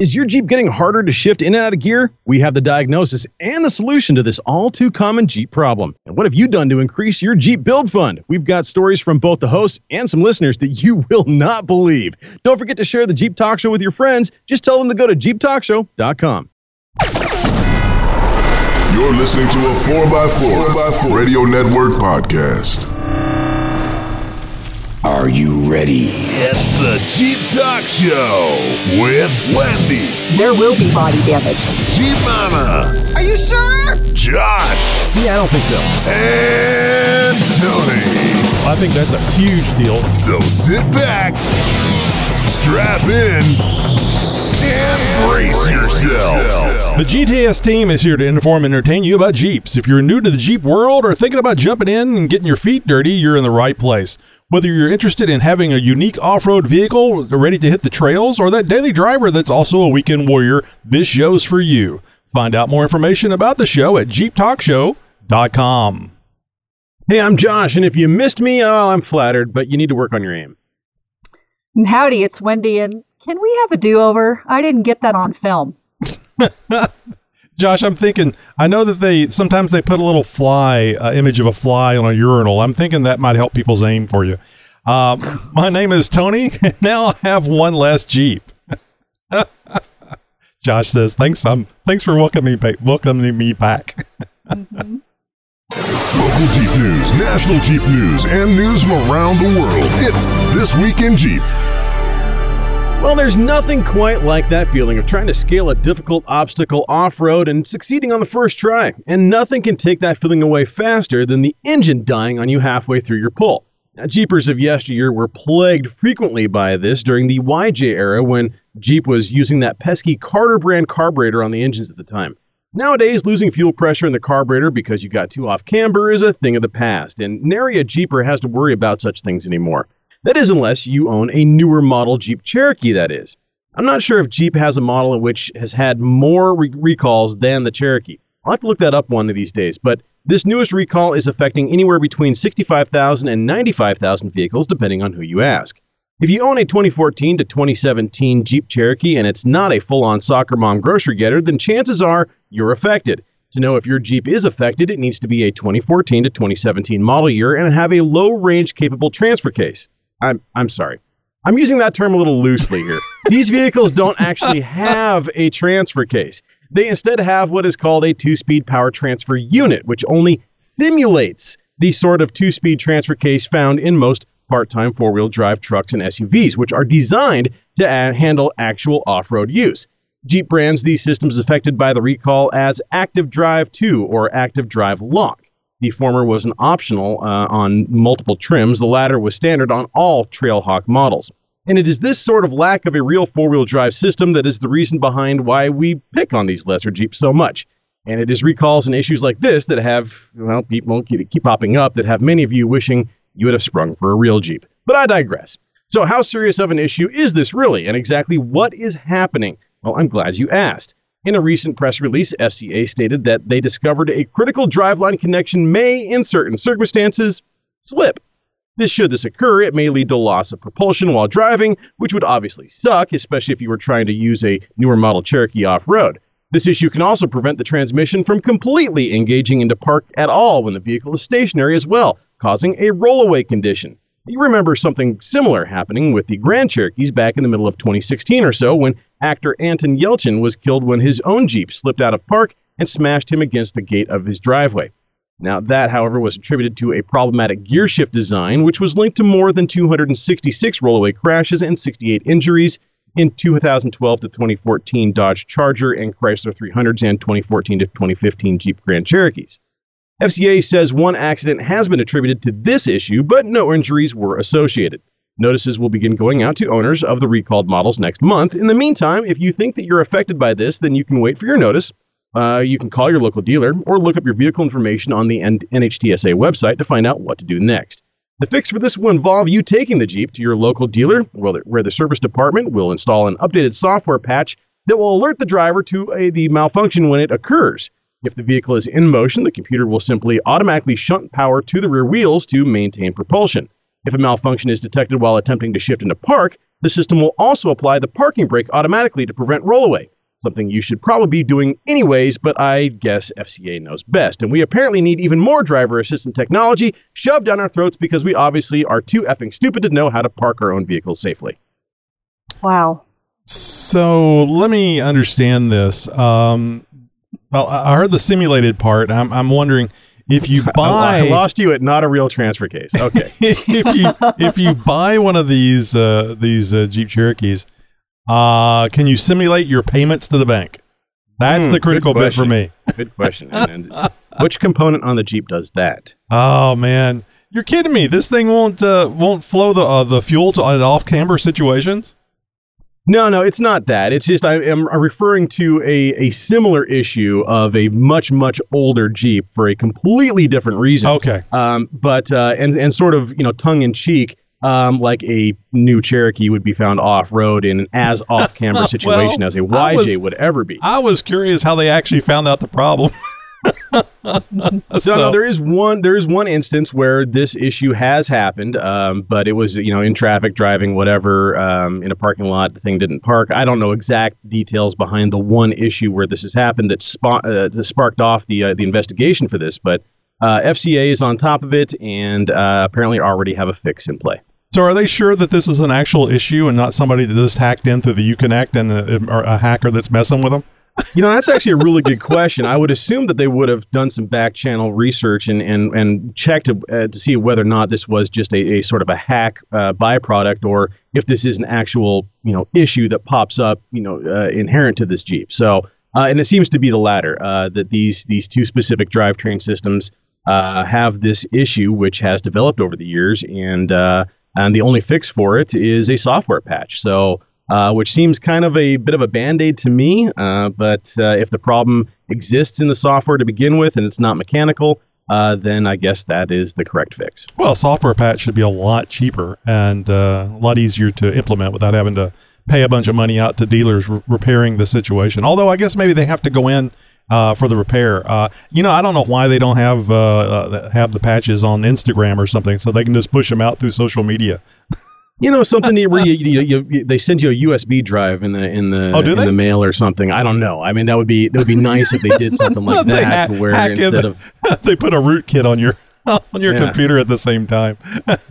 Is your Jeep getting harder to shift in and out of gear? We have the diagnosis and the solution to this all too common Jeep problem. And what have you done to increase your Jeep build fund? We've got stories from both the hosts and some listeners that you will not believe. Don't forget to share the Jeep Talk Show with your friends. Just tell them to go to jeeptalkshow.com. You're listening to a 4x4, 4x4 Radio Network podcast. Are you ready? It's the Jeep Talk Show with Wendy, There will be body damage. Jeep Mama, Are you sure? Josh, Yeah, I don't think so. and Tony. I think that's a huge deal. So sit back, strap in, and brace yourself. The JTS team is here to inform and entertain you about Jeeps. If you're new to the Jeep world or thinking about jumping in and getting your feet dirty, you're in the right place. Whether you're interested in having a unique off road vehicle ready to hit the trails or that daily driver that's also a weekend warrior, this show's for you. Find out more information about the show at JeepTalkShow.com. Hey, I'm Josh, and if you missed me, oh, I'm flattered, but you need to work on your aim. And howdy, it's Wendy. And can we have a do over? I didn't get that on film. Josh, I'm thinking. I know that they sometimes they put a little fly uh, image of a fly on a urinal. I'm thinking that might help people's aim for you. Um, my name is Tony, and now I have one less Jeep. Josh says, "Thanks, um, thanks for welcoming me, back, welcoming me back." Local Jeep news, national Jeep news, and news from around the world. It's This Week in Jeep. Well, there's nothing quite like that feeling of trying to scale a difficult obstacle off road and succeeding on the first try. And nothing can take that feeling away faster than the engine dying on you halfway through your pull. Now, Jeepers of yesteryear were plagued frequently by this during the YJ era when Jeep was using that pesky Carter brand carburetor on the engines at the time. Nowadays, losing fuel pressure in the carburetor because you got too off camber is a thing of the past, and nary a Jeeper has to worry about such things anymore. That is, unless you own a newer model Jeep Cherokee, that is. I'm not sure if Jeep has a model which has had more re- recalls than the Cherokee. I'll have to look that up one of these days, but this newest recall is affecting anywhere between 65,000 and 95,000 vehicles, depending on who you ask. If you own a 2014 to 2017 Jeep Cherokee and it's not a full on soccer mom grocery getter, then chances are you're affected. To know if your Jeep is affected, it needs to be a 2014 to 2017 model year and have a low range capable transfer case. I'm, I'm sorry. I'm using that term a little loosely here. These vehicles don't actually have a transfer case. They instead have what is called a two speed power transfer unit, which only simulates the sort of two speed transfer case found in most part time four wheel drive trucks and SUVs, which are designed to a- handle actual off road use. Jeep brands these systems affected by the recall as Active Drive 2 or Active Drive Lock. The former was an optional uh, on multiple trims, the latter was standard on all Trailhawk models. And it is this sort of lack of a real four wheel drive system that is the reason behind why we pick on these lesser Jeeps so much. And it is recalls and issues like this that have, well, people keep keep popping up that have many of you wishing you would have sprung for a real Jeep. But I digress. So, how serious of an issue is this really, and exactly what is happening? Well, I'm glad you asked. In a recent press release, FCA stated that they discovered a critical driveline connection may, in certain circumstances, slip. This should this occur, it may lead to loss of propulsion while driving, which would obviously suck, especially if you were trying to use a newer model Cherokee off-road. This issue can also prevent the transmission from completely engaging into park at all when the vehicle is stationary as well, causing a rollaway condition. You remember something similar happening with the Grand Cherokees back in the middle of 2016 or so when actor Anton Yelchin was killed when his own Jeep slipped out of park and smashed him against the gate of his driveway. Now, that, however, was attributed to a problematic gear shift design, which was linked to more than 266 rollaway crashes and 68 injuries in 2012 to 2014 Dodge Charger and Chrysler 300s and 2014 to 2015 Jeep Grand Cherokees. FCA says one accident has been attributed to this issue, but no injuries were associated. Notices will begin going out to owners of the recalled models next month. In the meantime, if you think that you're affected by this, then you can wait for your notice. Uh, you can call your local dealer or look up your vehicle information on the NHTSA website to find out what to do next. The fix for this will involve you taking the Jeep to your local dealer, where the, where the service department will install an updated software patch that will alert the driver to a, the malfunction when it occurs. If the vehicle is in motion, the computer will simply automatically shunt power to the rear wheels to maintain propulsion. If a malfunction is detected while attempting to shift into park, the system will also apply the parking brake automatically to prevent rollaway. Something you should probably be doing anyways, but I guess FCA knows best. And we apparently need even more driver assistant technology shoved down our throats because we obviously are too effing stupid to know how to park our own vehicles safely. Wow. So let me understand this. Um, well, I heard the simulated part. I'm, I'm wondering if you buy. I, lost you at not a real transfer case. Okay. if you if you buy one of these uh, these uh, Jeep Cherokees, uh, can you simulate your payments to the bank? That's Hmm, the critical bit for me. Good question. And, and which component on the Jeep does that? Oh man, you're kidding me! This thing won't uh, won't flow the uh, the fuel to uh, off camber situations. No, no, it's not that. It's just I am referring to a, a similar issue of a much much older Jeep for a completely different reason. Okay, Um, but uh, and and sort of you know tongue in cheek, um, like a new Cherokee would be found off road in an as off camber situation as a YJ was- would ever be. I was curious how they actually found out the problem. No, no, there is one. There is one instance where this issue has happened, um, but it was you know in traffic, driving, whatever, um, in a parking lot. The thing didn't park. I don't know exact details behind the one issue where this has happened that, spa- uh, sparked off the uh, the investigation for this. But uh, FCA is on top of it and uh, apparently already have a fix in play. So are they sure that this is an actual issue and not somebody that just hacked in through the Uconnect and a, a hacker that's messing with them? You know, that's actually a really good question. I would assume that they would have done some back channel research and and and checked to, uh, to see whether or not this was just a, a sort of a hack uh, byproduct or if this is an actual you know issue that pops up you know uh, inherent to this Jeep. So, uh, and it seems to be the latter uh, that these these two specific drivetrain systems uh, have this issue, which has developed over the years, and and the only fix for it is a software patch. So uh, which seems kind of a bit of a band aid to me. Uh, but uh, if the problem exists in the software to begin with and it's not mechanical, uh, then I guess that is the correct fix. Well, a software patch should be a lot cheaper and uh, a lot easier to implement without having to pay a bunch of money out to dealers repairing the situation. Although I guess maybe they have to go in uh, for the repair. Uh, you know, I don't know why they don't have uh, uh, have the patches on Instagram or something, so they can just push them out through social media. You know, something where you, you, you, you, they send you a USB drive in the in the Oh, do in they? the mail or something. I don't know. I mean, that would be that would be nice if they did something like that, ha- where hack in instead the- of they put a rootkit on your on your Yeah. computer at the same time.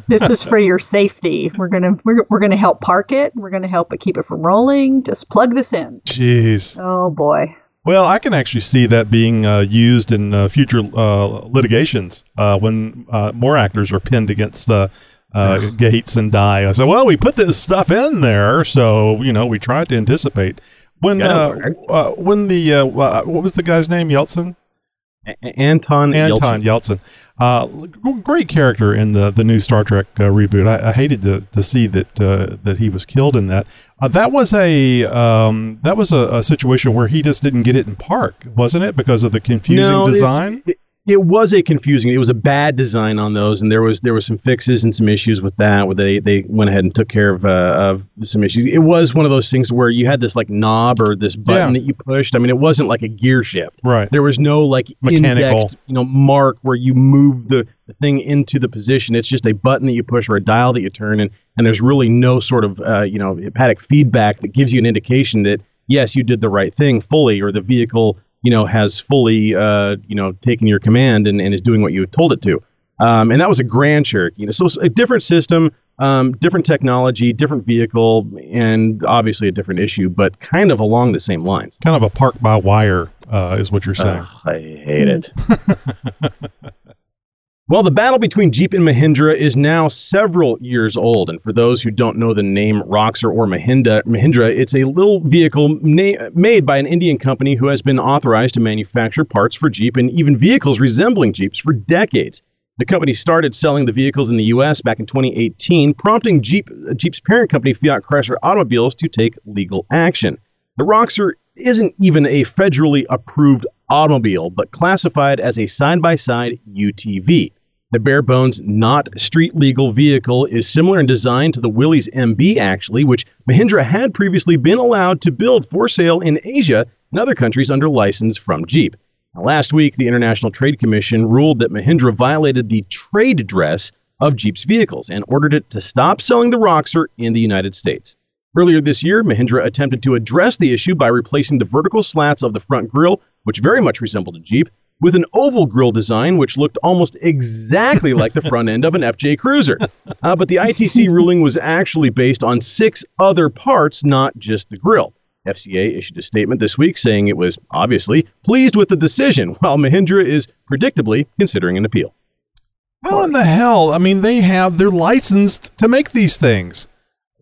This is for your safety. We're gonna we're, we're gonna help park it. We're gonna help it keep it from rolling. Just plug this in. Jeez. Oh boy. Well, I can actually see that being uh, used in uh, future uh, litigations uh, when uh, more actors are pinned against uh, uh, gates and die. I said, "Well, we put this stuff in there, so you know we tried to anticipate." When uh, uh, when the uh, what was the guy's name? Yeltsin. A- Anton Anton Yelchin. Yeltsin. Uh, great character in the, the new Star Trek uh, reboot. I, I hated to, to see that uh, that he was killed in that. Uh, that was a um, that was a, a situation where he just didn't get it in park, wasn't it? Because of the confusing No, design. It, it was a confusing. It was a bad design on those, and there was there was some fixes and some issues with that. Where they they went ahead and took care of uh, of some issues. It was one of those things where you had this like knob or this button Yeah. that you pushed. I mean, it wasn't like a gear shift. Right. There was no like Mechanical. indexed, you know, mark where you move the, the thing into the position. It's just a button that you push or a dial that you turn, and and there's really no sort of uh, you know haptic feedback that gives you an indication that yes, you did the right thing fully, or the vehicle you know has fully uh, you know taken your command and, and is doing what you told it to. Um, and that was a Grand Cherokee. You know, so it's a different system, um, different technology, different vehicle, and obviously a different issue, but kind of along the same lines. Kind of a park by wire uh, is what you're saying. I hate it. well, the battle between Jeep and Mahindra is now several years old, and for those who don't know the name Roxor or Mahindra, Mahindra, it's a little vehicle na- made by an Indian company who has been authorized to manufacture parts for Jeep and even vehicles resembling Jeeps for decades. The company started selling the vehicles in the U.S. back in 2018, prompting Jeep, Jeep's parent company, Fiat Chrysler Automobiles, to take legal action. The Roxor isn't even a federally approved automobile, but classified as a side by side UTV. The bare bones, not street legal vehicle is similar in design to the Willys MB, actually, which Mahindra had previously been allowed to build for sale in Asia and other countries under license from Jeep. Now, last week, the International Trade Commission ruled that Mahindra violated the trade dress of Jeep's vehicles and ordered it to stop selling the Roxor in the United States. Earlier this year, Mahindra attempted to address the issue by replacing the vertical slats of the front grille, which very much resembled a Jeep, with an oval grille design which looked almost exactly like the front end of an FJ Cruiser. Uh, but the ITC ruling was actually based on six other parts, not just the grille. FCA issued a statement this week saying it was obviously pleased with the decision, while Mahindra is predictably considering an appeal. How in the hell? I mean, they have they're licensed to make these things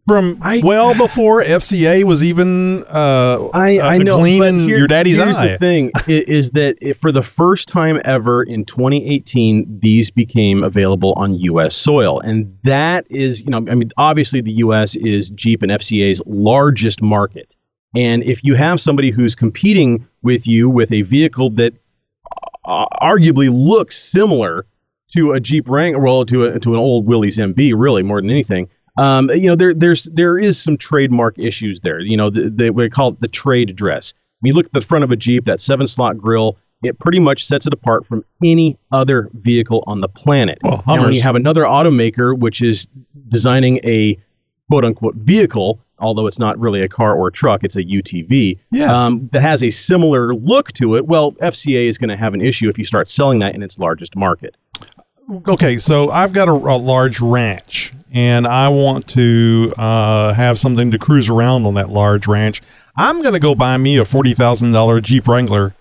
from I- well before FCA was even uh, I, a I know, gleam but in here- your daddy's here's eye. the thing is that for the first time ever in 2018, these became available on U.S. soil, and that is, you know, I mean, obviously the U.S. is Jeep and FCA's largest market, and if you have somebody who's competing with you with a vehicle that uh, arguably looks similar to a Jeep Wrangler, well, to a, to an old Willys MB, really more than anything. Um, you know, there there's there is some trademark issues there. You know, the, the, we call it the trade dress. When you look at the front of a Jeep, that seven slot grill, it pretty much sets it apart from any other vehicle on the planet. Well, now, when you have another automaker which is designing a quote unquote vehicle, although it's not really a car or a truck, it's a UTV, Yeah. um, that has a similar look to it, well, FCA is going to have an issue if you start selling that in its largest market. Okay, so I've got a, a large ranch, and I want to uh, have something to cruise around on that large ranch. I'm going to go buy me a forty thousand dollar Jeep Wrangler,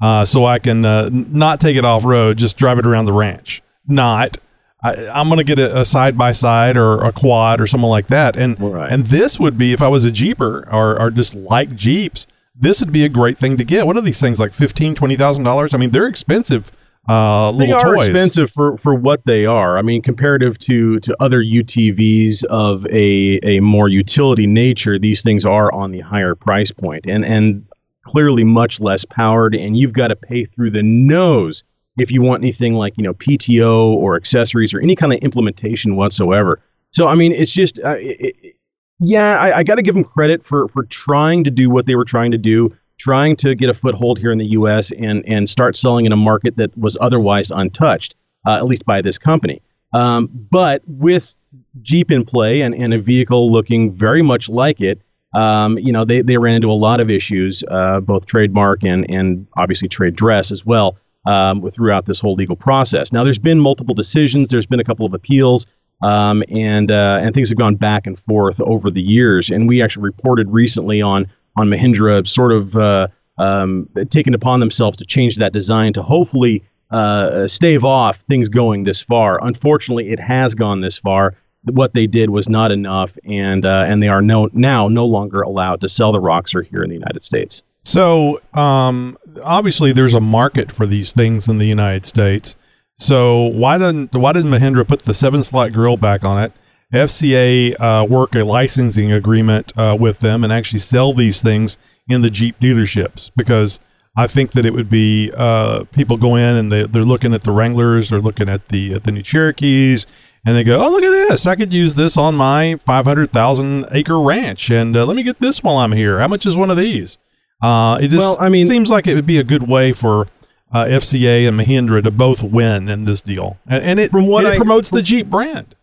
uh, so I can uh, not take it off road, just drive it around the ranch. Not. I, I'm going to get a side by side or a quad or something like that, and Right. and this would be if I was a Jeeper or, or just like Jeeps, this would be a great thing to get. What are these things like fifteen, twenty thousand dollars? I mean, they're expensive. Uh, they are toys. expensive for, for what they are. I mean, comparative to, to other UTVs of a, a more utility nature, these things are on the higher price point and, and clearly much less powered. And you've got to pay through the nose if you want anything like, you know, PTO or accessories or any kind of implementation whatsoever. So, I mean, it's just, uh, it, it- yeah, I, I got to give them credit for, for trying to do what they were trying to do trying to get a foothold here in the U.S. and and start selling in a market that was otherwise untouched, uh, at least by this company. Um, but with Jeep in play and, and a vehicle looking very much like it, um, you know, they, they ran into a lot of issues, uh, both trademark and and obviously trade dress as well, um, throughout this whole legal process. Now, there's been multiple decisions. There's been a couple of appeals. Um, and uh, and things have gone back and forth over the years. And we actually reported recently on on Mahindra sort of uh, um, taken upon themselves to change that design to hopefully uh, stave off things going this far. Unfortunately, it has gone this far. What they did was not enough, and uh, and they are no now no longer allowed to sell the Roxor here in the United States. So, um, obviously, there's a market for these things in the United States. So, why didn't why didn't Mahindra put the seven slot grill back on it? FCA uh, work a licensing agreement uh, with them and actually sell these things in the Jeep dealerships because I think that it would be uh, people go in and they, they're looking at the Wranglers, they're looking at the at the new Cherokees, and they go, "Oh, look at this! I could use this on my 500,000 acre ranch, and uh, let me get this while I'm here. How much is one of these?" Uh, it just Well, I mean- seems like it would be a good way for uh, FCA and Mahindra to both win in this deal, and, and it and it I- promotes the Jeep brand.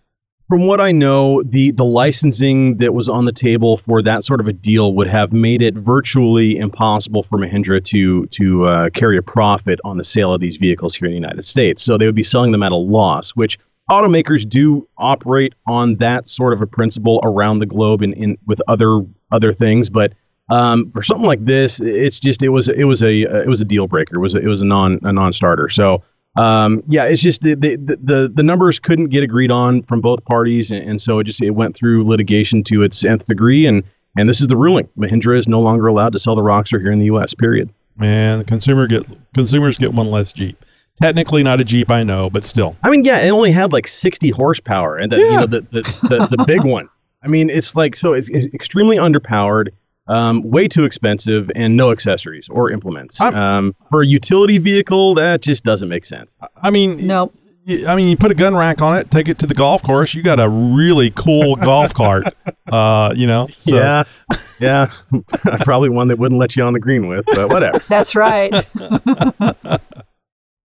From what I know, the the licensing that was on the table for that sort of a deal would have made it virtually impossible for Mahindra to to uh, carry a profit on the sale of these vehicles here in the United States. So they would be selling them at a loss, which automakers do operate on that sort of a principle around the globe in, in with other other things, but um, for something like this, it's just it was it was a it was a deal breaker. It was a, it was a non a non starter. So um, yeah, it's just the, the the the numbers couldn't get agreed on from both parties, and, and so it just it went through litigation to its nth degree, and and this is the ruling. Mahindra is no longer allowed to sell the Roxor here in the U.S. Period. Man, the consumer get consumers get one less Jeep. Technically not a Jeep, I know, but still. I mean, yeah, it only had like 60 horsepower, and the, you know the the, the, the big one. I mean, it's like so it's, it's extremely underpowered, um, way too expensive, and no accessories or implements. Um, for a utility vehicle, that just doesn't make sense. I mean, Nope. y- I mean, you put a gun rack on it, take it to the golf course. You got a really cool golf cart. Uh, you know. So, yeah, yeah, probably one that wouldn't let you on the green with, but whatever. That's right.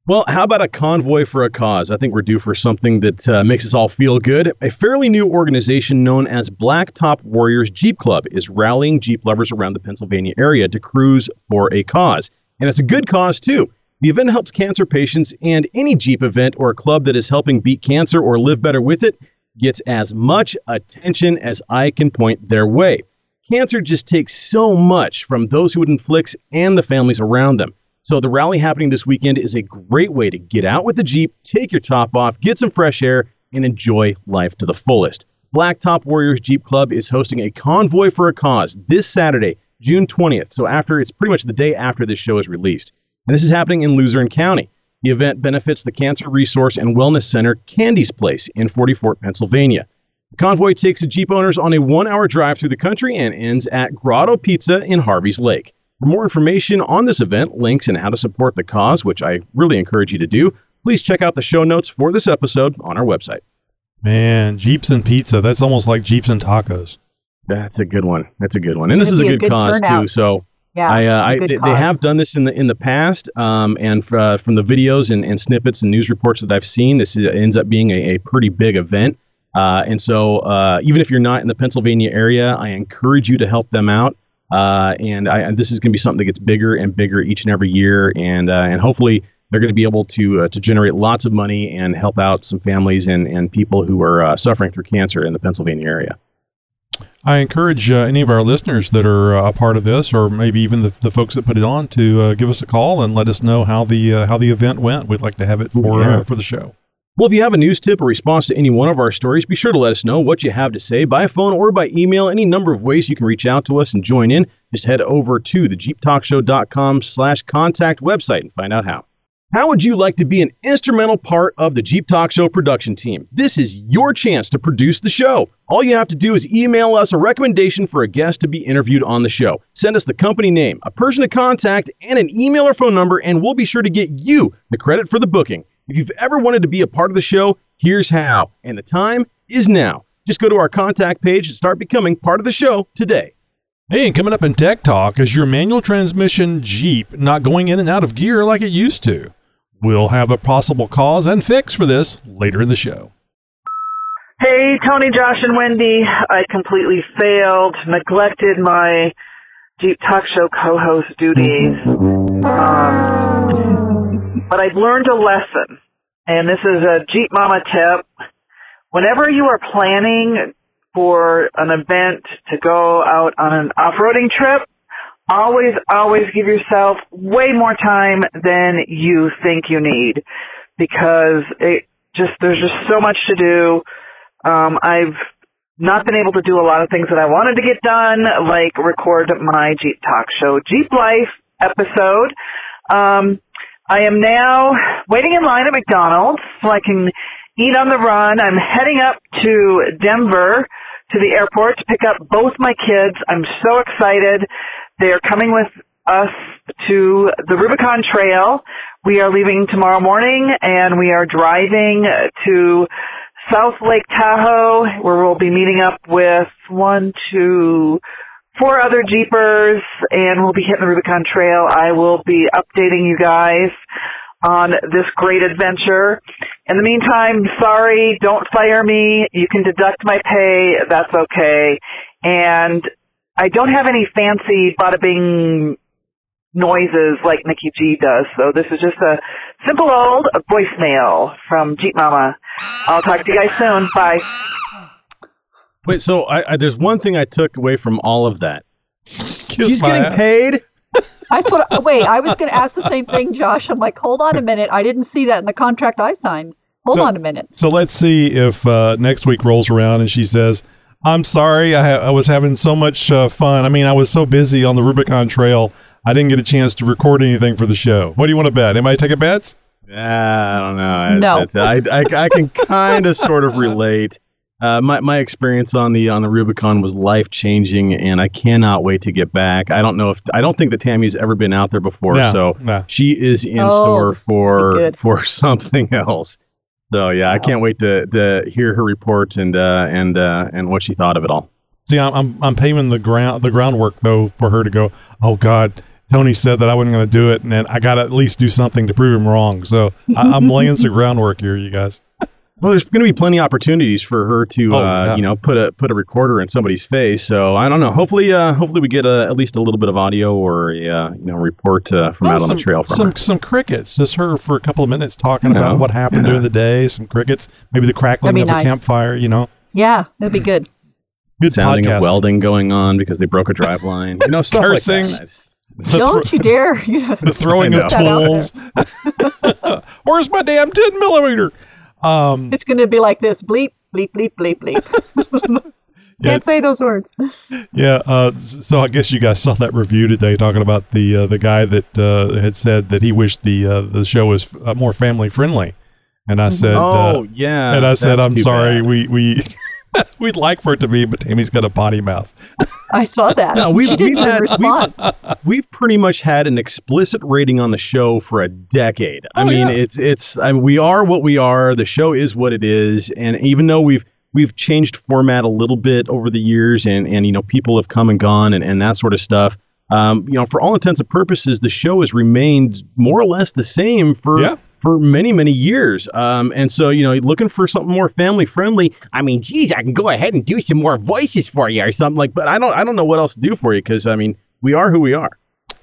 Well, how about a convoy for a cause? I think we're due for something that uh, makes us all feel good. A fairly new organization known as Blacktop Warriors Jeep Club is rallying Jeep lovers around the Pennsylvania area to cruise for a cause. And it's a good cause, too. The event helps cancer patients, and any Jeep event or club that is helping beat cancer or live better with it gets as much attention as I can point their way. Cancer just takes so much from those who it inflicts and the families around them. So the rally happening this weekend is a great way to get out with the Jeep, take your top off, get some fresh air, and enjoy life to the fullest. Blacktop Warriors Jeep Club is hosting a convoy for a cause this Saturday, June 20th. So after it's pretty much the day after this show is released. And this is happening in Luzerne County. The event benefits the Cancer Resource and Wellness Center Candy's Place in Forty Fort, Pennsylvania. The convoy takes the Jeep owners on a one hour drive through the country and ends at Grotto Pizza in Harvey's Lake. For more information on this event, links, and how to support the cause, which I really encourage you to do, please check out the show notes for this episode on our website. Man, Jeeps and pizza. That's almost like Jeeps and tacos. That's a good one. That's a good one. And this is a be a good, good cause turnout. too. So Yeah, I, uh, I they, they have done this in the in the past, um, and uh, from the videos and, and snippets and news reports that I've seen, this is, ends up being a, a pretty big event. Uh, and so, uh, even if you're not in the Pennsylvania area, I encourage you to help them out. Uh, and I, and this is going to be something that gets bigger and bigger each and every year, and uh, and hopefully they're going to be able to uh, to generate lots of money and help out some families and, and people who are uh, suffering through cancer in the Pennsylvania area. I encourage uh, any of our listeners that are uh, a part of this, or maybe even the, the folks that put it on, to uh, give us a call and let us know how the uh, how the event went. We'd like to have it for Yeah. uh, for the show. Well, if you have a news tip or response to any one of our stories, be sure to let us know what you have to say by phone or by email. Any number of ways you can reach out to us and join in. Just head over to the jeeptalkshow.com slash contact website and find out how. How would you like to be an instrumental part of the Jeep Talk Show production team? This is your chance to produce the show. All you have to do is email us a recommendation for a guest to be interviewed on the show. Send us the company name, a person to contact, and an email or phone number, and we'll be sure to get you the credit for the booking. If you've ever wanted to be a part of the show, here's how. And the time is now. Just go to our contact page and start becoming part of the show today. Hey, and coming up in Tech Talk is your manual transmission Jeep not going in and out of gear like it used to. We'll have a possible cause and fix for this later in the show. Hey, Tony, Josh, and Wendy. I completely failed, neglected my Jeep Talk Show co-host duties. Um, but I've learned a lesson, and this is a Jeep Mama tip. Whenever you are planning for an event to go out on an off-roading trip, always, always give yourself way more time than you think you need because it just, there's just so much to do. Um, I've not been able to do a lot of things that I wanted to get done, like record my Jeep Talk Show Jeep Life episode. Um, I am now waiting in line at McDonald's so I can eat on the run. I'm heading up to Denver to the airport to pick up both my kids. I'm so excited. They are coming with us to the Rubicon Trail. We are leaving tomorrow morning and we are driving to South Lake Tahoe where we'll be meeting up with one, two, four other Jeepers and we'll be hitting the Rubicon Trail. I will be updating you guys on this great adventure. In the meantime, sorry, don't fire me. You can deduct my pay. That's okay. And I don't have any fancy bada bing noises like Nikki G does. So this is just a simple old voicemail from Jeep Mama. I'll talk to you guys soon. Bye. Wait, so I, I, there's one thing I took away from all of that. Kiss He's my getting ass. paid. That's what. wait, I was going to ask the same thing, Josh. I'm like, hold on a minute. I didn't see that in the contract I signed. Hold So- on a minute. So let's see if uh, next week rolls around and she says, "I'm sorry, I, ha- I was having so much uh, fun. I mean, I was so busy on the Rubicon Trail, I didn't get a chance to record anything for the show. What do you want to bet? Anybody taking bets? Ah, I don't know. No. I, I, I can kind of sort of relate. Uh, my my experience on the on the Rubicon was life changing, and I cannot wait to get back. I don't know if I don't think that Tammy's ever been out there before, No, so no. she is in Oh, store this will be for for something else. So yeah, I can't wait to, to hear her report and uh, and uh, and what she thought of it all. See, I'm I'm, I'm paving the ground the groundwork though for her to go. Oh God, Tony said that I wasn't going to do it, and then I got to at least do something to prove him wrong. So I, I'm laying some groundwork here, you guys. Well, there's going to be plenty of opportunities for her to, Oh, uh, yeah. you know, put a put a recorder in somebody's face. So I don't know. Hopefully, uh, hopefully we get a, at least a little bit of audio or a uh, you know report uh, from Well, out on the trail from some her. some crickets, just her for a couple of minutes talking You about what happened yeah. during the day. Some crickets, maybe the crackling of be a campfire. You know, Yeah, that'd be good. good Sounding podcasting. of welding going on because they broke a drive line. You know, stuff Cursing. like that. The Don't you dare! You know, the throwing of know. tools. Where's my damn ten millimeter? Um, it's going to be like this: bleep, bleep, bleep, bleep, bleep. Yeah. Can't say those words. Yeah, uh, so I guess you guys saw that review today talking about the uh, the guy that uh, had said that he wished the uh, the show was uh, more family friendly, and I said, Oh uh, yeah. and I said, I'm sorry, bad. we we we'd like for it to be, but Tammy's got a potty mouth. I saw that. No, we've- she didn't we've had- respond. We've pretty much had an explicit rating on the show for a decade. I Oh, mean, yeah. it's it's I mean, we are what we are. The show is what it is, and even though we've we've changed format a little bit over the years, and and you know people have come and gone and, and that sort of stuff. Um, you know, for all intents and purposes, the show has remained more or less the same for Yeah. For many many years. Um, and so you know, looking for something more family friendly. I mean, geez, I can go ahead and do some more voices for you or something like. But I don't I don't know what else to do for you because I mean, we are who we are.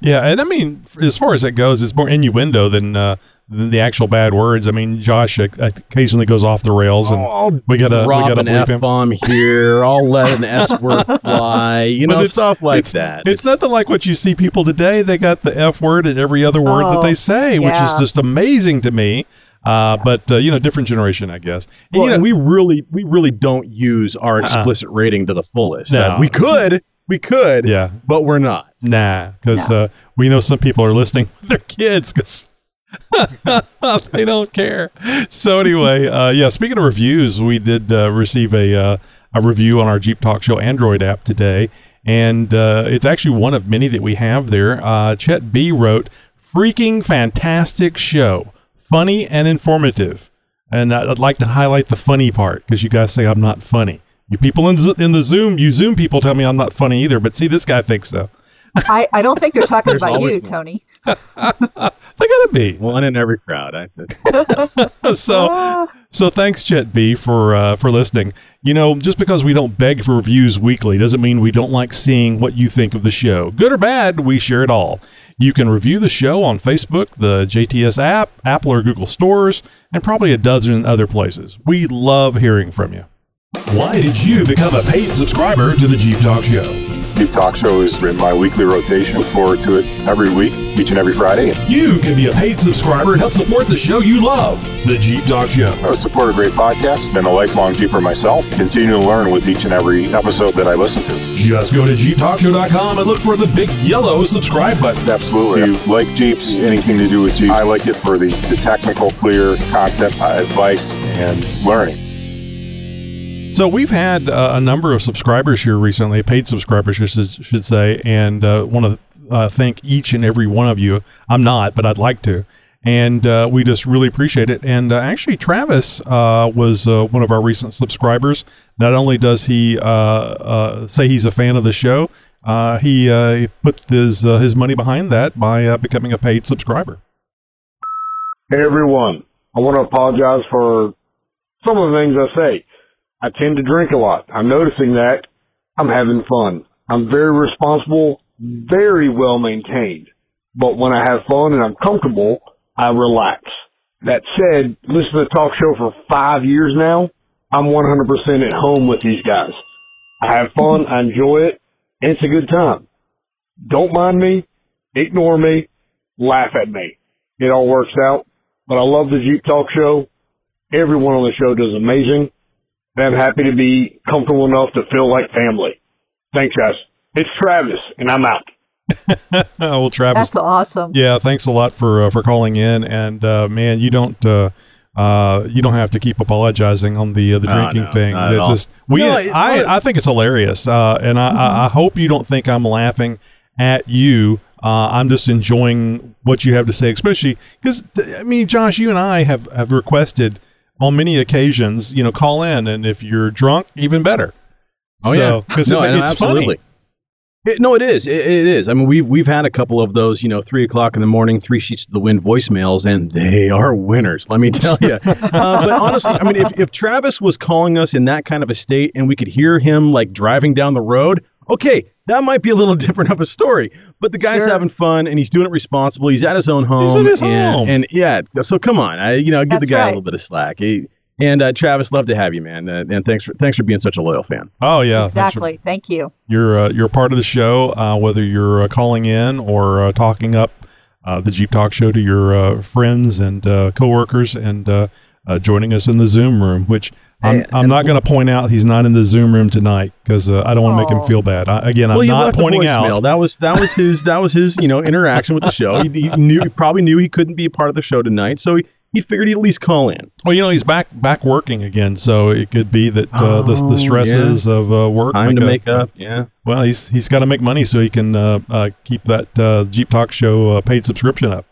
Yeah, and I mean, as far as it goes, it's more innuendo than uh, the actual bad words. I mean, Josh uh, occasionally goes off the rails, and I'll we gotta we gotta an bleep F him. bomb here. I'll let an S word fly. You But know, it's- stuff like it's, that. It's nothing like what you see people today. They got the F word and every other word that Oh, they say, which is just amazing to me. Uh, but uh, you know, different generation, I guess. And, Well, you know, we really, we really don't use our explicit rating to the fullest. No. Uh, we could, we could, yeah, but we're not. nah, because uh, we know some people are listening with their kids because they don't care. So anyway, uh, yeah. Speaking of reviews, we did uh, receive a uh, a review on our Jeep Talk Show Android app today, and uh, it's actually one of many that we have there. Uh, Chet B wrote, "Freaking fantastic show, funny and informative." And I'd like to highlight the funny part because you guys say I'm not funny. You people in, Z- in the Zoom, you Zoom people tell me I'm not funny either, but see, this guy thinks so. I, I don't think they're talking about you, one. Tony. They gotta be. One in every crowd. I, so so thanks Chet B for uh, for listening. You know, just because we don't beg for reviews weekly doesn't mean we don't like seeing what you think of the show. Good or bad, we share it all. You can review the show on Facebook, the JTS app, Apple or Google stores, and probably a dozen other places. We love hearing from you. Why did you become a paid subscriber to the Jeep Talk Show? Jeep Talk Show is in my weekly rotation. Look forward to it every week, each and every Friday. You can be a paid subscriber and help support the show you love, the Jeep Talk Show. I support a great podcast. Been a lifelong Jeeper myself. Continue to learn with each and every episode that I listen to. Just go to JeepTalkShow.com and look for the big yellow subscribe button. Absolutely. If you like Jeeps, anything to do with Jeeps, I like it for the, the technical, clear content, uh, advice, and learning. So we've had uh, a number of subscribers here recently, paid subscribers, should, should say, and uh, want to uh, thank each and every one of you. I'm not, but I'd like to, and uh, we just really appreciate it. And uh, actually, Travis uh, was one of our recent subscribers. Not only does he say he's a fan of the show, he, put his his money behind that by becoming a paid subscriber. Hey everyone, I want to apologize for some of the things I say. I tend to drink a lot. I'm noticing that. I'm having fun. I'm very responsible, very well maintained. But when I have fun and I'm comfortable, I relax. That said, listen to the talk show for five years now. I'm 100% at home with these guys. I have fun. I enjoy it. It's a good time. Don't mind me. Ignore me. Laugh at me. It all works out. But I love the Jeep Talk show. Everyone on the show does amazing. And I'm happy to be comfortable enough to feel like family. Thanks, guys. It's Travis, and I'm out. well, Travis, That's awesome. Yeah, thanks a lot for uh, for calling in, and uh, man, you don't uh, uh, you don't have to keep apologizing on the uh, the No, drinking no, thing. It's just we No, it- I well, I think it's hilarious, uh, and I, I, I hope you don't think I'm laughing at you. Uh, I'm just enjoying what you have to say, especially because I mean, Josh, you and I have have requested on many occasions, you know, call in, and if you're drunk, even better. Oh, So, yeah. because No, it, it's absolutely. funny. It, no, it is. It, it is. I mean, we've we've had a couple of those, you know, three o'clock in the morning, three sheets to the wind voicemails, and they are winners. Let me tell you. uh, but honestly, I mean, if if Travis was calling us in that kind of a state, and we could hear him like driving down the road, okay, that might be a little different of a story. But the guy's Sure. having fun, and he's doing it responsibly. He's at his own home. He's at his and, home. and yeah, so come on, I you know, give That's the guy a little bit of slack. He, and uh, Travis, love to have you, man. Uh, and thanks for thanks for being such a loyal fan. Oh yeah, thanks for- exactly. Thank you. You're uh, you're part of the show, uh, whether you're uh, calling in or uh, talking up uh, the Jeep Talk Show to your uh, friends and uh, coworkers, and uh, uh, joining us in the Zoom room. Which I'm, I'm not going to point out he's not in the Zoom room tonight because uh, I don't want to make him feel bad. I, again, I'm not pointing out. That was that was his that was his you know interaction with the show. He, he knew he probably knew he couldn't be a part of the show tonight, so he, he figured he'd at least call in. Well, you know he's back back working again, so it could be that uh, the, Oh, the stresses of uh, work Time to a- make up. Yeah. Well, he's he's got to make money so he can uh, uh, keep that uh, Jeep Talk Show uh, paid subscription up.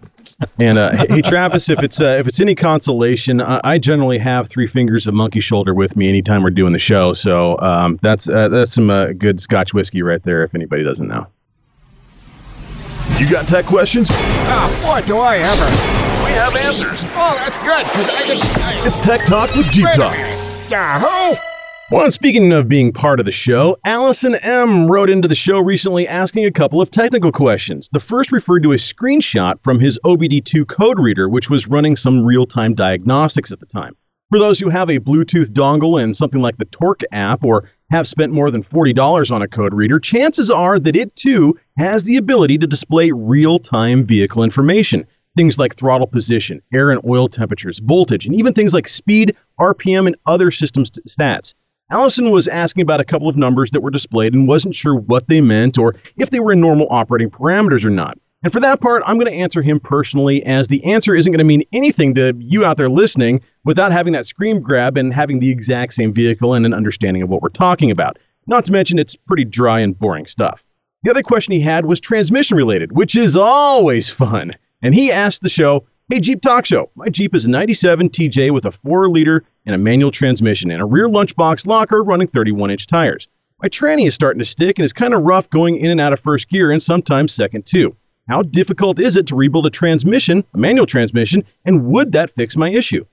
And uh, hey, Travis, if it's uh, if it's any consolation, I, I generally have three fingers of monkey shoulder with me anytime we're doing the show. So um, that's uh, that's some uh, good Scotch whiskey right there. If anybody doesn't know. You got tech questions? Ah, what do I ever. We have answers. Oh, that's good, because I can. I, It's Tech Talk with Jeep Talk. Yahoo! Well, and speaking of being part of the show, Allison M. wrote into the show recently asking a couple of technical questions. The first referred to a screenshot from his OBD2 code reader, which was running some real time diagnostics at the time. For those who have a Bluetooth dongle and something like the Torque app or have spent more than $40 on a code reader, chances are that it too has the ability to display real time vehicle information. Things like throttle position, air and oil temperatures, voltage, and even things like speed, RPM, and other system st- stats. Allison was asking about a couple of numbers that were displayed and wasn't sure what they meant or if they were in normal operating parameters or not. And for that part, I'm going to answer him personally, as the answer isn't going to mean anything to you out there listening without having that screen grab and having the exact same vehicle and an understanding of what we're talking about. Not to mention, it's pretty dry and boring stuff. The other question he had was transmission related, which is always fun. And he asked the show, Hey Jeep Talk Show, my Jeep is a 97 TJ with a 4 liter and a manual transmission and a rear lunchbox locker running 31 inch tires. My tranny is starting to stick and is kind of rough going in and out of first gear and sometimes second too. How difficult is it to rebuild a transmission, a manual transmission, and would that fix my issue?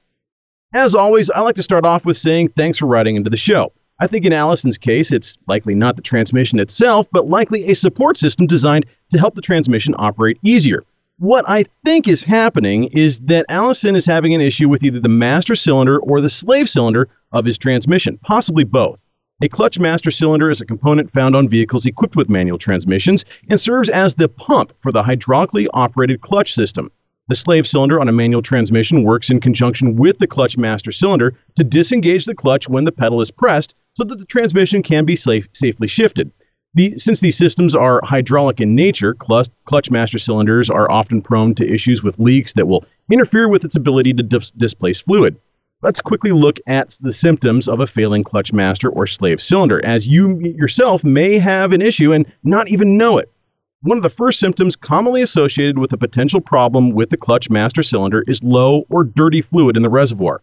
As always, I like to start off with saying thanks for writing into the show. I think in Allison's case, it's likely not the transmission itself, but likely a support system designed to help the transmission operate easier. What I think is happening is that Allison is having an issue with either the master cylinder or the slave cylinder of his transmission, possibly both. A clutch master cylinder is a component found on vehicles equipped with manual transmissions and serves as the pump for the hydraulically operated clutch system. The slave cylinder on a manual transmission works in conjunction with the clutch master cylinder to disengage the clutch when the pedal is pressed so that the transmission can be safe, safely shifted. The, since these systems are hydraulic in nature, clutch, clutch master cylinders are often prone to issues with leaks that will interfere with its ability to dis- displace fluid. Let's quickly look at the symptoms of a failing clutch master or slave cylinder, as you yourself may have an issue and not even know it. One of the first symptoms commonly associated with a potential problem with the clutch master cylinder is low or dirty fluid in the reservoir.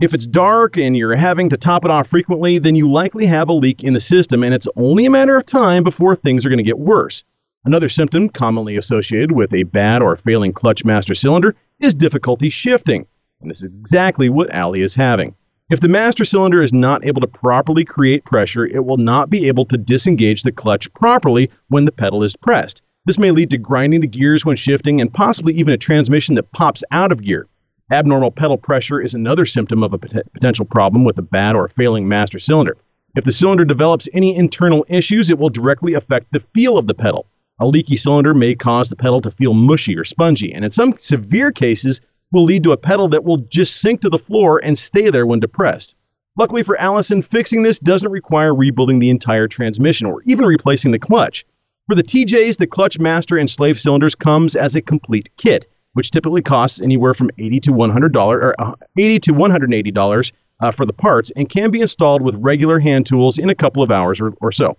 If it's dark and you're having to top it off frequently, then you likely have a leak in the system, and it's only a matter of time before things are going to get worse. Another symptom commonly associated with a bad or failing clutch master cylinder is difficulty shifting, and this is exactly what Allie is having. If the master cylinder is not able to properly create pressure, it will not be able to disengage the clutch properly when the pedal is pressed. This may lead to grinding the gears when shifting and possibly even a transmission that pops out of gear. Abnormal pedal pressure is another symptom of a pot- potential problem with a bad or failing master cylinder. If the cylinder develops any internal issues, it will directly affect the feel of the pedal. A leaky cylinder may cause the pedal to feel mushy or spongy, and in some severe cases, will lead to a pedal that will just sink to the floor and stay there when depressed. Luckily for Allison, fixing this doesn't require rebuilding the entire transmission or even replacing the clutch. For the TJs, the clutch master and slave cylinders comes as a complete kit, which typically costs anywhere from 80 to 100 dollars or uh, 80 to 180 dollars uh, for the parts and can be installed with regular hand tools in a couple of hours or, or so.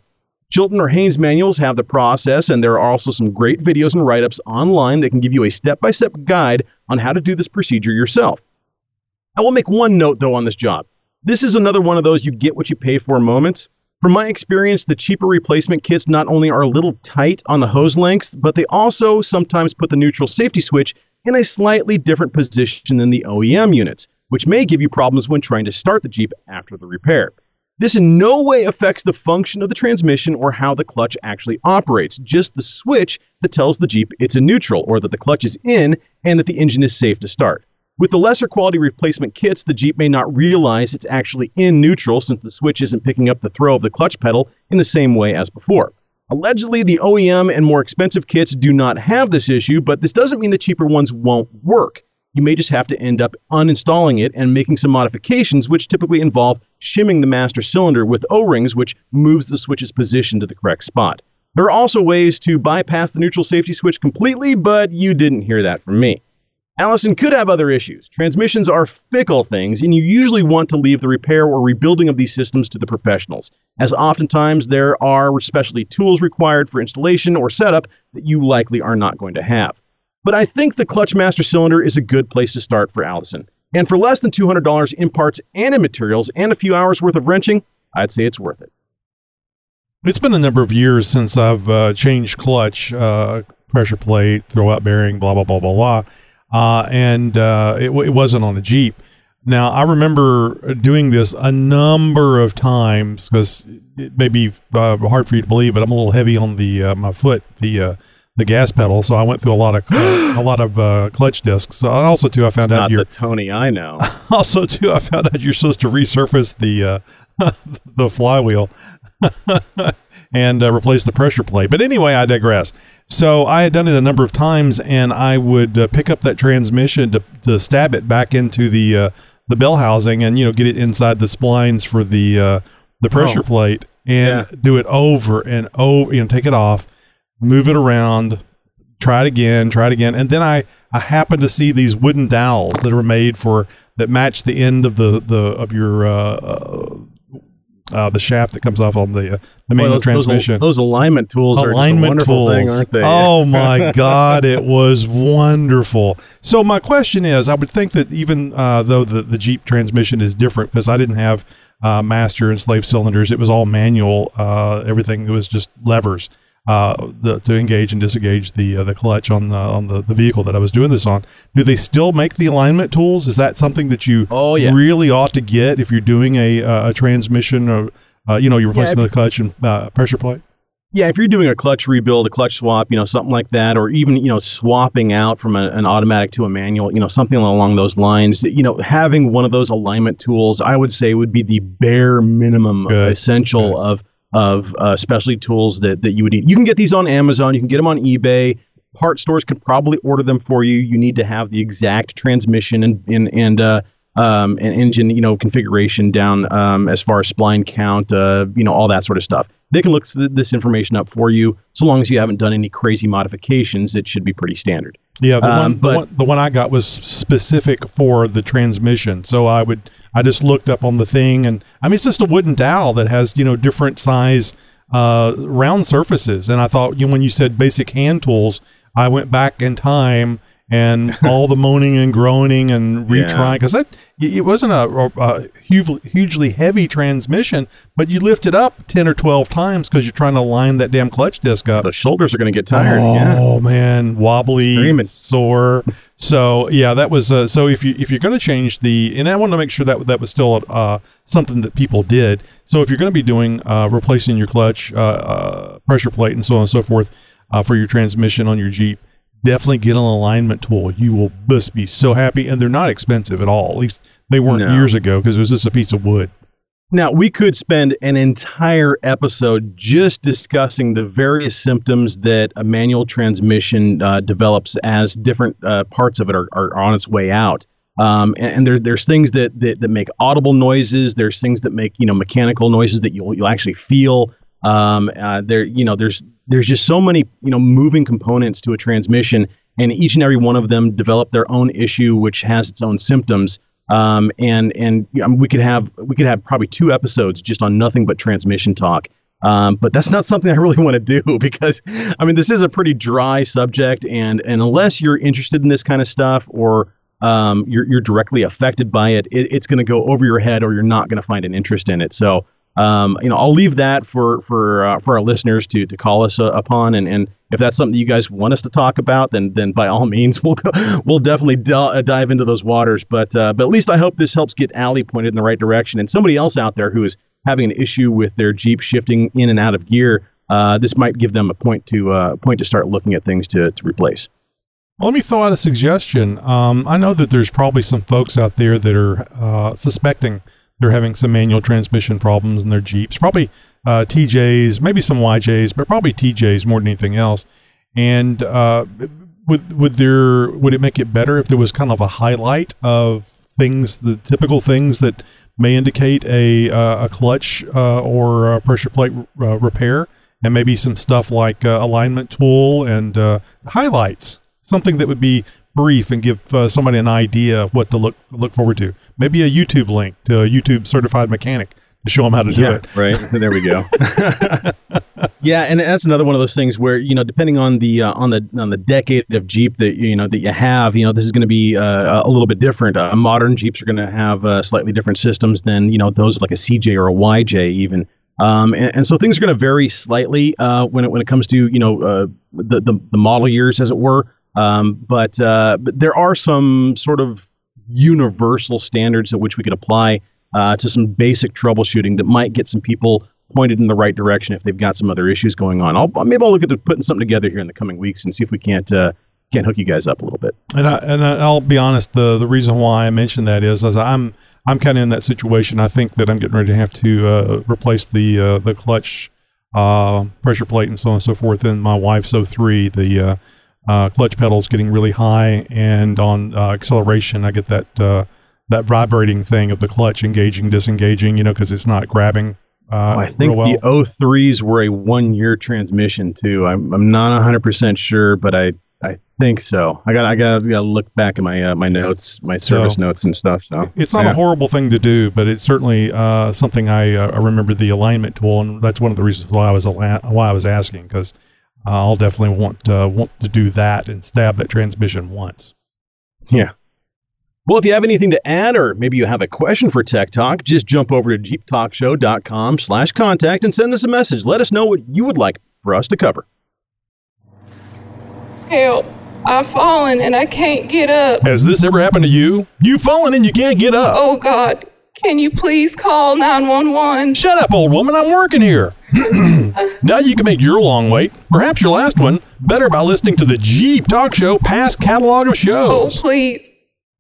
Chilton or Haynes manuals have the process, and there are also some great videos and write ups online that can give you a step by step guide on how to do this procedure yourself. I will make one note though on this job. This is another one of those you get what you pay for moments. From my experience, the cheaper replacement kits not only are a little tight on the hose lengths, but they also sometimes put the neutral safety switch in a slightly different position than the OEM units, which may give you problems when trying to start the Jeep after the repair. This in no way affects the function of the transmission or how the clutch actually operates, just the switch that tells the Jeep it's a neutral or that the clutch is in and that the engine is safe to start. With the lesser quality replacement kits, the Jeep may not realize it's actually in neutral since the switch isn't picking up the throw of the clutch pedal in the same way as before. Allegedly, the OEM and more expensive kits do not have this issue, but this doesn't mean the cheaper ones won't work. You may just have to end up uninstalling it and making some modifications, which typically involve shimming the master cylinder with O rings, which moves the switch's position to the correct spot. There are also ways to bypass the neutral safety switch completely, but you didn't hear that from me. Allison could have other issues. Transmissions are fickle things, and you usually want to leave the repair or rebuilding of these systems to the professionals, as oftentimes there are specialty tools required for installation or setup that you likely are not going to have. But I think the Clutch Master Cylinder is a good place to start for Allison. And for less than $200 in parts and in materials and a few hours worth of wrenching, I'd say it's worth it. It's been a number of years since I've uh, changed clutch, uh, pressure plate, throwout bearing, blah, blah, blah, blah, blah uh, and uh, it, it, wasn't on a Jeep. Now I remember doing this a number of times because it may be uh, hard for you to believe, but I'm a little heavy on the uh, my foot, the uh, the gas pedal, so I went through a lot of a lot of uh, clutch discs. So also too, I found it's out not you're the Tony I know. also too, I found out you're supposed to resurface the the flywheel. and uh, replace the pressure plate. But anyway, I digress. So I had done it a number of times, and I would uh, pick up that transmission to, to stab it back into the uh, the bell housing, and you know get it inside the splines for the uh, the pressure Oh. plate, and Yeah. do it over and over. You know, take it off, move it around, try it again, try it again, and then I I happened to see these wooden dowels that are made for that match the end of the the of your uh, uh, the shaft that comes off on the uh, the Boy, those, those- transmission Those, alignment tools are alignment wonderful tools. thing, aren't they? Oh my God, it was wonderful. So my question is, I would think that even uh, though the the Jeep transmission is different because I didn't have uh, master and slave cylinders, it was all manual. Uh, everything was just levers uh, the, to engage and disengage the uh, the clutch on the on the, the vehicle that I was doing this on. Do they still make the alignment tools? Is that something that you Oh, yeah. really ought to get if you're doing a uh, a transmission or uh, you know you're replacing if- the clutch and uh, pressure plate? Yeah, if you're doing a clutch rebuild, a clutch swap, you know, something like that, or even, you know, swapping out from a, an automatic to a manual, you know, something along those lines, you know, having one of those alignment tools, I would say would be the bare minimum Good, essential good. of of uh, specialty tools that, that you would need. You can get these on Amazon, you can get them on eBay. Part stores could probably order them for you. You need to have the exact transmission and and and uh, um, and engine, you know, configuration down um, as far as spline count, uh, you know, all that sort of stuff. They can look this information up for you. So long as you haven't done any crazy modifications, it should be pretty standard. Yeah, the Um, one, the one the one I got was specific for the transmission. So I would I just looked up on the thing and I mean it's just a wooden dowel that has, you know, different size uh round surfaces. And I thought you know, when you said basic hand tools, I went back in time and all the moaning and groaning and retrying because that it wasn't a, a hugely, hugely heavy transmission, but you lift it up ten or twelve times because you're trying to line that damn clutch disc up. The shoulders are going to get tired. Oh yeah. man, wobbly, Screaming. sore. So yeah, that was uh, so. If you if you're going to change the, and I want to make sure that that was still uh, something that people did. So if you're going to be doing uh, replacing your clutch, uh, uh, pressure plate, and so on and so forth uh, for your transmission on your Jeep, definitely get an alignment tool. You will just be so happy, and they're not expensive at all. At least they weren't No. years ago because it was just a piece of wood. Now, we could spend an entire episode just discussing the various symptoms that a manual transmission uh, develops as different uh, parts of it are, are on its way out. Um, and and there, there's things that, that, that make audible noises. There's things that make you know mechanical noises that you'll you'll actually feel. Um, uh, there you know there's there's just so many you know moving components to a transmission, and each and every one of them develop their own issue, which has its own symptoms. Um, and and you know, we could have we could have probably two episodes just on nothing but transmission talk. Um, but that's not something I really want to do because I mean this is a pretty dry subject, and and unless you're interested in this kind of stuff or um, you're you're directly affected by it, it it's going to go over your head, or you're not going to find an interest in it. So um, you know, I'll leave that for for uh, for our listeners to to call us uh, upon, and and if that's something you guys want us to talk about, then then by all means, we'll we'll definitely uh, dive into those waters. But uh, but at least I hope this helps get Allie pointed in the right direction, and somebody else out there who is having an issue with their Jeep shifting in and out of gear. Uh, this might give them a point to uh, point to start looking at things to to replace. Well, let me throw out a suggestion. Um, I know that there's probably some folks out there that are uh, suspecting they're having some manual transmission problems in their Jeeps. Probably uh, TJs, maybe some YJs, but probably TJs more than anything else. And uh, would would there would it make it better if there was kind of a highlight of things, the typical things that may indicate a uh, a clutch uh, or a pressure plate uh, repair, and maybe some stuff like uh, alignment tool and uh, highlights, something that would be brief and give uh, somebody an idea of what to look look forward to. Maybe a YouTube link to a YouTube certified mechanic to show them how to do yeah, it. right. There we go. yeah, and that's another one of those things where you know, depending on the uh, on the on the decade of Jeep that you know that you have, you know, this is going to be uh, a little bit different. Uh, modern Jeeps are going to have uh, slightly different systems than you know those of like a CJ or a YJ even. Um, and, and so things are going to vary slightly uh, when it when it comes to you know uh, the, the the model years, as it were. Um, but uh, but there are some sort of universal standards at which we could apply uh, to some basic troubleshooting that might get some people pointed in the right direction if they've got some other issues going on. I'll maybe I'll look at putting something together here in the coming weeks and see if we can't uh, can't hook you guys up a little bit. And I, and I'll be honest, the the reason why I mentioned that is as I'm I'm kind of in that situation. I think that I'm getting ready to have to uh, replace the uh, the clutch uh, pressure plate and so on and so forth in my wife's 03. The uh, clutch pedal's getting really high, and on uh, acceleration, I get that uh, that vibrating thing of the clutch engaging, disengaging. You know, because it's not grabbing. Uh, I think well. the 03s were a one year transmission too. I'm I'm not 100% sure, but I I think so. I got I got to look back at my uh, my notes, my service So- notes and stuff. So It's not yeah. a horrible thing to do, but it's certainly uh, something I, uh, I remember the alignment tool, and that's one of the reasons why I was why I was asking because I'll definitely want uh, want to do that and stab that transmission once. Yeah. Well, if you have anything to add or maybe you have a question for Tech Talk, just jump over to jeeptalkshow.com slash contact and send us a message. Let us know what you would like for us to cover. Help. I've fallen and I can't get up. Has this ever happened to you? You've fallen and you can't get up. Oh God. Can you please call 911? Shut up, old woman. I'm working here. now you can make your long wait, perhaps your last one, better by listening to the Jeep Talk Show past catalog of shows. Oh, please.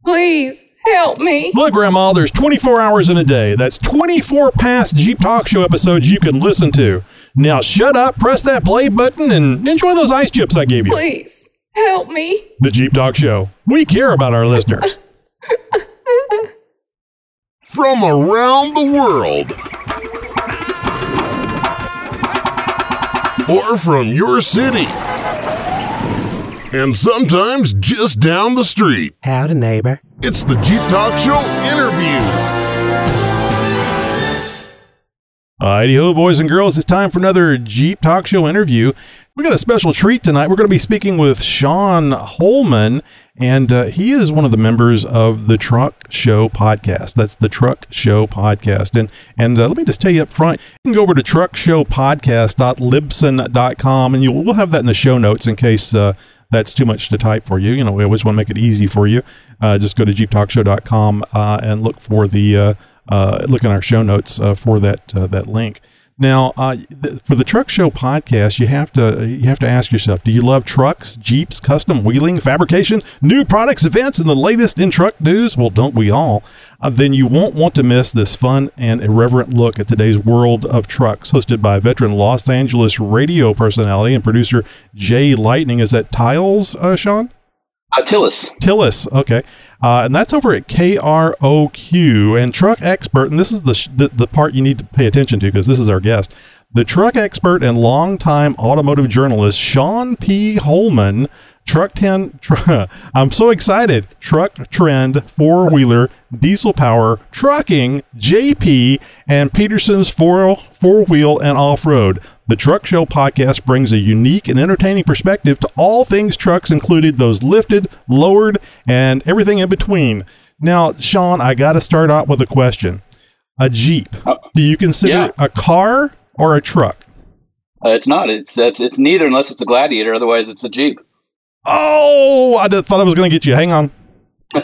Please help me. Look, Grandma, there's 24 hours in a day. That's 24 past Jeep Talk Show episodes you can listen to. Now shut up, press that play button, and enjoy those ice chips I gave you. Please help me. The Jeep Talk Show. We care about our listeners. From around the world. Or from your city. And sometimes just down the street. Howdy, neighbor. It's the Jeep Talk Show interview. Alrighty ho, boys and girls, it's time for another Jeep Talk Show interview. We got a special treat tonight. We're going to be speaking with Sean Holman, and uh, he is one of the members of the Truck Show podcast. That's the Truck Show podcast. And and uh, let me just tell you up front, you can go over to truckshowpodcast.libsyn.com, and you we'll have that in the show notes in case uh, that's too much to type for you. You know, we always want to make it easy for you. Uh, just go to jeeptalkshow.com uh, and look for the uh, look in our show notes for that that link. Now, uh, for the Truck Show podcast, you have to you have to ask yourself: Do you love trucks, Jeeps, custom wheeling, fabrication, new products, events, and the latest in truck news? Well, don't we all? Uh, then you won't want to miss this fun and irreverent look at today's world of trucks, hosted by veteran Los Angeles radio personality and producer Jay Lightning. Is that Tiles, uh, Sean? Uh, Tillis. Tillis, okay, uh, and that's over at KROQ and Truck Expert. And this is the, sh- the the part you need to pay attention to because this is our guest, the truck expert and longtime automotive journalist Sean P. Holman. Truck ten, tr- I'm so excited. Truck trend, four wheeler, diesel power, trucking, JP, and Petersen's four four wheel and off road. The Truck Show podcast brings a unique and entertaining perspective to all things trucks, included those lifted, lowered, and everything in between. Now, Sean, I got to start out with a question. a Jeep, do you consider yeah. a car or a truck? Uh, it's not. It's, it's it's neither unless it's a Gladiator. Otherwise, it's a Jeep. Oh, I thought I was going to get you. Hang on.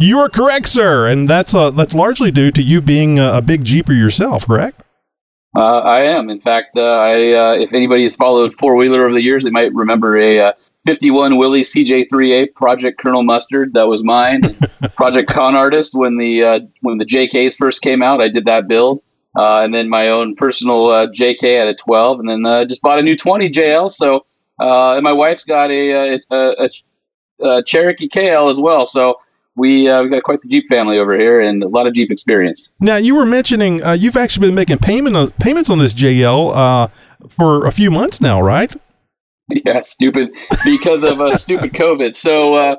you are correct, sir, and that's uh, that's largely due to you being a, a big Jeeper yourself, correct? Uh, I am. In fact, uh, I uh, if anybody has followed four wheeler over the years, they might remember a uh, 51 Willys CJ3A Project Colonel Mustard. That was mine. Project Con Artist when the uh, when the JKs first came out, I did that build. Uh, and then my own personal uh, JK at a 12, and then uh, just bought a new 20 JL. So, uh, and my wife's got a, a, a, a Cherokee KL as well. So we uh, we got quite the Jeep family over here, and a lot of Jeep experience. Now you were mentioning uh, you've actually been making payment on, payments on this JL uh, for a few months now, right? Yeah, stupid because of uh, stupid COVID. So, uh,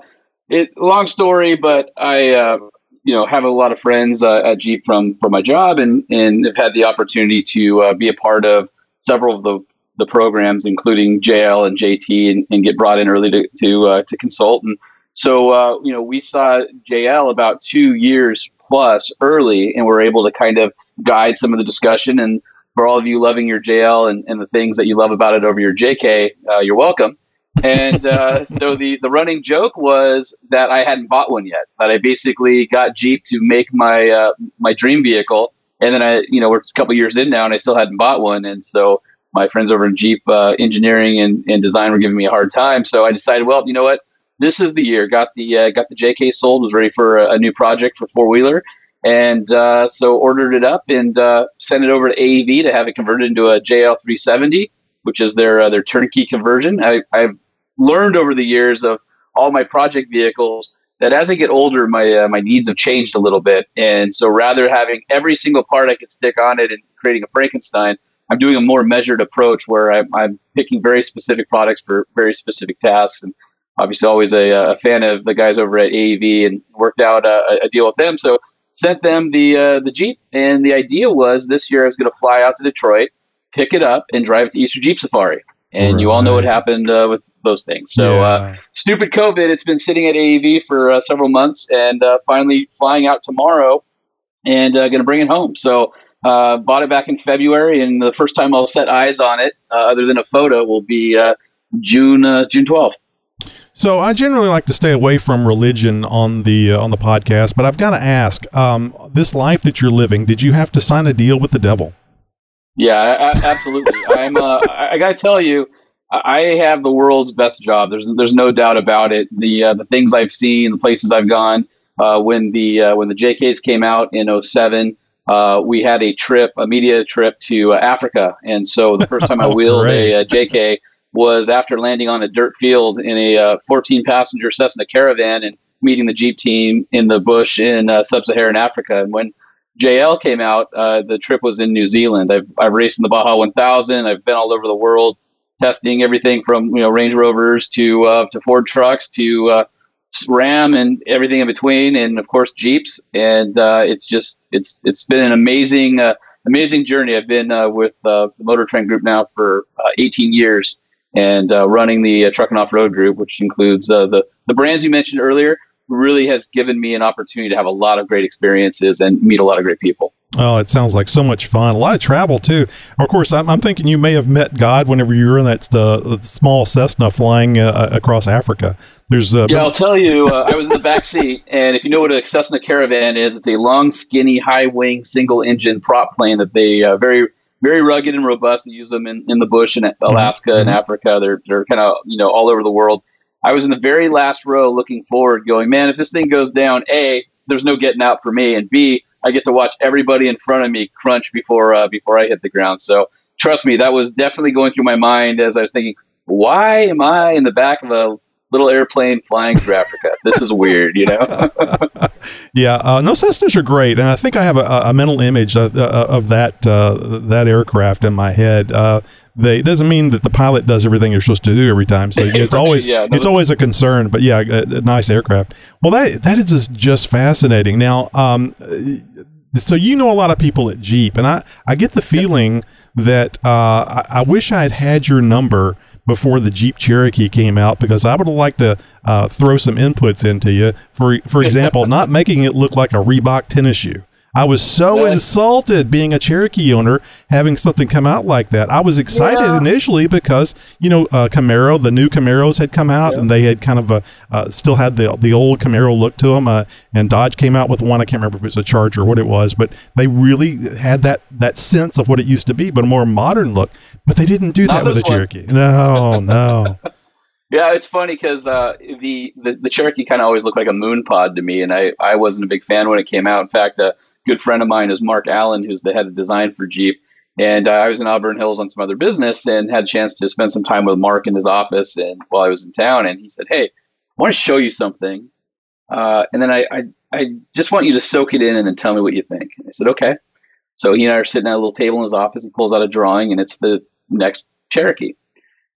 it long story, but I uh, you know have a lot of friends uh, at Jeep from from my job, and and have had the opportunity to uh, be a part of several of the the programs, including JL and JT, and, and get brought in early to to uh, to consult. And so uh, you know we saw JL about two years plus early, and we're able to kind of guide some of the discussion and for all of you loving your JL and, and the things that you love about it over your JK, uh, you're welcome. And uh, so the, the running joke was that I hadn't bought one yet. That I basically got Jeep to make my uh, my dream vehicle, and then I, you know, we're a couple years in now, and I still hadn't bought one. And so my friends over in Jeep uh, engineering and, and design were giving me a hard time. So I decided, well, you know what, this is the year. Got the uh, got the JK sold. Was ready for a, a new project for four wheeler and uh, so ordered it up and uh, sent it over to AEV to have it converted into a JL 370, which is their uh, their turnkey conversion. I, I've learned over the years of all my project vehicles that as I get older, my uh, my needs have changed a little bit, and so rather having every single part I could stick on it and creating a Frankenstein, I'm doing a more measured approach where I'm, I'm picking very specific products for very specific tasks and. Obviously, always a, a fan of the guys over at AEV, and worked out a, a deal with them. So sent them the uh, the Jeep, and the idea was this year I was going to fly out to Detroit, pick it up, and drive it to Easter Jeep Safari. And right. you all know what happened uh, with those things. So Yeah. uh, stupid COVID. It's been sitting at AEV for uh, several months, and uh, finally flying out tomorrow, and uh, going to bring it home. So. Uh, bought it back in February, and the first time I'll set eyes on it, uh, other than a photo, will be uh, June uh, June twelfth. So I generally like to stay away from religion on the uh, on the podcast, but I've got to ask: um, this life that you're living, did you have to sign a deal with the devil? Yeah, absolutely. I'm. Uh, I, got to tell you, I have the world's best job. There's there's no doubt about it. The uh, the things I've seen, the places I've gone. Uh, when the uh, when the JKs came out in 07, uh, we had a trip, a media trip to uh, Africa, and so the first time I wheeled a, uh JK was after landing on a dirt field in a uh, 14 passenger Cessna Caravan and meeting the Jeep team in the bush in uh, sub-Saharan Africa. And when JL came out, uh, the trip was in New Zealand. I've, I've raced in the Baja 1000. I've been all over the world testing everything from you know Range Rovers to uh, to Ford trucks to uh, Ram and everything in between, and of course Jeeps. And uh, it's just it's it's been an amazing uh, amazing journey. I've been uh, with uh, the Motor Trend Group now for uh, 18 years, and uh, running the Truck and Off Road Group, which includes the the brands you mentioned earlier. Really has given me an opportunity to have a lot of great experiences and meet a lot of great people. Oh, it sounds like so much fun. A lot of travel too. Of course, I'm, I'm thinking you may have met God whenever you were in that uh, small Cessna flying uh, across Africa. There's uh, Yeah, I'll tell you. Uh, I was in the back seat, and if you know what a Cessna Caravan is, it's a long, skinny, high-wing, single-engine prop plane that they uh, very, very rugged and robust. They use them in, in the bush in Alaska and Africa. They're they're kind of you know all over the world. I was in the very last row, looking forward, going, man, if this thing goes down, a there's no getting out for me, and b I get to watch everybody in front of me crunch before uh, before I hit the ground. So trust me, that was definitely going through my mind as I was thinking, why am I in the back of a little airplane flying through Africa? This is weird, you know. Yeah, uh, no Cessnas are great, and I think I have a, a mental image of, uh, of that uh, that aircraft in my head. They it doesn't mean that the pilot does everything you're supposed to do every time, so it's always yeah, no, it's always a concern. But yeah, a, a nice aircraft. Well, that that is just, just fascinating. Now, um, so you know a lot of people at Jeep, and I I get the feeling that uh, I, I wish I had had your number before the Jeep Cherokee came out because I would have liked to uh, throw some inputs into you. For for example, not making it look like a Reebok tennis shoe. I was so insulted being a Cherokee owner having something come out like that. I was excited Yeah. initially because you know uh, Camaro, the new Camaros had come out and they had kind of a uh, still had the the old Camaro look to them. Uh, and Dodge came out with one. I can't remember if it was a Charger or what it was, but they really had that that sense of what it used to be, but a more modern look. But they didn't do Not that with a. Cherokee. No, no. Yeah, it's funny because uh, the, the the Cherokee kind of always looked like a moon pod to me, and I, I wasn't a big fan when it came out. In fact, a good friend of mine is Mark Allen, who's the head of design for Jeep, and uh, I was in Auburn Hills on some other business and had a chance to spend some time with Mark in his office, and while I was in town, and he said, "Hey, I want to show you something," uh, and then I, I I just want you to soak it in and then tell me what you think. And I said, "Okay." So he and I are sitting at a little table in his office. He pulls out a drawing, and it's the next Cherokee.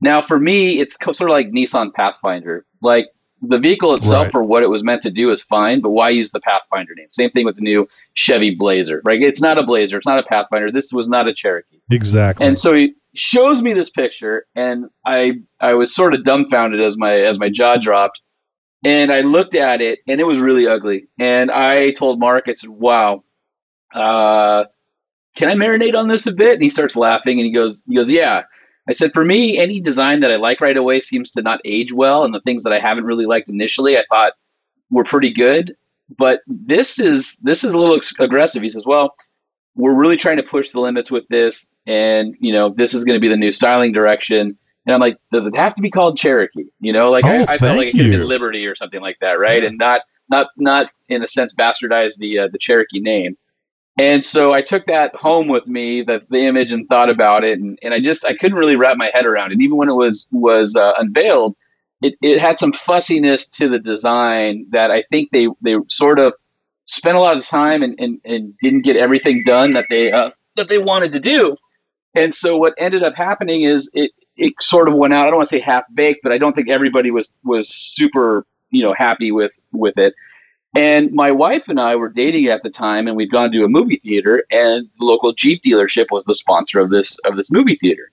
Now, for me, it's sort of like Nissan Pathfinder. Like the vehicle itself Right. for what it was meant to do is fine, but why use the Pathfinder name? Same thing with the new Chevy Blazer, right? It's not a Blazer, it's not a Pathfinder. This was not a Cherokee. Exactly. And so he shows me this picture, and I I was sort of dumbfounded as my as my jaw dropped, and I looked at it, and it was really ugly. And I told Mark, I said, "Wow, uh, can I marinate on this a bit?" And he starts laughing, and he goes, "He goes, yeah." I said, "For me, any design that I like right away seems to not age well, and the things that I haven't really liked initially, I thought were pretty good." But this is this is a little aggressive. He says, "Well." we're really trying to push the limits with this and you know this is going to be the new styling direction and i'm like does it have to be called cherokee you know like Oh, I, I felt like it could been liberty or something like that right and not not not in a sense bastardize the uh, the cherokee name and so i took that home with me the, the image and thought about it and, and i just i couldn't really wrap my head around it even when it was was uh, unveiled it, it had some fussiness to the design that i think they they sort of spent a lot of time and, and, and didn't get everything done that they uh, that they wanted to do. And so what ended up happening is it it sort of went out. I don't want to say half baked, but I don't think everybody was was super you know happy with with it. And my wife and I were dating at the time, and we'd gone to a movie theater, and the local Jeep dealership was the sponsor of this of this movie theater.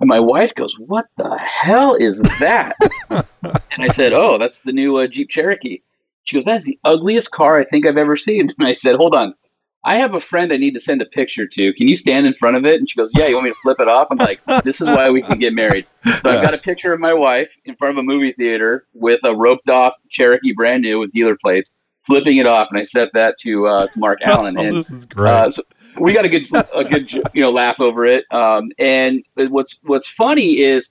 And my wife goes, "What the hell is that?" and I said, "Oh, that's the new uh, Jeep Cherokee." She goes, "That's the ugliest car I think I've ever seen." And I said, "Hold on, I have a friend I need to send a picture to. Can you stand in front of it?" And she goes, "Yeah, you want me to flip it off?" I'm like, "This is why we can get married." So I've got a picture of my wife in front of a movie theater with a roped off Cherokee, brand new with dealer plates, flipping it off, and I sent that to, uh, to Mark Allen. Oh, and this is great. uh, so we got a good a good you know laugh over it. Um, and what's what's funny is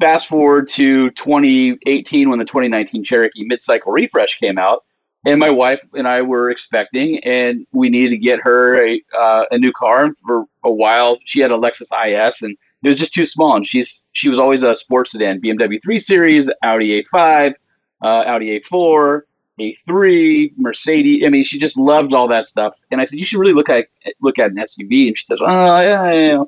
fast forward to 2018 when the 2019 Cherokee mid-cycle refresh came out, and my wife and I were expecting, and we needed to get her a uh, a new car for a while. She had a Lexus IS, and it was just too small. And she's she was always a sports sedan, BMW 3 Series, Audi A5, uh, Audi A4. A3, Mercedes. I mean, she just loved all that stuff. And I said, you should really look at look at an SUV. And she says, oh yeah, yeah. yeah."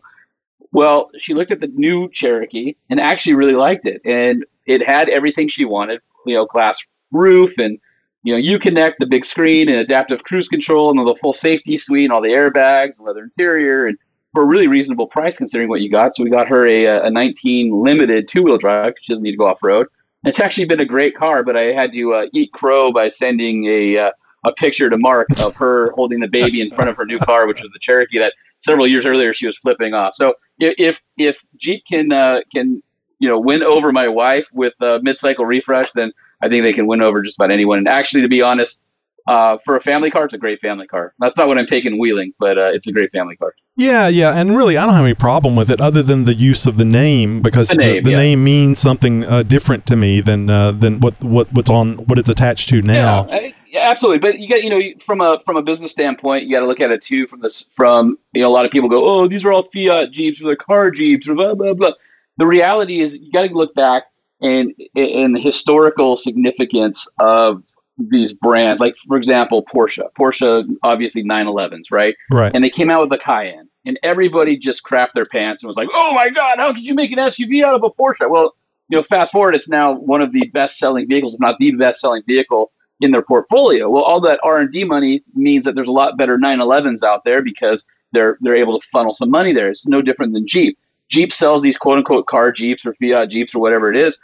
Well, she looked at the new Cherokee and actually really liked it, and it had everything she wanted. You know, glass roof and you know, you connect the big screen and adaptive cruise control and the full safety suite and all the airbags, leather interior, and for a really reasonable price considering what you got. So we got her a, a 19 limited two wheel drive. She doesn't need to go off road. It's actually been a great car, but I had to uh, eat crow by sending a uh, a picture to Mark of her holding the baby in front of her new car, which was the Cherokee that several years earlier she was flipping off. So if if Jeep can uh, can you know win over my wife with a mid cycle refresh, then I think they can win over just about anyone. And actually, to be honest, uh, for a family car, it's a great family car. That's not what I'm taking wheeling, but uh, it's a great family car. Yeah, yeah, and really, I don't have any problem with it other than the use of the name because The the, name, the yeah. name means something uh, different to me than uh, than what, what what's on what it's attached to now. Yeah, I- yeah, absolutely. But you got you know from a from a business standpoint, you got to look at it too from this from you know a lot of people go, oh, these are all Fiat Jeeps or they're car Jeeps or blah blah blah. The reality is you got to look back and in the historical significance of these brands. Like for example, Porsche. Porsche obviously 911s, right? Right. And they came out with the Cayenne, and everybody just crapped their pants and was like, "Oh my God, how could you make an SUV out of a Porsche?" Well, you know, fast forward, it's now one of the best-selling vehicles, if not the best-selling vehicle in their portfolio. Well, all that R and D money means that there's a lot better 911s out there because they're they're able to funnel some money there. It's no different than Jeep. Jeep sells these quote-unquote car Jeeps or Fiat Jeeps or whatever it is.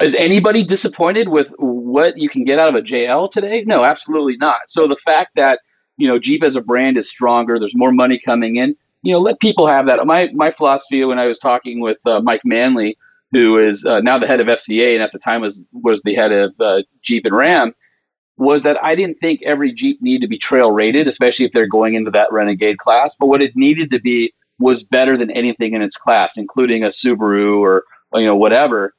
Is anybody disappointed with what you can get out of a JL today? No, absolutely not. So the fact that you know, Jeep as a brand is stronger. There's more money coming in. You know, let people have that. My my philosophy when I was talking with uh, Mike Manley, who is uh, now the head of FCA and at the time was was the head of uh, Jeep and Ram, was that I didn't think every Jeep needed to be trail rated, especially if they're going into that Renegade class. But what it needed to be was better than anything in its class, including a Subaru or you know whatever.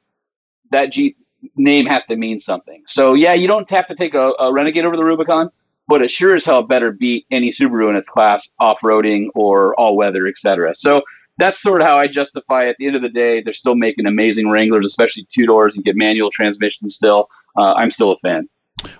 That Jeep name has to mean something. So yeah, you don't have to take a, a Renegade over the Rubicon, but it sure as hell better beat any Subaru in its class, off-roading or all-weather, etc. So that's sort of how I justify. It. At the end of the day, they're still making amazing Wranglers, especially two doors and get manual transmission. Still, uh, I'm still a fan.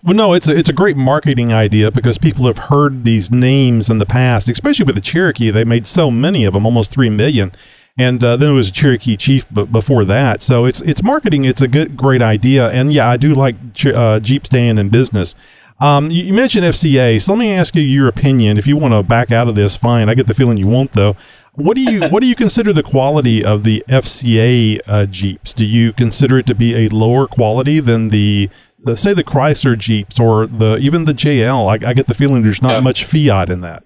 Well, no, it's a, it's a great marketing idea because people have heard these names in the past, especially with the Cherokee. They made so many of them, almost three million, and uh, then it was a Cherokee Chief But before that. So it's it's marketing. It's a good great idea, and yeah, I do like uh, Jeep staying in business. Um, you, you, mentioned FCA, so let me ask you your opinion. If you want to back out of this, fine. I get the feeling you won't, though. What do you what do you consider the quality of the FCA uh, Jeeps? Do you consider it to be a lower quality than the the, say the Chrysler Jeeps or the even the JL, I, I get the feeling there's not yeah. much fiat in that.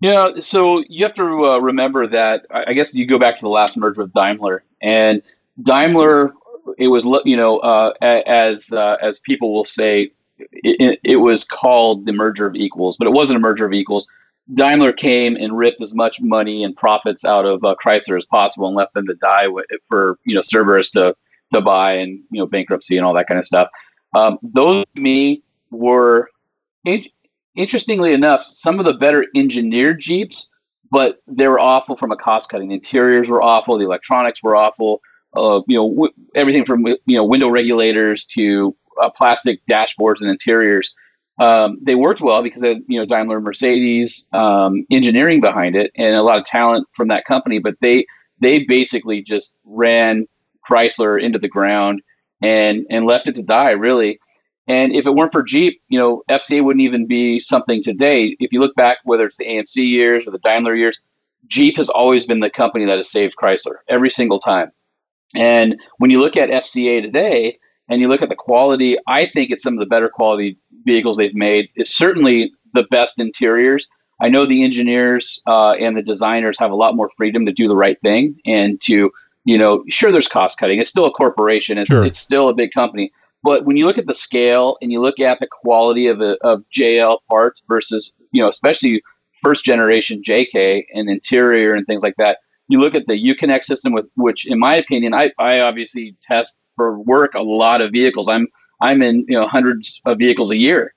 Yeah, so you have to uh, remember that. I guess you go back to the last merger with Daimler, and Daimler, it was you know uh, as uh, as people will say, it, it, was called the merger of equals, but it wasn't a merger of equals. Daimler came and ripped as much money and profits out of uh, Chrysler as possible and left them to die for you know Cerberus to to buy and you know bankruptcy and all that kind of stuff. Um, those to me were, interestingly enough, some of the better engineered Jeeps, but they were awful from a cost cutting. The interiors were awful, the electronics were awful. Uh, you know, w- everything from you know window regulators to uh, plastic dashboards and interiors. Um, they worked well because of you know Daimler Mercedes um, engineering behind it and a lot of talent from that company. But they they basically just ran Chrysler into the ground and and left it to die really. And if it weren't for Jeep, you know, FCA wouldn't even be something today. If you look back, whether it's the AMC years or the Daimler years, Jeep has always been the company that has saved Chrysler every single time. And when you look at FCA today and you look at the quality, I think it's some of the better quality vehicles they've made. It's certainly the best interiors. I know the engineers uh, and the designers have a lot more freedom to do the right thing and to you know, sure, there's cost cutting. It's still a corporation. It's, sure. it's still a big company. But when you look at the scale and you look at the quality of, the, of JL parts versus, you know, especially first generation JK and interior and things like that, you look at the Uconnect system with which, in my opinion, I, I obviously test for work a lot of vehicles. I'm I'm in you know hundreds of vehicles a year,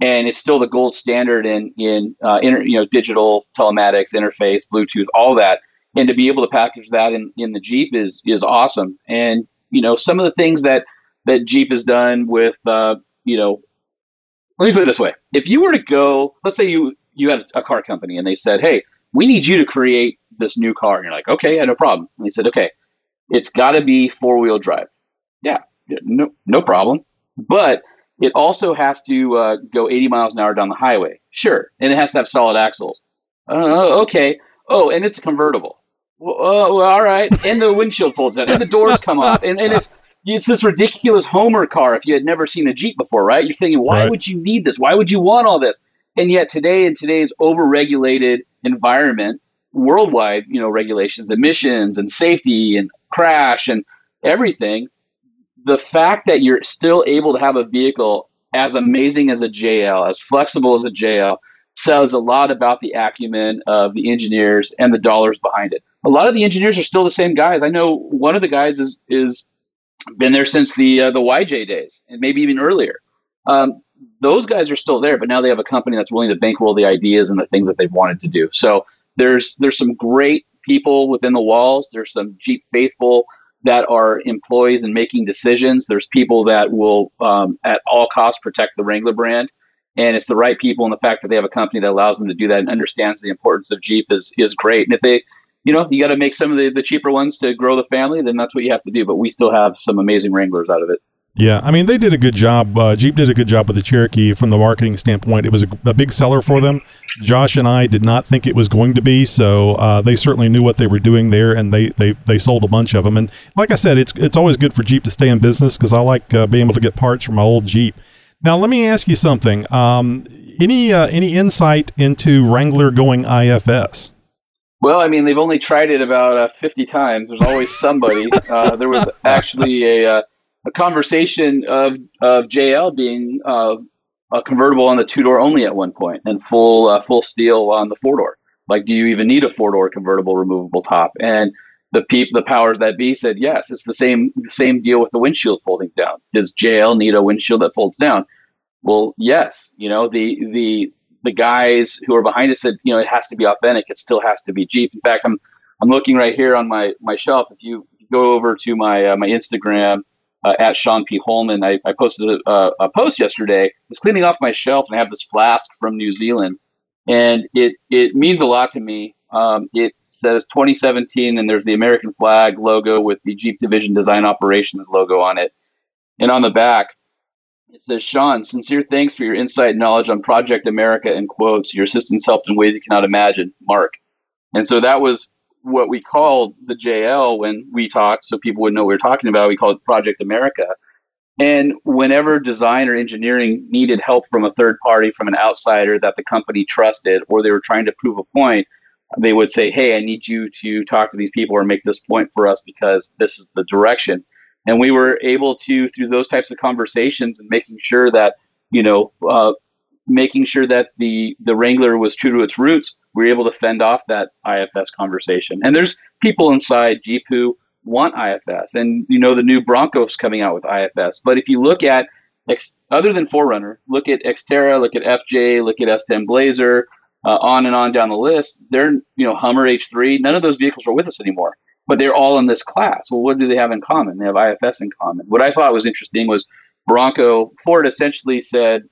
and it's still the gold standard in in uh, inter, you know digital telematics interface, Bluetooth, all that and to be able to package that in, in the Jeep is is awesome. And you know, some of the things that that Jeep has done with uh, you know, let me put it this way: if you were to go, let's say you you had a car company and they said, "Hey, we need you to create this new car," and you're like, "Okay, yeah, no problem." And they said, "Okay, it's got to be four wheel drive." Yeah, no no problem, but it also has to uh, go 80 miles an hour down the highway. Sure, and it has to have solid axles. Uh, okay. Oh, and it's convertible well, uh, well, all right. And the windshield folds down, and the doors come off, and, and it's it's this ridiculous Homer car. If you had never seen a Jeep before, right? You're thinking, why right. would you need this? Why would you want all this? And yet today, in today's over-regulated environment, worldwide, you know, regulations, emissions, and safety, and crash, and everything, the fact that you're still able to have a vehicle as amazing as a JL, as flexible as a JL, says a lot about the acumen of the engineers and the dollars behind it. A lot of the engineers are still the same guys. I know one of the guys is is been there since the uh, the YJ days and maybe even earlier. Um, those guys are still there, but now they have a company that's willing to bankroll the ideas and the things that they've wanted to do. So there's there's some great people within the walls. There's some Jeep faithful that are employees and making decisions. There's people that will um, at all costs protect the Wrangler brand and it's the right people and the fact that they have a company that allows them to do that and understands the importance of Jeep is is great. And if they, you know, you got to make some of the, the cheaper ones to grow the family, then that's what you have to do. But we still have some amazing Wranglers out of it. Yeah, I mean they did a good job. Uh, Jeep did a good job with the Cherokee from the marketing standpoint. It was a, a, big seller for them. Josh and I did not think it was going to be, so uh, they certainly knew what they were doing there, and they, they they sold a bunch of them. And like I said, it's it's always good for Jeep to stay in business because I like uh, being able to get parts from my old Jeep. Now, let me ask you something. Um, any uh, any insight into Wrangler going IFS? Well, I mean, they've only tried it about uh, 50 times. There's always somebody. uh, there was actually a, uh, a conversation of, of JL being uh, a convertible on the two door only at one point and full uh, full steel on the four door. Like, do you even need a four door convertible removable top? And the peop, the powers that be said yes. It's the same the same deal with the windshield folding down. Does JL need a windshield that folds down? Well, yes. You know the the the guys who are behind it said you know it has to be authentic. It still has to be Jeep. In fact, I'm I'm looking right here on my my shelf. If you, go over to my uh, my Instagram uh, at Sean P Holman, I, I posted a, a post yesterday. I was cleaning off my shelf and I have this flask from New Zealand, and it it means a lot to me. Um, it says 2017, and there's the American flag logo with the Jeep Division Design Operations logo on it. And on the back, it says, Sean, sincere thanks for your insight and knowledge on Project America and quotes. Your assistance helped in ways you cannot imagine. Mark. And so that was what we called the JL when we talked, so people would know what we were talking about. We called it Project America. And whenever design or engineering needed help from a third party, from an outsider that the company trusted, or they were trying to prove a point, they would say, Hey, I need you to talk to these people or make this point for us because this is the direction. And we were able to, through those types of conversations and making sure that, you know, uh, making sure that the, the Wrangler was true to its roots, we were able to fend off that IFS conversation. And there's people inside Jeep who want IFS. And, you know, the new Broncos coming out with IFS. But if you look at, other than 4Runner, look at Xterra, look at FJ, look at S10 Blazer, uh, on and on down the list. They're, you know, Hummer H3. None of those vehicles are with us anymore, but they're all in this class. Well, what do they have in common? They have IFS in common. What I thought was interesting was Bronco Ford essentially said,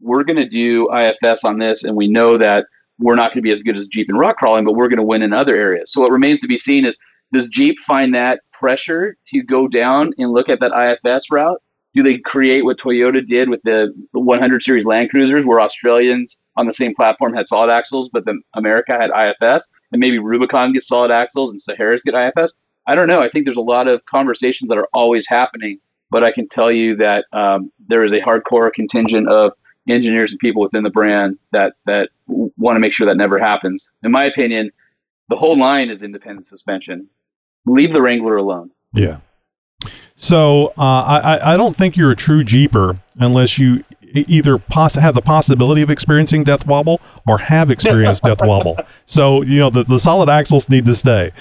"We're going to do IFS on this, and we know that we're not going to be as good as Jeep in rock crawling, but we're going to win in other areas." So what remains to be seen is does Jeep find that pressure to go down and look at that IFS route? Do they create what Toyota did with the 100 series Land Cruisers, where Australians on the same platform had solid axles, but then America had IFS, and maybe Rubicon gets solid axles and Saharas get IFS. I don't know. I think there's a lot of conversations that are always happening, but I can tell you that um, there is a hardcore contingent of engineers and people within the brand that that want to make sure that never happens. In my opinion, the whole line is independent suspension. Leave the Wrangler alone. Yeah. So uh, I I don't think you're a true Jeeper unless you either poss- have the possibility of experiencing death wobble or have experienced death wobble. So you know the, the solid axles need to stay.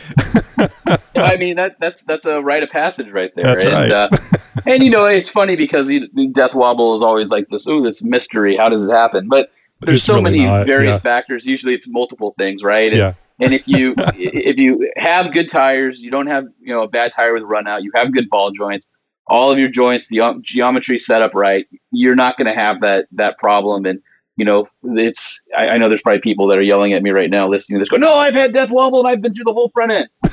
I mean that that's that's a rite of passage right there. That's and, right. uh, and you know it's funny because you, death wobble is always like this. Oh, this mystery. How does it happen? But there's It's so really many not, various yeah. factors. Usually it's multiple things, right? And, Yeah. and if you if you have good tires, you don't have you know a bad tire with run out. You have good ball joints. All of your joints, the um, geometry set up right. You're not going to have that that problem. And you know, it's I, I know there's probably people that are yelling at me right now listening to this. Go, no, I've had death wobble and I've been through the whole front end.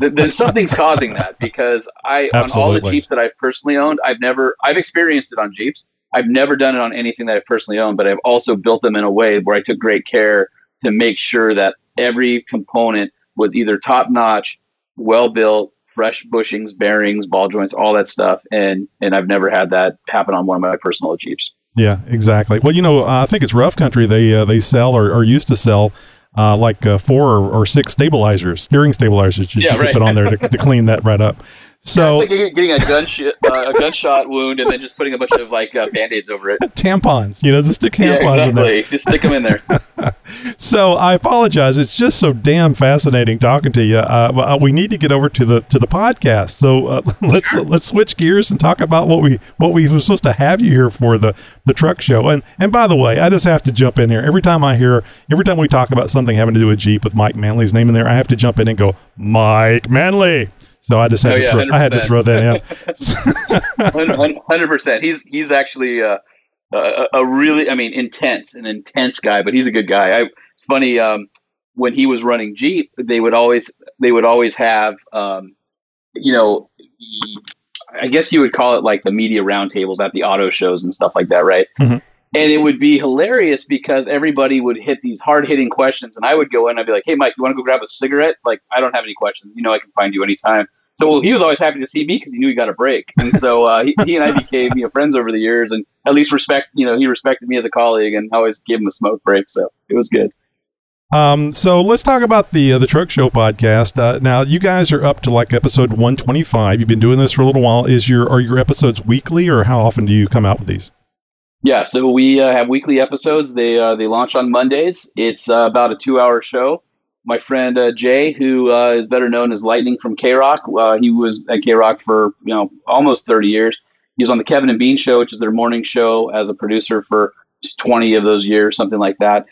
Then something's causing that because I on all the Jeeps that I've personally owned, I've never I've experienced it on Jeeps. I've never done it on anything that I've personally owned, but I've also built them in a way where I took great care to make sure that every component was either top notch, well built, fresh bushings, bearings, ball joints, all that stuff. And and I've never had that happen on one of my personal Jeeps. Yeah, exactly. Well, you know, uh, I think it's Rough Country. They uh, they sell or, or used to sell uh, like uh, four or, or six stabilizers, steering stabilizers just you Yeah, can right. put on there to, to clean that right up. So It's like getting a gunshot uh, a gunshot wound and then just putting a bunch of like uh, band-aids over it. tampons, you know, just stick Yeah, tampons in there. exactly. Just stick them in there. So I apologize. It's just so damn fascinating talking to you. Uh, uh, we need to get over to the to the podcast. So uh, let's let's switch gears and talk about what we what we were supposed to have you here for the the truck show. And and by the way, I just have to jump in here every time I hear every time we talk about something having to do with Jeep with Mike Manley's name in there. I have to jump in and go Mike Manley. So I just had Oh, to yeah, throw, I had to throw that in. Hundred percent. He's he's actually uh, a, a really, I mean, intense, an intense guy, but he's a good guy. I, it's funny um, when he was running Jeep, they would always they would always have, um, you know, I guess you would call it like the media roundtables at the auto shows and stuff like that, right? Mhm. And it would be hilarious because everybody would hit these hard hitting questions, and I would go in. I'd be like, "Hey, Mike, you want to go grab a cigarette? Like, I don't have any questions. You know, I can find you anytime." So well, he was always happy to see me because he knew he got a break. And so uh, he, he and I became you know friends over the years, and at least respect you know he respected me as a colleague, and I always gave him a smoke break. So it was good. Um, so let's talk about the uh, the Truck Show podcast. Uh, now you guys are up to like episode 125. You've been doing this for a little while. Is your are your episodes weekly, or how often do you come out with these? Yeah, so we uh, have weekly episodes. They uh, they launch on Mondays. It's uh, about a two hour show. My friend uh, Jay, who uh, is better known as Lightning from K Rock, uh, he was at K Rock for you know almost thirty years. He was on the Kevin and Bean show, which is their morning show, as a producer for twenty of those years, something like that.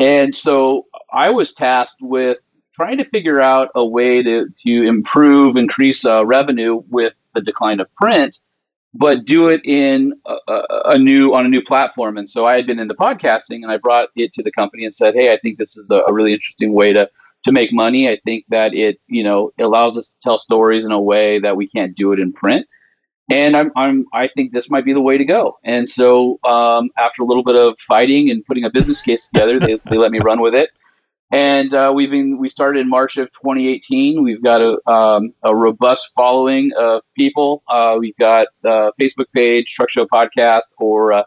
And so I was tasked with trying to figure out a way to to improve, increase revenue with the decline of print but do it in a, a, new on a new platform. And so I had been into podcasting, and I brought it to the company and said, "Hey, I think this is a, a really interesting way to to make money. I think that it you know allows us to tell stories in a way that we can't do it in print." And I'm, I'm I think this might be the way to go. And so um, after a little bit of fighting and putting a business case together, they, they let me run with it and uh, we've been we started in March of 2018. We've got a, um, a robust following of people. Uh, we've got a Facebook page, Truck Show Podcast, or uh,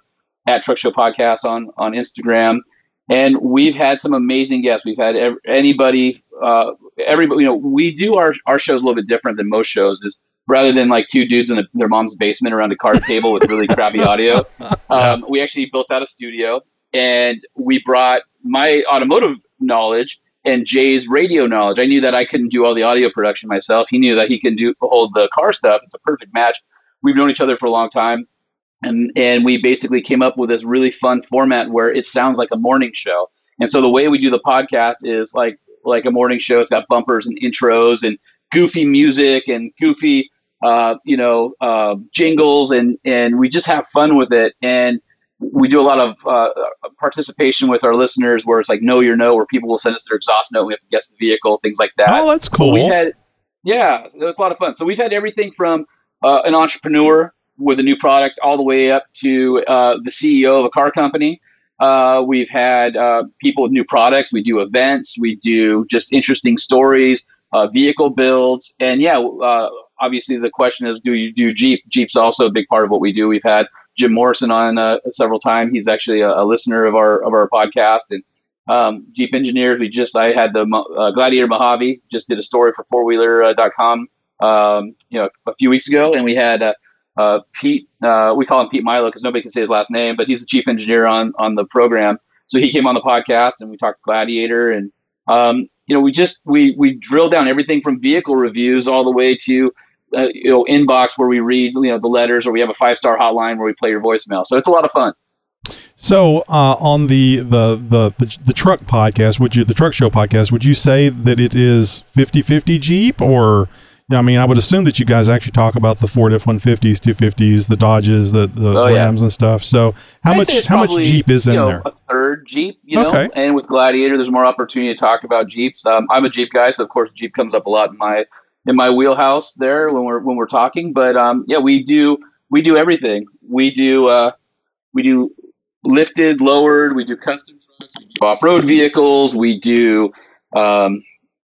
at Truck Show Podcast on on Instagram, and we've had some amazing guests. We've had ev- anybody, uh, everybody. You know, we do our our shows a little bit different than most shows. Is rather than like two dudes in a, their mom's basement around a card table with really crappy audio, um, we actually built out a studio and we brought my automotive knowledge and Jay's radio knowledge. I knew that I couldn't do all the audio production myself. He knew that he can do hold the car stuff. It's a perfect match. We've known each other for a long time, and and we basically came up with this really fun format where it sounds like a morning show. And so the way we do the podcast is like like a morning show. It's got bumpers and intros and goofy music and goofy uh, you know uh, jingles and and we just have fun with it and we do a lot of uh, participation with our listeners where it's like know your know where people will send us their exhaust note we have to guess the vehicle things like that. Oh that's cool we've had yeah it's a lot of fun. So we've had everything from uh, an entrepreneur with a new product all the way up to uh, the ceo of a car company. Uh, we've had uh, people with new products. We do events. We do just interesting stories uh, vehicle builds. And yeah obviously the question is do you do jeep? Jeep's also a big part of what we do. We've had Jim Morrison on uh, several times. He's actually a, a, listener of our of our podcast and um, Jeep engineers. We just I had the uh, Gladiator Mojave just did a story for fourwheeler.com um, you know a few weeks ago, and we had uh, uh, Pete. Uh, we call him Pete Milo because nobody can say his last name, but he's the chief engineer on on the program. So he came on the podcast and we talked Gladiator and um, you know we just we we drilled down everything from vehicle reviews all the way to uh, you know inbox where we read you know the letters, or we have a five star hotline where we play your voicemail. So it's a lot of fun. So uh, on the, the the, the the truck podcast, would you the truck show podcast? Would you say that it is 50-50 Jeep or? I mean, I would assume that you guys actually talk about the Ford F one fifties, two fifties, the Dodges, the the oh, Rams yeah. and stuff. So how I'd much how much Jeep is in know, there? A third Jeep, you know. Okay. And with Gladiator, there's more opportunity to talk about Jeeps. Um, I'm a Jeep guy, so of course Jeep comes up a lot in my in my wheelhouse there when we're when we're talking. But um, yeah, we do we do everything. We do uh, we do lifted, lowered. We do custom trucks. We do off-road vehicles. We do um,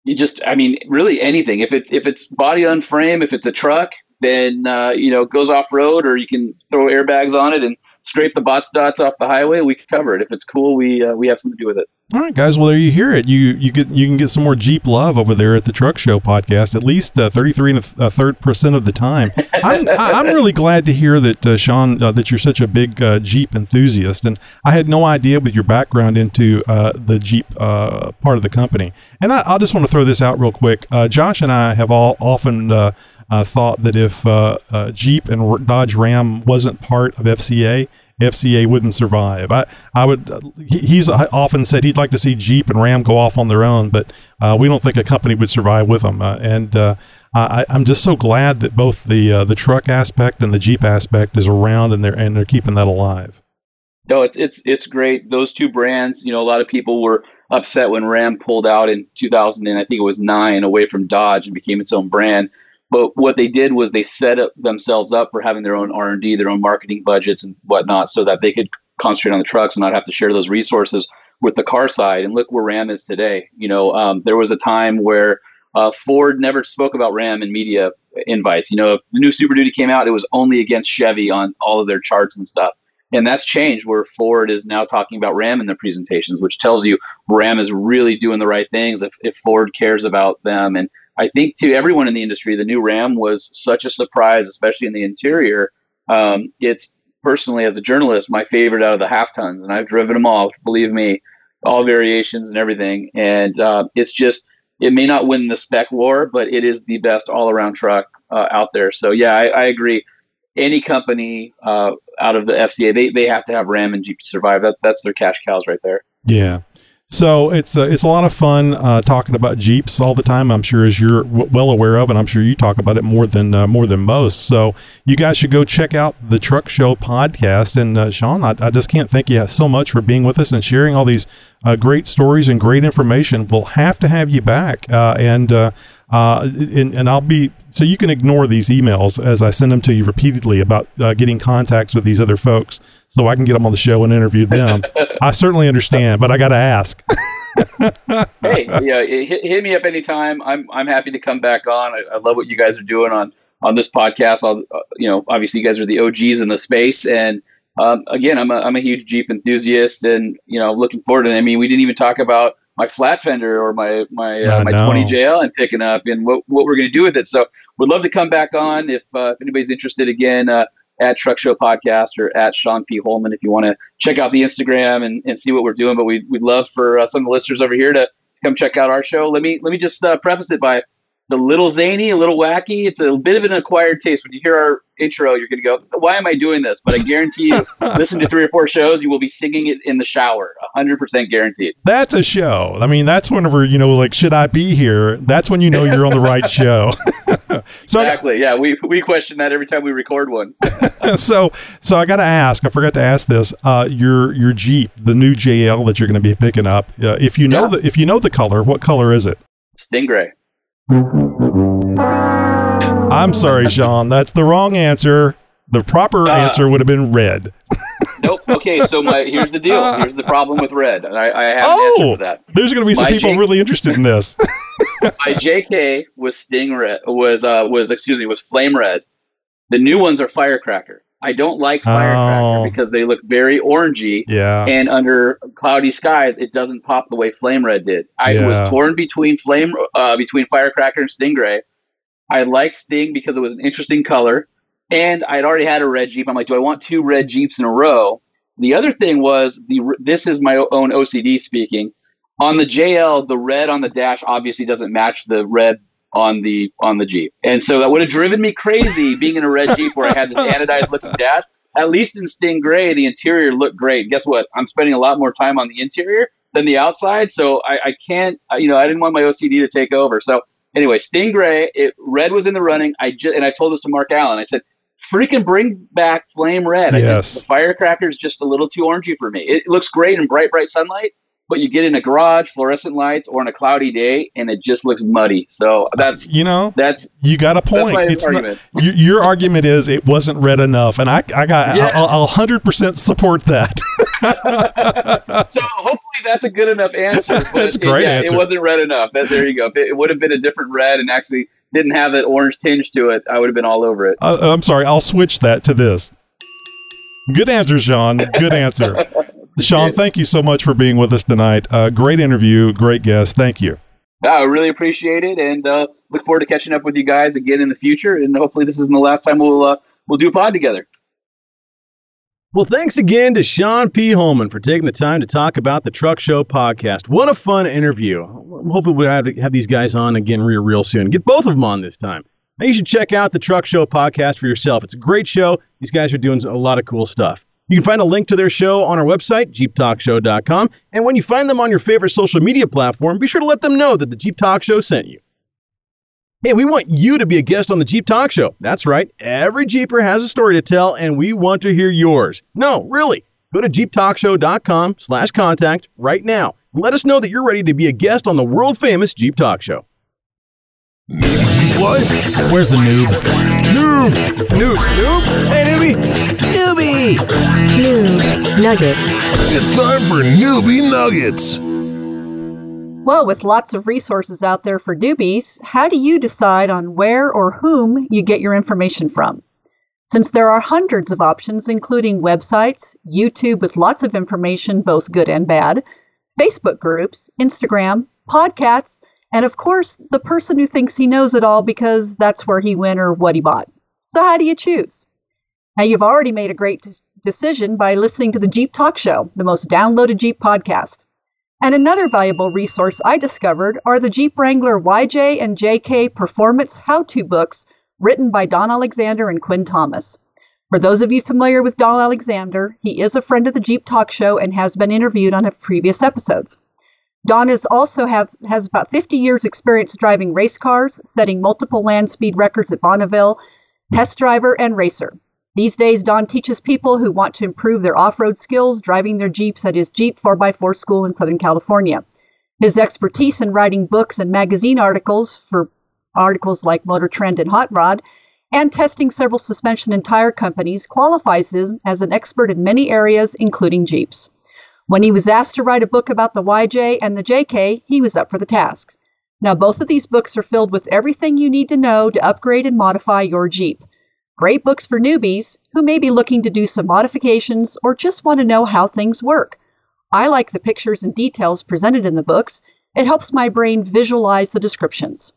you just I mean really anything. If it's if it's body on frame, if it's a truck, then uh, you know goes off road, or you can throw airbags on it and scrape the bots dots off the highway, we can cover it. If it's cool, we uh, we have something to do with it. All right, guys. Well, there you hear it. You you get you can get some more Jeep love over there at the Truck Show podcast. At least uh, thirty three and a, third percent of the time. I'm I'm really glad to hear that uh, Sean uh, that you're such a big uh, Jeep enthusiast, and I had no idea with your background into uh, the Jeep uh, part of the company. And I, I just want to throw this out real quick. Josh and I have all often. Thought that if Jeep and Dodge Ram wasn't part of FCA, FCA wouldn't survive. I, I would. He's often said he'd like to see Jeep and Ram go off on their own, but uh, we don't think a company would survive with them. Uh, and uh, I, am just so glad that both the uh, the truck aspect and the Jeep aspect is around, and they're and they're keeping that alive. No, it's it's it's great. Those two brands, you know, a lot of people were upset when Ram pulled out in 2000 and I think it was nine away from Dodge and became its own brand. But what they did was they set up themselves up for having their own R and D, their own marketing budgets and whatnot, so that they could concentrate on the trucks and not have to share those resources with the car side. And look where Ram is today. You know, um, there was a time where uh, Ford never spoke about Ram in media invites. You know, if the new Super Duty came out, it was only against Chevy on all of their charts and stuff. And that's changed where Ford is now talking about Ram in their presentations, which tells you Ram is really doing the right things if, if Ford cares about them. And I think to everyone in the industry, the new Ram was such a surprise, especially in the interior. Um, it's personally, as a journalist, my favorite out of the half tons, and I've driven them all. Believe me, all variations and everything. And uh, it's just it may not win the spec war, but it is the best all around truck uh, out there. So yeah, I, I agree. Any company uh, out of the FCA, they, they have to have Ram and Jeep to survive. That that's their cash cows right there. Yeah. So it's uh, it's a lot of fun uh, talking about Jeeps all the time. I'm sure as you're w- well aware of, and I'm sure you talk about it more than uh, more than most. So you guys should go check out the Truck Show podcast. And uh, Sean, I, I, just can't thank you so much for being with us and sharing all these uh, great stories and great information. We'll have to have you back, uh, and uh, and, and, I'll be so you can ignore these emails as I send them to you repeatedly about uh, getting contacts with these other folks, so I can get them on the show and interview them. I certainly understand, but I got to ask. hey, yeah, hit, hit, me up anytime. I'm I'm happy to come back on. I, I love what you guys are doing on on this podcast. I'll, uh, you know, obviously you guys are the OGs in the space, and um, again, I'm a I'm a huge Jeep enthusiast, and you know, looking forward to. It. I mean, we didn't even talk about my flat fender or my my uh, my 20 JL and picking up and what, what we're going to do with it. So we'd love to come back on if, uh, if anybody's interested again uh, at Truck Show Podcast or at Sean P. Holman if you want to check out the Instagram and, and see what we're doing. But we'd, we'd love for uh, some of the listeners over here to, to come check out our show. Let me let me just uh, preface it by a little zany, a little wacky. It's a bit of an acquired taste. When you hear our intro, you're going to go, "Why am I doing this?" But I guarantee you, listen to three or four shows, you will be singing it in the shower, hundred percent guaranteed. That's a show. I mean, that's whenever you know, like, should I be here? That's when you know you're on the right show. so exactly, yeah. We we question that every time we record one. so so I got to ask. I forgot to ask this. Uh, your your Jeep, the new JL that you're going to be picking up. Uh, if you know yeah. the if you know the color, what color is it? Sting Gray. I'm sorry, Sean. That's the wrong answer. The proper uh, answer would have been red. nope. Okay, so my here's the deal. Here's the problem with red. I, I have oh, an answer for that. There's going to be some my people J- really interested in this. my JK was Sting red. Was uh was excuse me was flame red. The new ones are firecracker. I don't like firecracker oh. because they look very orangey. Yeah. And under cloudy skies, it doesn't pop the way flame red did. I yeah. was torn between flame uh, between firecracker and Sting Gray. I like Sting because it was an interesting color, and I'd already had a red Jeep. I'm like, do I want two red Jeeps in a row? The other thing was the this is my own OCD speaking. On the JL, the red on the dash obviously doesn't match the red on the on the Jeep. And so that would have driven me crazy being in a red Jeep where I had this anodized looking dash. At least in Sting Gray, the interior looked great. Guess what? I'm spending a lot more time on the interior than the outside, so I, I can't. You know, I didn't want my OCD to take over. So anyway, Sting Gray, it, red was in the running. I just and I told this to Mark Allen. I said, "Freaking bring back flame red." Yes. I just, the firecracker is just a little too orangey for me. It looks great in bright, bright sunlight, but you get in a garage, fluorescent lights, or on a cloudy day, and it just looks muddy. So that's you know that's you got a point. It's argument. Not, your, your, argument is it wasn't red enough, and I I got yes. I'll hundred percent support that. so hopefully that's a good enough answer. that's a great it, yeah, answer. It wasn't red enough. That, there you go. If it, it would have been a different red and actually didn't have that orange tinge to it, I would have been all over it. Uh, I'm sorry. I'll switch that to this. Good answer, Sean. Good answer. Sean, thank you so much for being with us tonight. Uh, great interview, great guest. Thank you. I really appreciate it, and uh, look forward to catching up with you guys again in the future. And hopefully, this isn't the last time we'll uh, we'll do a pod together. Well, thanks again to Sean P. Holman for taking the time to talk about the Truck Show podcast. What a fun interview! Hopefully, we'll have, have these guys on again real, real soon. Get both of them on this time. Now, you should check out the Truck Show podcast for yourself. It's a great show. These guys are doing a lot of cool stuff. You can find a link to their show on our website, jeeptalkshow.com. And when you find them on your favorite social media platform, be sure to let them know that the Jeep Talk Show sent you. Hey, we want you to be a guest on the Jeep Talk Show. That's right. Every Jeeper has a story to tell, and we want to hear yours. No, really. Go to jeeptalkshow.com slash contact right now. Let us know that you're ready to be a guest on the world famous Jeep Talk Show. What? Where's the noob? Noob! Noob! Noob! Hey, newbie! Newbie! Noob Nugget. It's time for Newbie Nuggets. Well, with lots of resources out there for newbies, how do you decide on where or whom you get your information from? Since there are hundreds of options, including websites, YouTube with lots of information, both good and bad, Facebook groups, Instagram, podcasts, and of course, the person who thinks he knows it all because that's where he went or what he bought. So, how do you choose? Now, you've already made a great decision by listening to the Jeep Talk Show, the most downloaded Jeep podcast. And another valuable resource I discovered are the Jeep Wrangler YJ and JK Performance How To books written by Don Alexander and Quinn Thomas. For those of you familiar with Don Alexander, he is a friend of the Jeep Talk Show and has been interviewed on previous episodes. Don is also have has about 50 years experience driving race cars, setting multiple land speed records at Bonneville, test driver and racer. These days, Don teaches people who want to improve their off-road skills driving their Jeeps at his Jeep 4x4 school in Southern California. His expertise in writing books and magazine articles for articles like Motor Trend and Hot Rod, and testing several suspension and tire companies qualifies him as an expert in many areas, including Jeeps. When he was asked to write a book about the YJ and the JK, he was up for the task. Now, both of these books are filled with everything you need to know to upgrade and modify your Jeep. Great books for newbies who may be looking to do some modifications or just want to know how things work. I like the pictures and details presented in the books. It helps my brain visualize the descriptions.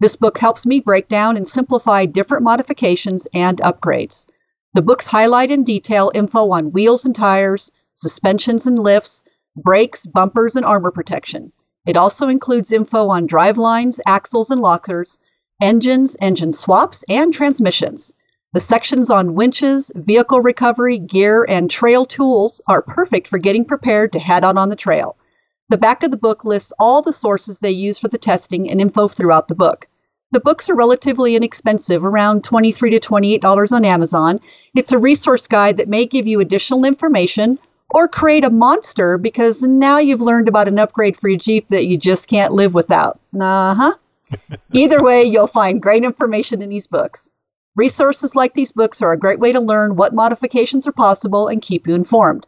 This book helps me break down and simplify different modifications and upgrades. The books highlight in detail info on wheels and tires, suspensions and lifts, brakes, bumpers, and armor protection. It also includes info on drive lines, axles, and lockers, engines, engine swaps, and transmissions. The sections on winches, vehicle recovery, gear, and trail tools are perfect for getting prepared to head out on the trail. The back of the book lists all the sources they use for the testing and info throughout the book. The books are relatively inexpensive, around 23 to $28 on Amazon. It's a resource guide that may give you additional information or create a monster because now you've learned about an upgrade for your Jeep that you just can't live without. Uh huh. Either way, you'll find great information in these books. Resources like these books are a great way to learn what modifications are possible and keep you informed.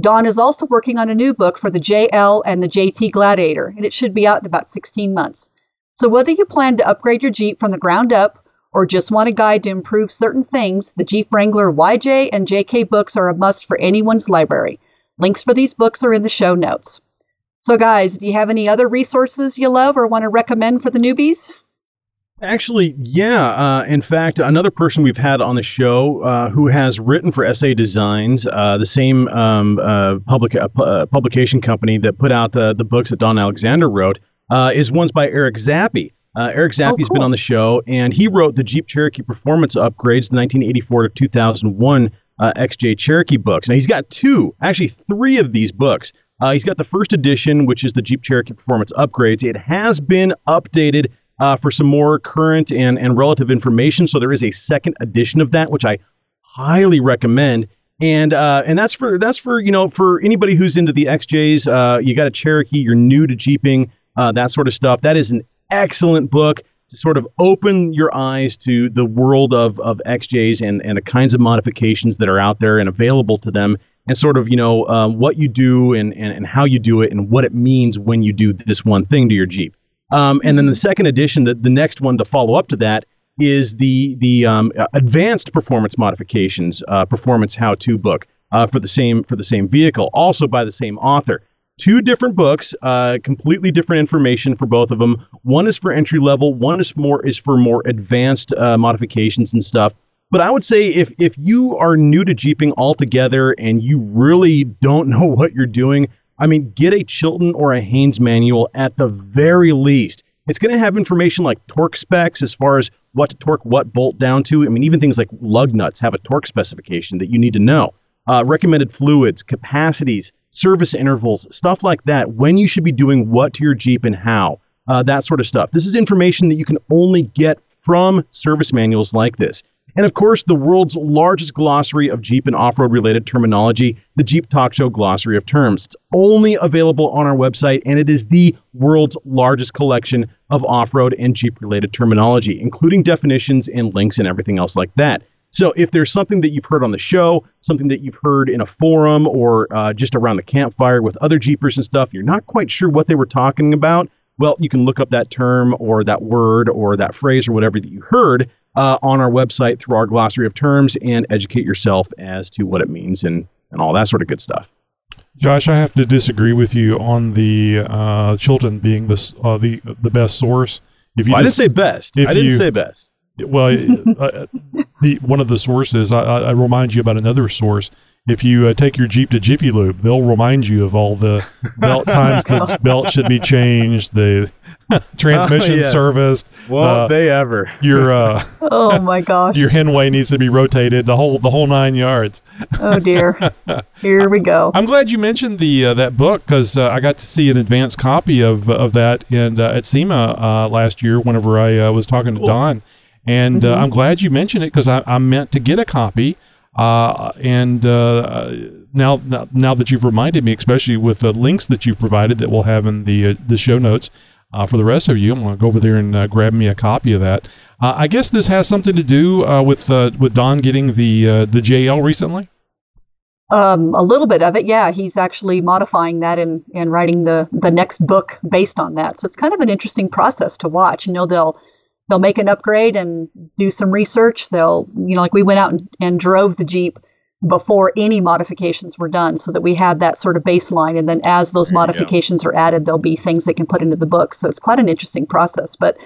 Don is also working on a new book for the JL and the JT Gladiator, and it should be out in about 16 months. So, whether you plan to upgrade your Jeep from the ground up or just want a guide to improve certain things, the Jeep Wrangler YJ and JK books are a must for anyone's library. Links for these books are in the show notes. So, guys, do you have any other resources you love or want to recommend for the newbies? Actually, yeah. Uh, in fact, another person we've had on the show uh, who has written for SA Designs, uh, the same um, uh, public uh, uh, publication company that put out the, the books that Don Alexander wrote, is ones by Eric Zappe. Uh, Eric Zappe's oh, cool. been on the show, and he wrote the Jeep Cherokee Performance Upgrades, the 1984 to 2001 uh, XJ Cherokee books. Now, he's got two, actually three of these books. Uh, he's got the first edition, which is the Jeep Cherokee Performance Upgrades. It has been updated uh, for some more current and, and relative information, so there is a second edition of that, which I highly recommend. And uh, and that's for that's for you know for anybody who's into the XJs. Uh, you got a Cherokee, you're new to jeeping, that sort of stuff. That is an excellent book to sort of open your eyes to the world of, of XJs and, and the kinds of modifications that are out there and available to them, and sort of, you know, um, what you do and, and, and how you do it and what it means when you do this one thing to your Jeep. Um, and then the second edition, the, the next one to follow up to that, is the the um, advanced performance modifications uh, performance how to book uh, for the same for the same vehicle, also by the same author two different books, uh, completely different information for both of them. One is for entry level, one is more is for more advanced uh, modifications and stuff. But I would say if if you are new to jeeping altogether and you really don't know what you're doing, I mean, get a Chilton or a Haynes manual at the very least. It's going to have information like torque specs as far as what to torque what bolt down to. I mean, even things like lug nuts have a torque specification that you need to know. Uh, recommended fluids, capacities, service intervals, stuff like that, when you should be doing what to your Jeep and how, uh, that sort of stuff. This is information that you can only get from service manuals like this. And of course, the world's largest glossary of Jeep and off road related terminology, the Jeep Talk Show Glossary of Terms. It's only available on our website, and it is the world's largest collection of off road and Jeep related terminology, including definitions and links and everything else like that. So if there's something that you've heard on the show, something that you've heard in a forum or uh, just around the campfire with other Jeepers and stuff, you're not quite sure what they were talking about. Well, you can look up that term or that word or that phrase or whatever that you heard uh, on our website through our glossary of terms and educate yourself as to what it means and, and all that sort of good stuff. Josh, I have to disagree with you on the uh, Chilton being the uh, the the best source. If you well, I didn't say best. I didn't you, say best. Well, uh, the one of the sources. I, I, remind you about another source. If you uh, take your Jeep to Jiffy Lube, they'll remind you of all the belt times the belt should be changed, the transmission oh, yes. service. Won't uh, they ever? Your uh, oh my gosh, your Henway needs to be rotated the whole the whole nine yards. oh dear, here we go. I'm glad you mentioned the uh, that book because uh, I got to see an advanced copy of of that and uh, at SEMA uh, last year whenever I was talking to cool. Don, and mm-hmm. I'm glad you mentioned it because I, I meant to get a copy. and now, now that you've reminded me, especially with the links that you've provided that we'll have in the the show notes, uh, for the rest of you, I'm going to go over there and uh, grab me a copy of that. Uh, I guess this has something to do uh, with uh, with Don getting the uh, the JL recently. Um, a little bit of it, yeah. He's actually modifying that and, and writing the, the next book based on that. So it's kind of an interesting process to watch. You know, they'll they'll make an upgrade and do some research. They'll, you know, like we went out and, and drove the Jeep before any modifications were done so that we had that sort of baseline. And then as those modifications are added there'll be things they can put into the book. So it's quite an interesting process. But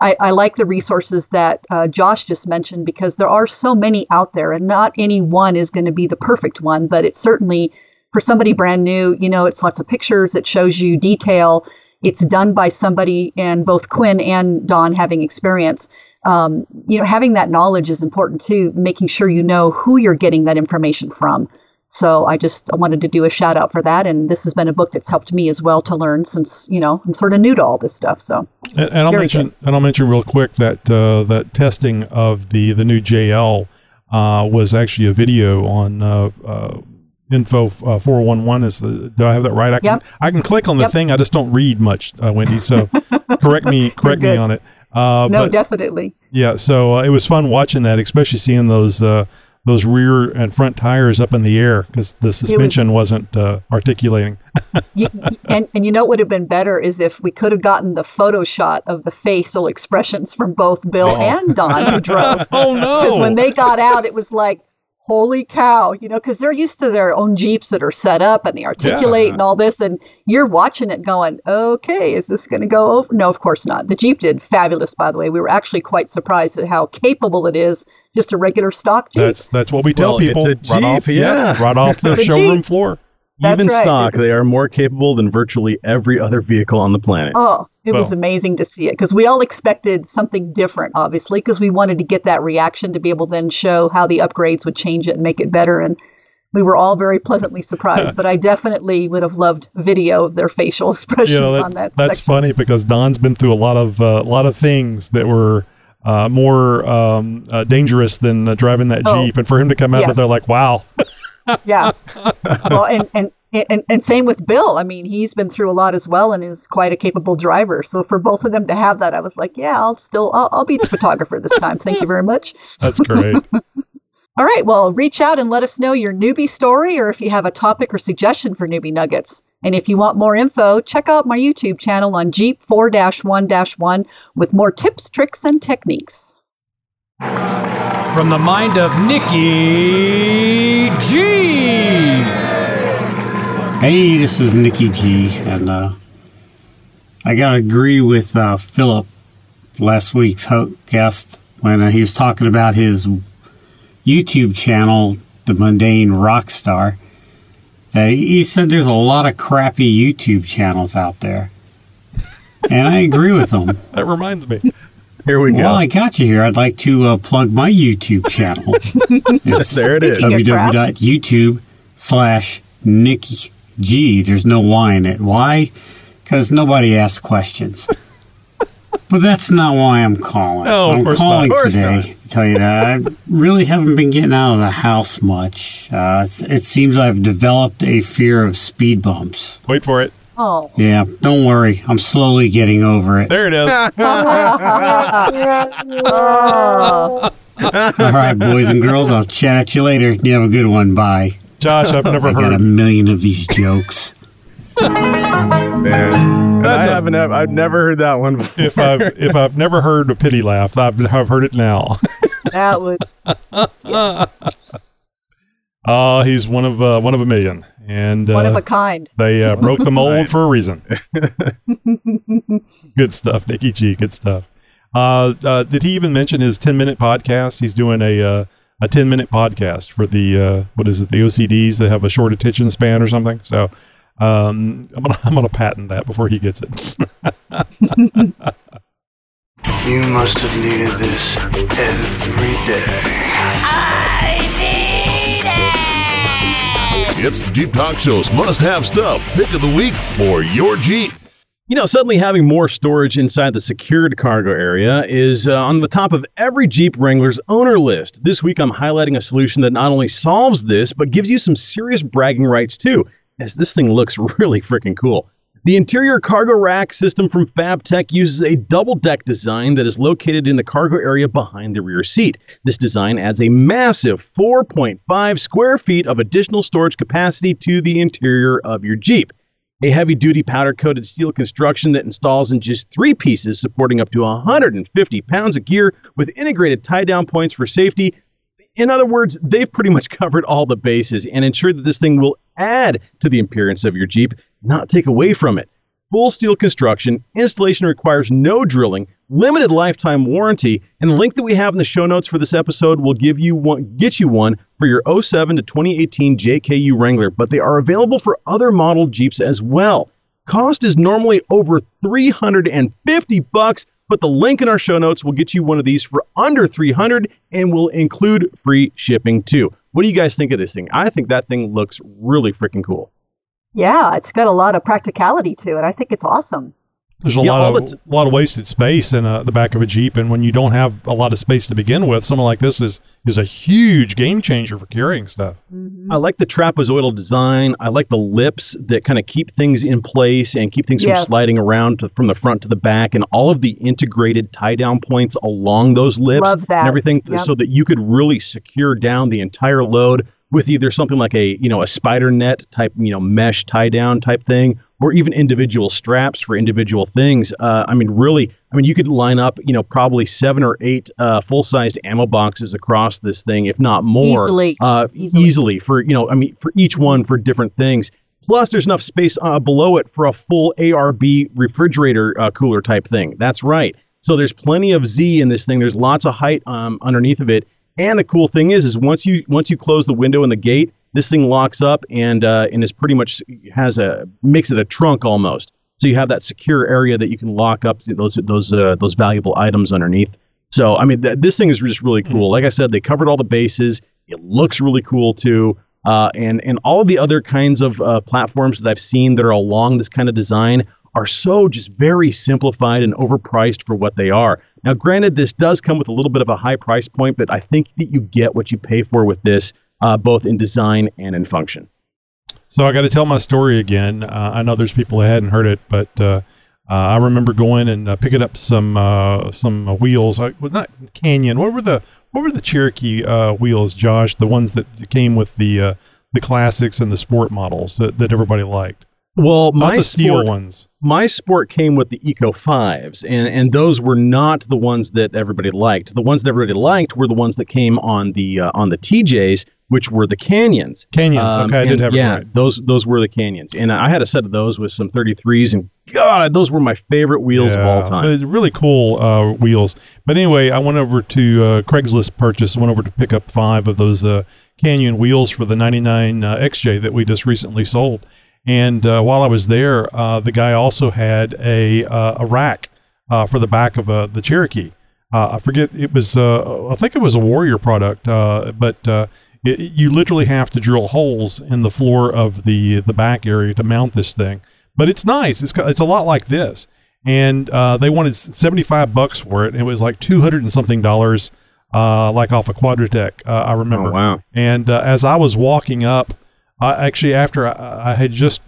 i, I like the resources that uh, josh just mentioned because there are so many out there and not any one is going to be the perfect one but it's certainly for somebody brand new you know it's lots of pictures it shows you detail it's done by somebody and both quinn and don having experience um, you know, having that knowledge is important too, making sure you know who you're getting that information from. So I just I wanted to do a shout out for that, and this has been a book that's helped me as well to learn since you know I'm sort of new to all this stuff. So and, and I'll mention good. and I'll mention real quick that uh, that testing of the the new JL uh, was actually a video on uh, uh info uh, 411 is uh, do i have that right i can yep. i can click on the yep. thing i just don't read much uh, wendy so correct me correct me on it uh, no, but, definitely. Yeah, so uh, it was fun watching that, especially seeing those uh, those rear and front tires up in the air because the suspension was, not uh, articulating. you, and and you know what would have been better is if we could have gotten the photo shot of the facial expressions from both Bill oh. and Don who drove. oh no! Because when they got out, it was like holy cow, you know, because they're used to their own Jeeps that are set up and they articulate yeah. and uh-huh. all this. And you're watching it going, okay, is this going to go over? No, of course not. The Jeep did fabulous, by the way. We were actually quite surprised at how capable it is, just a regular stock Jeep. That's, that's what we tell well, people. It's a Jeep, right off, yeah. yeah. Right off the, the showroom Jeep. floor. Even right. stock, they are more capable than virtually every other vehicle on the planet. Oh, it well, was amazing to see it because we all expected something different, obviously, because we wanted to get that reaction to be able to then show how the upgrades would change it and make it better. And we were all very pleasantly surprised. but I definitely would have loved video of their facial expressions you know, that, on that. That's section. funny because Don's been through a lot of a uh, lot of things that were. Uh, more um, uh, dangerous than uh, driving that oh, Jeep, and for him to come out, yes. they're like, "Wow, yeah. Well, and, and and, and same with Bill. I mean, he's been through a lot as well and is quite a capable driver. So for both of them to have that, I was like, yeah, I'll still, I'll, I'll be the photographer this time. Thank you very much. That's great. All right. Well, reach out and let us know your newbie story or if you have a topic or suggestion for newbie nuggets. And if you want more info, check out my YouTube channel on Jeep 4 1 1 with more tips, tricks, and techniques. From the mind of Nikki G. Hey, this is Nikki G, and uh, I gotta agree with uh, Philip, last week's guest, when uh, he was talking about his YouTube channel, The Mundane Rockstar. he said there's a lot of crappy YouTube channels out there, and I agree with him. that reminds me. Here we go. Well, I got you here. I'd like to uh, plug my YouTube channel. there it is. www.youtube slash Nikki G. There's no Y in it. Why? Because nobody asks questions. but that's not why I'm calling. No, I'm calling today to tell you that I really haven't been getting out of the house much. Uh, it seems I've developed a fear of speed bumps. Wait for it. Oh. Yeah, don't worry. I'm slowly getting over it. There it is. oh. All right, boys and girls, I'll chat at you later. You have a good one. Bye. Josh, I've never I got a heard. million of these jokes. Man, That's I a- haven't. I've never heard that one. Before. If I've if I've never heard a pity laugh, I've I've heard it now. That was Uh, he's one of uh, one of a million, and uh, one of a kind. they uh, broke the mold for a reason. good stuff, Nikki G. Good stuff. Uh, uh, did he even mention his ten minute podcast? He's doing a uh, a ten minute podcast for the uh, what is it? The OCDs that have a short attention span or something. So um, I'm gonna I'm gonna patent that before he gets it. You must have needed this every day. It's the Jeep Talk Show's must have stuff pick of the week for your Jeep. You know, suddenly having more storage inside the secured cargo area is uh, on the top of every Jeep Wrangler's owner list. This week, I'm highlighting a solution that not only solves this, but gives you some serious bragging rights too, as this thing looks really freaking cool. The interior cargo rack system from FabTech uses a double deck design that is located in the cargo area behind the rear seat. This design adds a massive 4.5 square feet of additional storage capacity to the interior of your Jeep a heavy duty powder coated steel construction that installs in just three pieces, supporting up to 150 pounds of gear with integrated tie down points for safety. In other words, they've pretty much covered all the bases and ensured that this thing will add to the appearance of your Jeep, not take away from it. Full steel construction, installation requires no drilling, limited lifetime warranty, and the link that we have in the show notes for this episode will give you one, get you one for your 07 to 2018 JKU Wrangler, but they are available for other model Jeeps as well. Cost is normally over 350 bucks, but the link in our show notes will get you one of these for under 300 and will include free shipping too. What do you guys think of this thing? I think that thing looks really freaking cool. Yeah, it's got a lot of practicality to it. I think it's awesome. There's a Yeah, lot of t- lot of wasted space in uh, the back of a Jeep, and when you don't have a lot of space to begin with, something like this is is a huge game changer for carrying stuff. I like the trapezoidal design. I like the lips that kind of keep things in place and keep things Yes. from sliding around to, from the front to the back, and all of the integrated tie down points along those lips Love that. and everything, Yep. so that you could really secure down the entire load with either something like a you know a spider net type you know mesh tie down type thing, or even individual straps for individual things. Uh, I mean, really, I mean, you could line up you know probably seven or eight uh, full sized ammo boxes across this thing, if not more Easily. uh, Easily. easily for you know i mean for each one for different things plus there's enough space uh, below it for a full arb refrigerator uh, cooler type thing that's right so there's plenty of z in this thing there's lots of height um, underneath of it and the cool thing is is once you once you close the window and the gate this thing locks up and uh, and is pretty much has a makes it a trunk almost so you have that secure area that you can lock up those those uh, those valuable items underneath so I mean, th- this thing is just really cool. Like I said, they covered all the bases. It looks really cool too. Uh, and and all of the other kinds of uh, platforms that I've seen that are along this kind of design are so just very simplified and overpriced for what they are. Now, granted, this does come with a little bit of a high price point, but I think that you get what you pay for with this, uh, both in design and in function. So I got to tell my story again. Uh, I know there's people that hadn't heard it, but uh, uh, I remember going and uh, picking up some uh, some wheels. I, well, not Canyon. What were the what were the Cherokee wheels, Josh? The ones that came with the the classics and the sport models that, that everybody liked. Well, my the steel sport, ones. my sport came with the Eco Fives, and and those were not the ones that everybody liked. The ones that everybody liked were the ones that came on the uh, on the TJs, which were the Canyons. Canyons. okay, I did have yeah, it right. those those were the Canyons, and I had a set of those with some 33s, and God, those were my favorite wheels of all time. Really cool uh, wheels. But anyway, I went over to uh, Craigslist purchase. Went over to pick up five of those uh, Canyon wheels for the 99 uh, XJ that we just recently sold. And uh, while I was there, uh, the guy also had a uh, a rack uh, for the back of uh, the Cherokee. Uh, I forget it was. Uh, I think it was a Warrior product, uh, but uh, it, you literally have to drill holes in the floor of the the back area to mount this thing. But it's nice. It's it's a lot like this, and uh, they wanted seventy five bucks for it. And it was like two hundred and something dollars, uh, like off a Quadratec. Uh, I remember. Oh, wow. And uh, as I was walking up, I, actually after I, I had just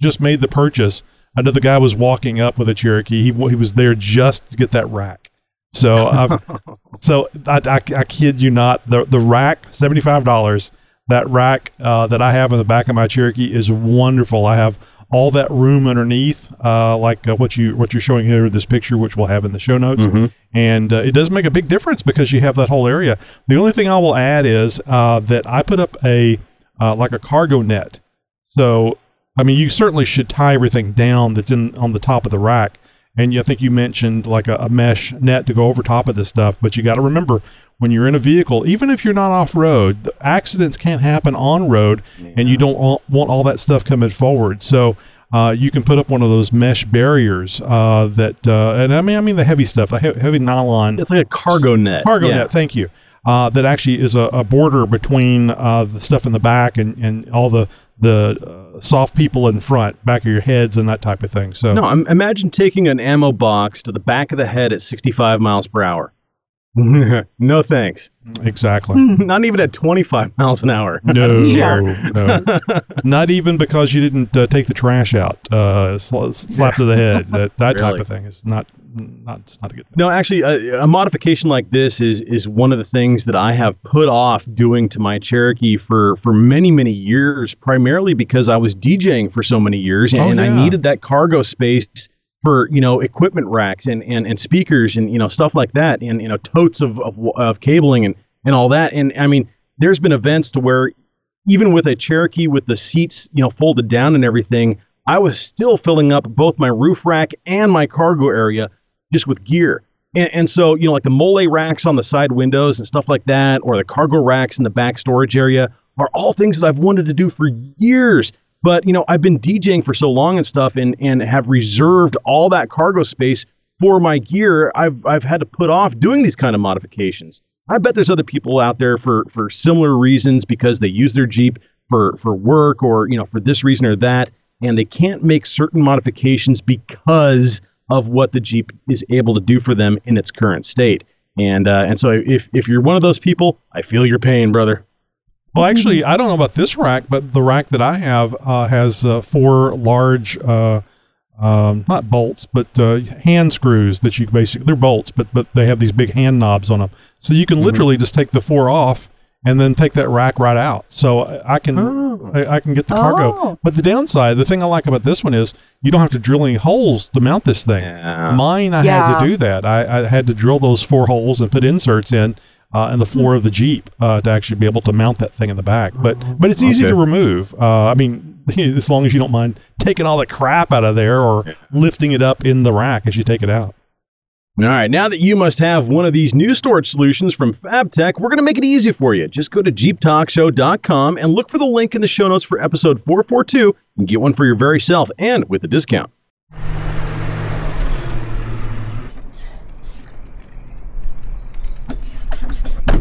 just made the purchase, another guy was walking up with a Cherokee. He he was there just to get that rack. So, I've, so I, I, I kid you not, the the rack seventy five dollars. That rack uh, that I have in the back of my Cherokee is wonderful. I have all that room underneath, uh, like uh, what you what you're showing here in this picture, which we'll have in the show notes, Mhm. and uh, it does make a big difference because you have that whole area. The only thing I will add is uh, that I put up a uh, like a cargo net. So, I mean, you certainly should tie everything down that's in on the top of the rack. And you, I think you mentioned like a, a mesh net to go over top of this stuff. But you got to remember when you're in a vehicle, even if you're not off road, accidents can't happen on road, and you don't want, want all that stuff coming forward. So. Uh, you can put up one of those mesh barriers uh, that, uh, and I mean, I mean the heavy stuff, the he- heavy nylon. It's like a cargo net. Cargo Yeah. net. Thank you. Uh, that actually is a, a border between uh, the stuff in the back and, and all the the uh, soft people in front, back of your heads, and that type of thing. So No, im- imagine taking an ammo box to the back of the head at 65 miles per hour. no thanks. exactly. Not even at 25 miles an hour. No, no, not even because you didn't uh, take the trash out, uh, sl- slap to the head. That that type of thing is not not it's not a good thing. No, actually, a, a modification like this is is one of the things that I have put off doing to my Cherokee for for many many years, primarily because I was DJing for so many years, and, Oh, and I needed that cargo space for you know equipment racks and, and, and speakers and you know stuff like that, and you know totes of, of of cabling and and all that. And I mean, there's been events to where even with a Cherokee with the seats, you know, folded down and everything, I was still filling up both my roof rack and my cargo area just with gear. And, and so, you know, like the mole racks on the side windows and stuff like that, or the cargo racks in the back storage area are all things that I've wanted to do for years. But, you know, I've been DJing for so long and stuff and, and have reserved all that cargo space for my gear. I've, I've had to put off doing these kind of modifications. I bet there's other people out there for, for similar reasons because they use their Jeep for, for work or, you know, for this reason or that. And they can't make certain modifications because of what the Jeep is able to do for them in its current state. And uh, and so if if you're one of those people, I feel your pain, brother. Well, actually, I don't know about this rack, but the rack that I have uh, has uh, four large, uh, um, not bolts, but uh, hand screws that you basically they're bolts, but but they have these big hand knobs on them, so you can literally just take the four off and then take that rack right out. So I I can I, I can get the cargo. Oh. But the downside, the thing I like about this one is you don't have to drill any holes to mount this thing. Mine, I had to do that. I, I had to drill those four holes and put inserts in uh, in the floor of the Jeep uh, to actually be able to mount that thing in the back. But but it's easy Okay. to remove. Uh, I mean, as long as you don't mind taking all the crap out of there or lifting it up in the rack as you take it out. All right, now that you must have one of these new storage solutions from FabTech, we're going to make it easy for you. Just go to JeepTalkShow.com and look for the link in the show notes for episode 442 and get one for your very self and with a discount.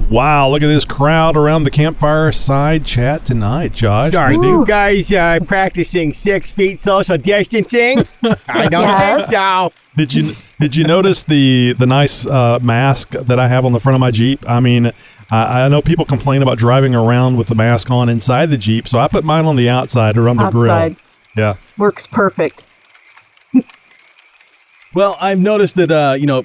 Wow, look at this crowd around the campfire side chat tonight, Josh. Are you guys uh, practicing six feet social distancing? I don't Yes. think so. Did you did you notice the the nice uh, mask that I have on the front of my Jeep? I mean, I, I know people complain about driving around with the mask on inside the Jeep, so I put mine on the outside or on the Outside. grill. Yeah. Works perfect. Well, I've noticed that uh, you know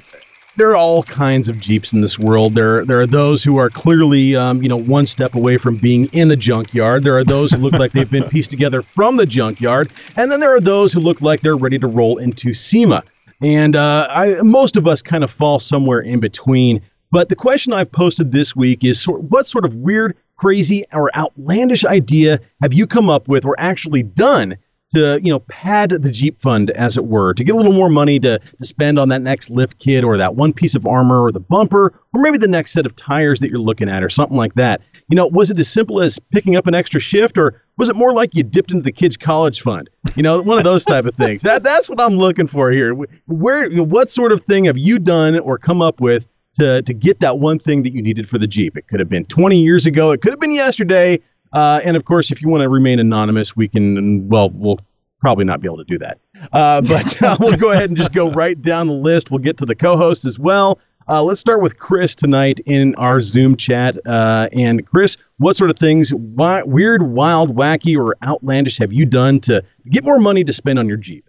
there are all kinds of Jeeps in this world. There there are those who are clearly um, you know one step away from being in the junkyard. There are those who look like they've been pieced together from the junkyard, and then there are those who look like they're ready to roll into SEMA. And uh, I, most of us kind of fall somewhere in between. But the question I've posted this week is what sort of weird, crazy, or outlandish idea have you come up with or actually done to you know pad the Jeep fund, as it were, to get a little more money to, to spend on that next lift kit or that one piece of armor or the bumper or maybe the next set of tires that you're looking at or something like that. You know, was it as simple as picking up an extra shift or was it more like you dipped into the kids' college fund? You know, one of those type of things. That that's what I'm looking for here. Where what sort of thing have you done or come up with to to get that one thing that you needed for the Jeep? It could have been 20 years ago. It could have been yesterday. Uh, and of course, if you want to remain anonymous, we can. Well, we'll probably not be able to do that. Uh, but uh, we'll go ahead and just go right down the list. We'll get to the co-host as well. Uh, let's start with Chris tonight in our Zoom chat. Uh, and Chris, what sort of things, wi- weird, wild, wacky, or outlandish have you done to get more money to spend on your Jeep?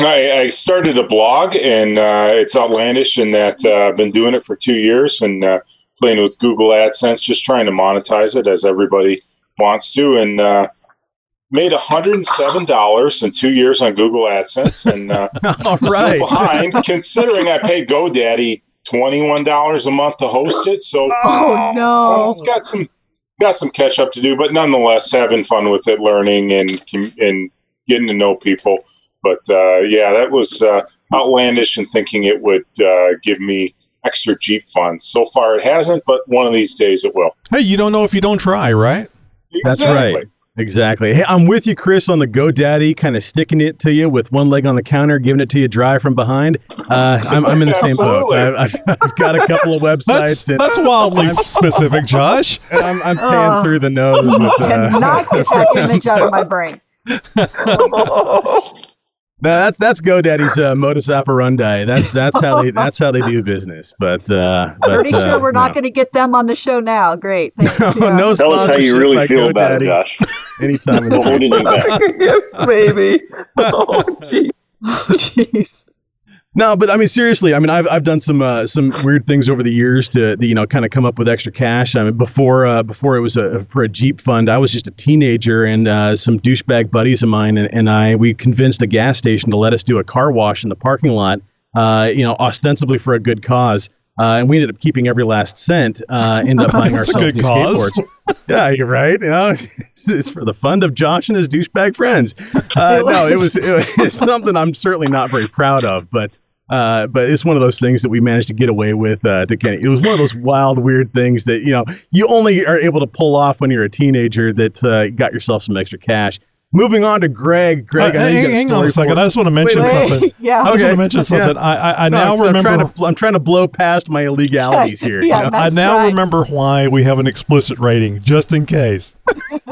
I, I started a blog, and uh, it's outlandish in that uh, I've been doing it for two years and playing with Google AdSense, just trying to monetize it as everybody wants to, and uh, made $107 in two years on Google AdSense, and uh, All still behind considering I pay GoDaddy $21 a month to host it. So Oh no. it's got some got some catch up to do, but nonetheless, having fun with it, learning and and getting to know people. But uh, yeah, that was uh, outlandish and thinking it would uh, give me extra Jeep funds. So far, it hasn't, but one of these days it will. Hey, you don't know if you don't try, right? That's Exactly. right. Exactly. Hey, I'm with you, Chris, on the GoDaddy, kind of sticking it to you with one leg on the counter, giving it to you dry from behind. Uh, I'm, I'm in the same boat. I've, I've, I've got a couple of websites. That's and that's wildly specific, Josh. and I'm, I'm paying Oh. through the nose with. Uh, Cannot get that image out of my brain. No, that's that's GoDaddy's uh, modus operandi. That's that's how they that's how they do business. But, uh, but Pretty uh, sure we're not going to get them on the show now. Great. Thanks. no, Yeah. no Tell us how you sponsorship really by feel about it, Josh. Anytime We'll the hold future. anything back. Maybe. Oh, gee. Oh, jeez. No, but I mean seriously. I mean, I've I've done some uh, some weird things over the years to you know kind of come up with extra cash. I mean, before uh, before it was a for a Jeep fund, I was just a teenager, and uh, some douchebag buddies of mine and, and I we convinced a gas station to let us do a car wash in the parking lot. Uh, you know, ostensibly for a good cause. Uh, and we ended up keeping every last cent. Uh, ended up buying ourselves good new cause. skateboards. yeah, you're right. You know, it's, it's for the fund of Josh and his douchebag friends. Uh, no, it was, it was something I'm certainly not very proud of, but uh, but it's one of those things that we managed to get away with. Uh, to Kenny, it was one of those wild, weird things that you know you only are able to pull off when you're a teenager. That uh, got yourself some extra cash. Moving on to Greg. Greg, Uh, I hang hang on a second. I just want to mention Wait, wait. something. Yeah. I just want Okay. to mention something. Yeah. I, I, I No, now 'cause I'm remember. trying, to, I'm trying to blow past my illegalities here. you Yeah, know? I now right. remember why we have an explicit rating, just in case.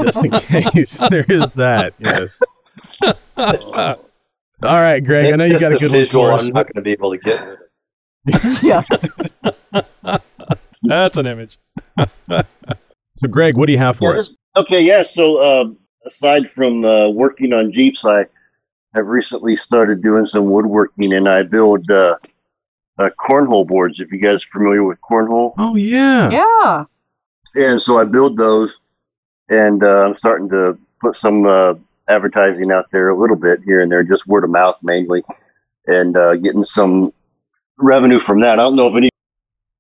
just in case there is that. Yes. All right, Greg. I know you got a the good one visual. for us. I'm not going to be able to get rid of. Yeah. That's an image. So, Greg, what do you have for Yeah, us? okay, yeah. So uh, aside from uh, working on Jeeps, I have recently started doing some woodworking, and I build uh, uh, cornhole boards. If you guys are familiar with cornhole, Oh yeah. Yeah. and so I build those, and uh, I'm starting to put some uh, advertising out there a little bit here and there, just word of mouth mainly, and uh, getting some revenue from that. I don't know if any.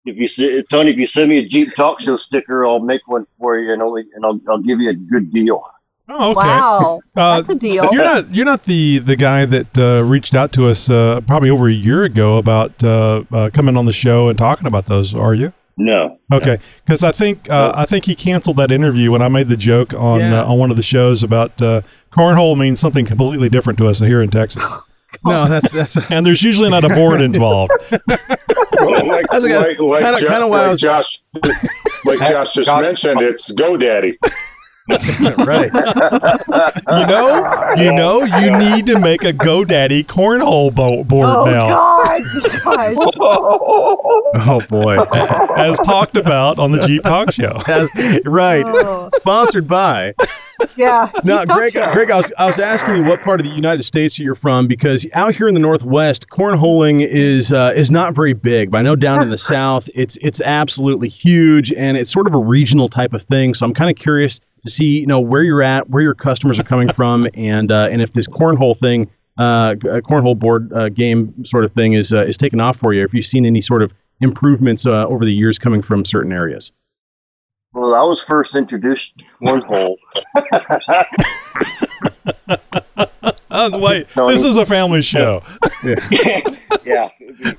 If you se- Tony, if you send me a Jeep Talk Show sticker, I'll make one for you, and only and I'll, I'll give you a good deal. Oh, okay. Wow. Uh, That's a deal. You're not you're not the the guy that uh, reached out to us uh, probably over a year ago about uh, uh, coming on the show and talking about those, are you? No. Okay, because I think uh, I think he canceled that interview when I made the joke on Yeah. uh, on one of the shows about uh, cornhole means something completely different to us here in Texas, No, that's that's. and there's usually not a board involved. Well, like, That's like, like, Kinda- Jo- kinda why like Josh, like Josh just mentioned, it's GoDaddy. right. You know, you know, you need to make a GoDaddy cornhole bo- board oh now, God. Guys. Oh boy. as talked about on the Jeep Talk Show. As, right. Oh. Sponsored by. Yeah. No, Greg. Greg, I was I was asking you what part of the United States you're from because out here in the Northwest, cornholing is uh, is not very big. But I know down in the South, it's it's absolutely huge, and it's sort of a regional type of thing. So I'm kind of curious to see you know where you're at, where your customers are coming from, and uh, and if this cornhole thing, uh, uh, cornhole board uh, game sort of thing is uh, is taking off for you. If you've seen any sort of improvements uh, over the years coming from certain areas. Well, I was first introduced to cornhole. Uh, wait, this is a family show. yeah.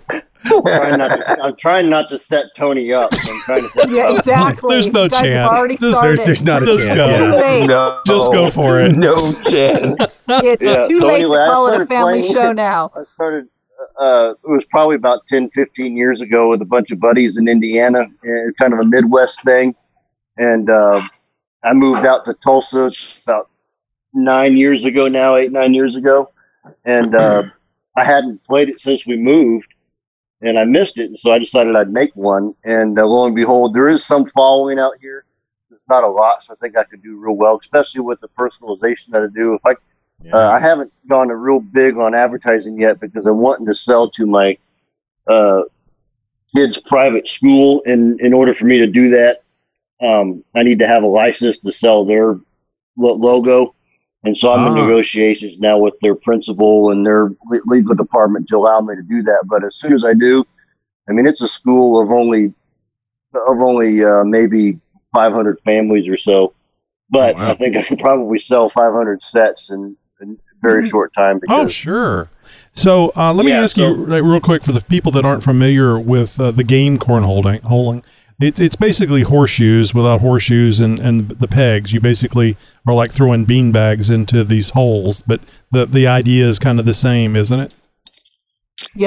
I'm trying, not to, I'm trying not to set Tony up. I'm trying to set Yeah, exactly. There's no You guys have chance. Just- There's, there's not a Just chance. go. yeah. No. Just go for it. No chance. It's Yeah, too so late anyway, to call it a family playing- show now. I started, uh, it was probably about 10, 15 years ago with a bunch of buddies in Indiana, uh, kind of a Midwest thing. And uh, I moved out to Tulsa about nine years ago now, eight, nine years ago. And uh, I hadn't played it since we moved. And I missed it, and so I decided I'd make one. And uh, lo and behold, there is some following out here. There's not a lot, so I think I could do real well, especially with the personalization that I do. If I Uh, I haven't gone a real big on advertising yet because I'm wanting to sell to my uh, kids' private school. And in order for me to do that, um, I need to have a license to sell their lo- logo. And so I'm in Ah. negotiations now with their principal and their legal department to allow me to do that. But as soon as I do, I mean, it's a school of only of only uh, maybe 500 families or so. But I think I could probably sell 500 sets in, in a very short time. Because Oh, sure. So uh, let me Yeah, ask so- you real quick for the people that aren't familiar with uh, the game cornholing. Holing, it, it's basically horseshoes without horseshoes and, and the pegs. You basically are like throwing bean bags into these holes, but the the idea is kind of the same, isn't it?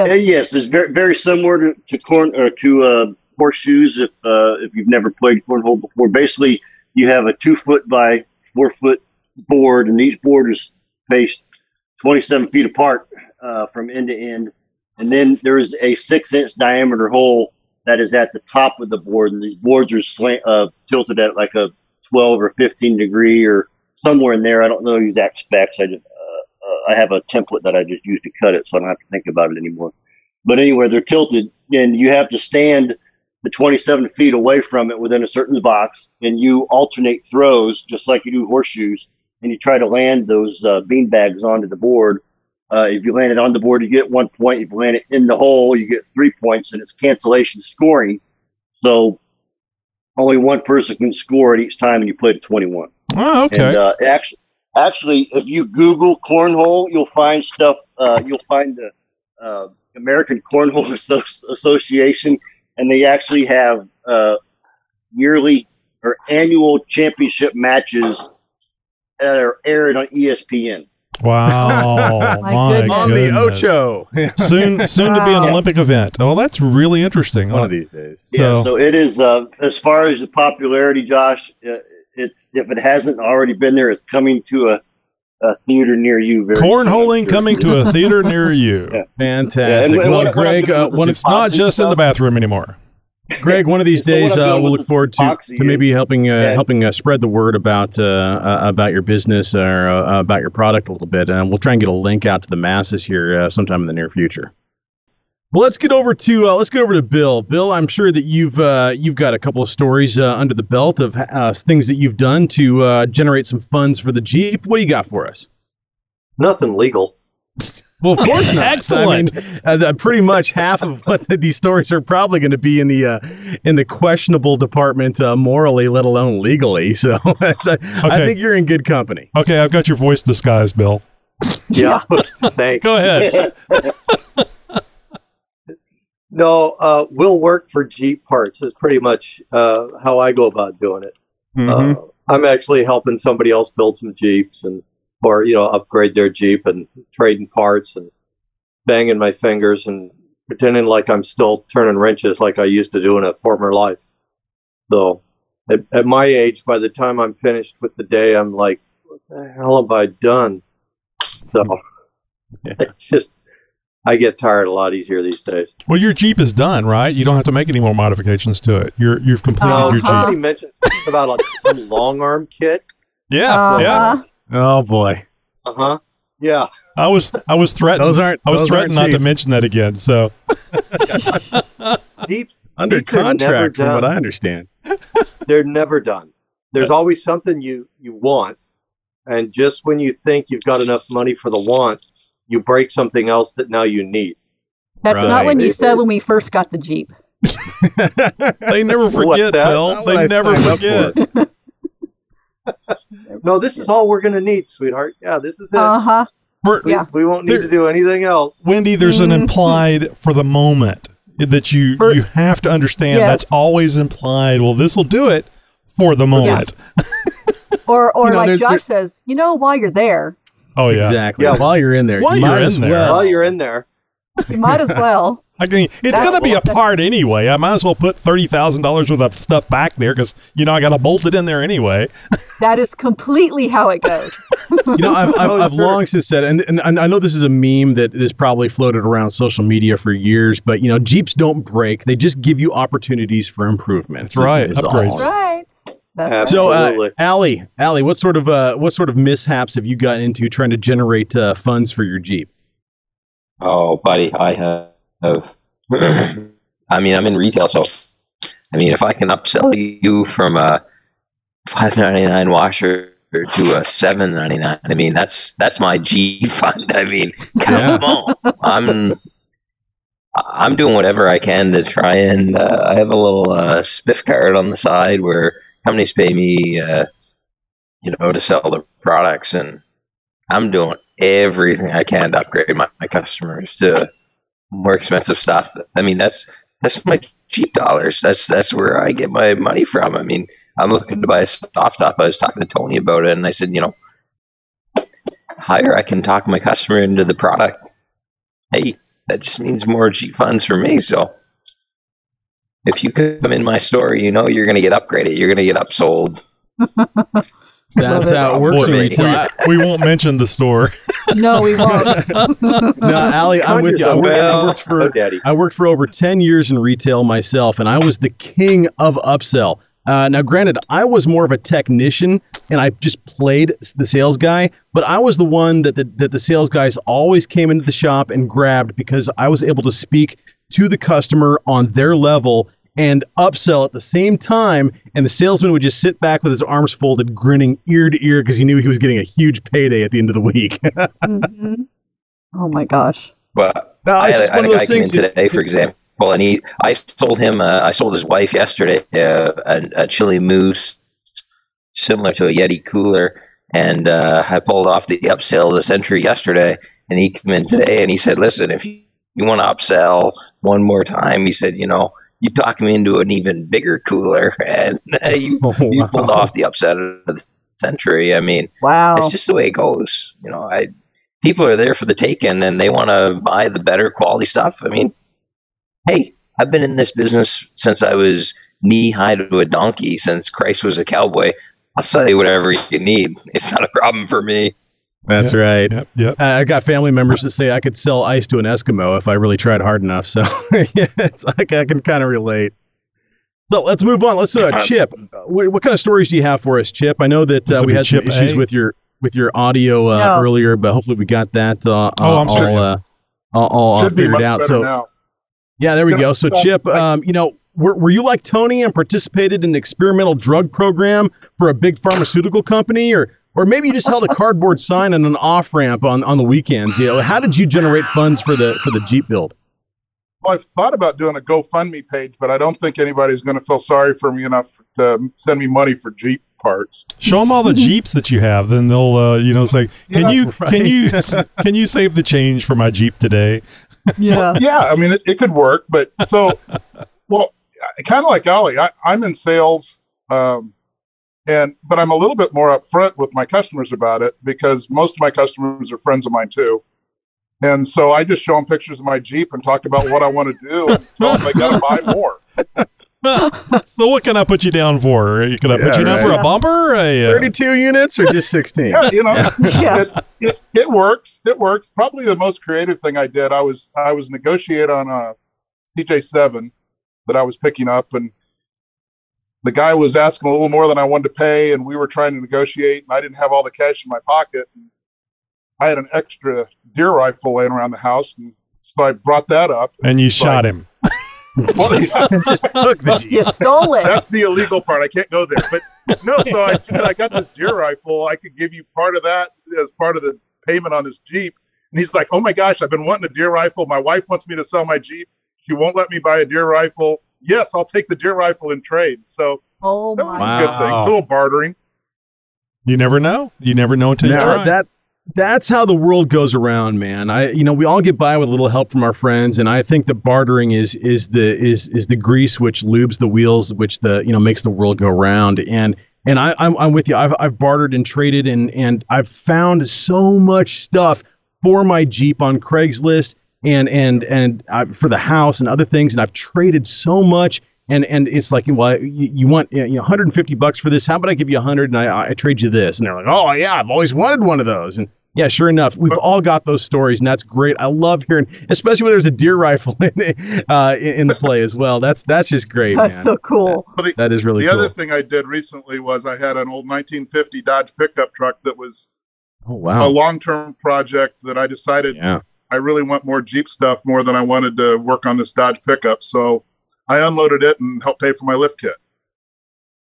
Uh, yes, it's very very similar to, to corn or to uh, horseshoes. If uh, if you've never played cornhole before, basically you have a two foot by four foot board, and each board is spaced twenty seven feet apart uh, from end to end, and then there is a six inch diameter hole that is at the top of the board, and these boards are slant, uh, tilted at like a twelve or fifteen degree or somewhere in there. I don't know the exact specs. I just, uh, uh, I have a template that I just use to cut it, so I don't have to think about it anymore. But anyway, they're tilted, and you have to stand the 27 feet away from it within a certain box, and you alternate throws just like you do horseshoes, and you try to land those uh, bean onto the board. Uh, if you land it on the board, you get one point. If you land it in the hole, you get three points, and it's cancellation scoring. So only one person can score at each time, and you play to 21. Oh, okay. And uh, actually, actually, if you Google cornhole, you'll find stuff. Uh, you'll find the uh, American Cornhole Association, and they actually have uh, yearly or annual championship matches that are aired on ESPN. Wow, My my, goodness. On the. Ocho. soon, soon to be an Olympic event. Oh, that's really interesting. One of these days. Yeah, so it is. Uh, as far as the popularity, Josh, uh, it's if it hasn't already been there, it's coming to a, a theater near you. Very soon, cornholing sure. coming to a theater near you. Fantastic. Yeah, and well, what- what Greg, doing uh, with It's not just in the bathroom anymore. Greg, one of these days uh, we'll look forward to, to maybe helping uh, Yeah. helping uh, spread the word about uh, uh, about your business or uh, about your product a little bit, and we'll try and get a link out to the masses here uh, sometime in the near future. Well, let's get over to uh, let's get over to Bill. Bill, I'm sure that you've uh, you've got a couple of stories uh, under the belt of uh, things that you've done to uh, generate some funds for the Jeep. What do you got for us? Nothing legal. Well, of course not. Excellent. I mean, uh, pretty much half of what these stories are probably going to be in the uh, in the questionable department uh, morally, let alone legally. So that's, uh, I think you're in good company. Okay, I've got your voice disguised, Bill. Yeah. Thanks. Go ahead. No, uh, we'll work for Jeep parts is pretty much uh, how I go about doing it. Mhm. Uh, I'm actually helping somebody else build some Jeeps and or you know upgrade their Jeep and trading parts and banging my fingers and pretending like I'm still turning wrenches like I used to do in a former life. So at, at my age, by the time I'm finished with the day, I'm like, what the hell have I done? So it's just I get tired a lot easier these days. Well, your Jeep is done, right? You don't have to make any more modifications to it. You're you've completed Oh, your somebody Jeep. mentioned about a, some long arm kit. Yeah, yeah. Uh-huh. Oh boy. Uh huh. Yeah. I was I was threatened. Those aren't- I was those threatened aren't not to mention that again. So Deeps Under Jeeps are never contract, from what. I understand. They're never done. There's always something you you want, and just when you think you've got enough money for the want, you break something else that now you need. That's not when you said when we first got the Jeep. they never forget. Bill. They I never signed up forget. No, this is all we're gonna need, sweetheart. Yeah, this is it. Uh huh. For- We, we won't need to do anything else. Wendy, there's an Mhm. implied for the moment that you you have to understand. Yes. That's always implied. Well, this will do it for the moment. Or or You know, like there's- Josh there- says, you know, while you're there, Oh yeah, Exactly. Yeah. While you're in there, While you you're in as there. well. While you're in there, you might as well. I mean, it's going to be a part anyway. I might as well put thirty thousand dollars worth of stuff back there because you know I got to bolt it in there anyway. That is completely how it goes. you know, I've, I've, Oh, I've long since said, and, and I know this is a meme that has probably floated around social media for years, but you know, Jeeps don't break; they just give you opportunities for improvement. That's right, is all. upgrades. right. That's So, uh, Absolutely. Allie, Allie, what sort of uh, what sort of mishaps have you gotten into trying to generate uh, funds for your Jeep? Oh, buddy, I have. I mean, I'm in retail, so I mean, if I can upsell you from a five ninety nine washer to a seven ninety nine, I mean, that's that's my Jeep fund. I mean, come on, I'm I'm doing whatever I can to try and uh, I have a little uh, spiff card on the side where companies pay me, uh, you know, to sell the products, and I'm doing everything I can to upgrade my, my customers to more expensive stuff. I mean, that's that's my cheap dollars. That's that's where I get my money from. I mean, I'm looking to buy a soft top. I was talking to Tony about it, and I said, you know, higher I can talk my customer into the product. Hey, that just means more Jeep funds for me. So if you come in my store, you know you're going to get upgraded. You're going to get upsold. That's how it works in we, we won't mention the store. No, we won't. no, Allie, I'm with you. I worked, I worked for oh, Daddy. I worked for over ten years in retail myself, and I was the king of upsell. Uh, now, granted, I was more of a technician, and I just played the sales guy. But I was the one that the, that the sales guys always came into the shop and grabbed because I was able to speak to the customer on their level and upsell at the same time. And the salesman would just sit back with his arms folded, grinning ear to ear because he knew he was getting a huge payday at the end of the week. Mhm. Oh my gosh. But No, I had, just a- I had one a guy come in things that- today, for example, and he, I sold him, uh, I sold his wife yesterday uh, a, a Chilly Moose similar to a Yeti cooler, and uh, I pulled off the upsell of the century yesterday, and he came in today and he said, "Listen, if you, you want to upsell one more time," he said, "You know." You talk me into an even bigger cooler, and uh, you, Oh, you pulled off the upset of the century. I mean, Wow. it's just the way it goes. You know, I people are there for the taking and they want to buy the better quality stuff. I mean, hey, I've been in this business since I was knee high to a donkey, since Christ was a cowboy. I'll sell you whatever you need. It's not a problem for me. That's Yep, right. Yep, yep. Uh, I got family members that say I could sell ice to an Eskimo if I really tried hard enough. So yeah, it's like I can kind of relate. So let's move on. Let's uh, Chip. uh, What, what kind of stories do you have for us, Chip? I know that uh, we be had some issues A. with your with your audio uh, No. earlier, but hopefully we got that uh, Oh, I'm all, sorry. uh, all, all uh, Should be figured much out. better So now. yeah, there we go. So Chip, um, you know, were, were you like Tony and participated in an experimental drug program for a big pharmaceutical company, or or maybe you just held a cardboard sign on an off ramp on, on the weekends? You know, how did you generate funds for the for the Jeep build? Well, I've thought about doing a GoFundMe page, but I don't think anybody's going to feel sorry for me enough to send me money for Jeep parts. Show them all the Jeeps that you have, then they'll, uh, you know, say, "Can Yeah, you, right. can you, can you save the change for my Jeep today?" Yeah. yeah, I mean, it, it could work, but so, well, kind of like Ollie, I, I'm in sales, um, and but I'm a little bit more upfront with my customers about it because most of my customers are friends of mine too, and so I just show them pictures of my Jeep and talk about what I want to do and tell them they got to buy more. so what can I put you down for? Can I put Yeah, you down for right. a bumper? A, uh, Thirty-two units or just sixteen? Yeah, you know, Yeah. it, it, it works. It works. Probably the most creative thing I did. I was I was negotiate on a CJ7 that I was picking up, and the guy was asking a little more than I wanted to pay, and we were trying to negotiate, and I didn't have all the cash in my pocket. I had an extra deer rifle laying around the house, and so I brought that up. and you shot like- him. Well, yeah. just took the Jeep. You stole it. That's the illegal part. I can't go there. But no, so I said, I got this deer rifle. I could give you part of that as part of the payment on this Jeep. And he's like, Oh my gosh, I've been wanting a deer rifle. My wife wants me to sell my Jeep. She won't let me buy a deer rifle. Yes, I'll take the deer rifle in trade. So Oh that was my. a good thing. A little bartering. You never know. You never know until you try. that that's how the world goes around, man. I you know we all get by with a little help from our friends, and I think the bartering is is the is is the grease which lubes the wheels, which the you know makes the world go round. And and I I'm, I'm with you. I've I've bartered and traded, and and I've found so much stuff for my Jeep on Craigslist and and and uh, for the house and other things, and I've traded so much. And and it's like, well, you, you want you know 150 bucks for this? How about I give you 100 and I, I trade you this? And they're like, oh yeah, I've always wanted one of those. And yeah, sure enough, we've all got those stories, and that's great. I love hearing, especially when there's a deer rifle in uh, in the play as well. That's that's just great, That's man. so cool. That- that is really the cool. other thing I did recently was I had an old 1950 Dodge pickup truck that was oh wow, a long-term project that I decided yeah. I really want more Jeep stuff more than I wanted to work on this Dodge pickup. So I unloaded it and helped pay for my lift kit.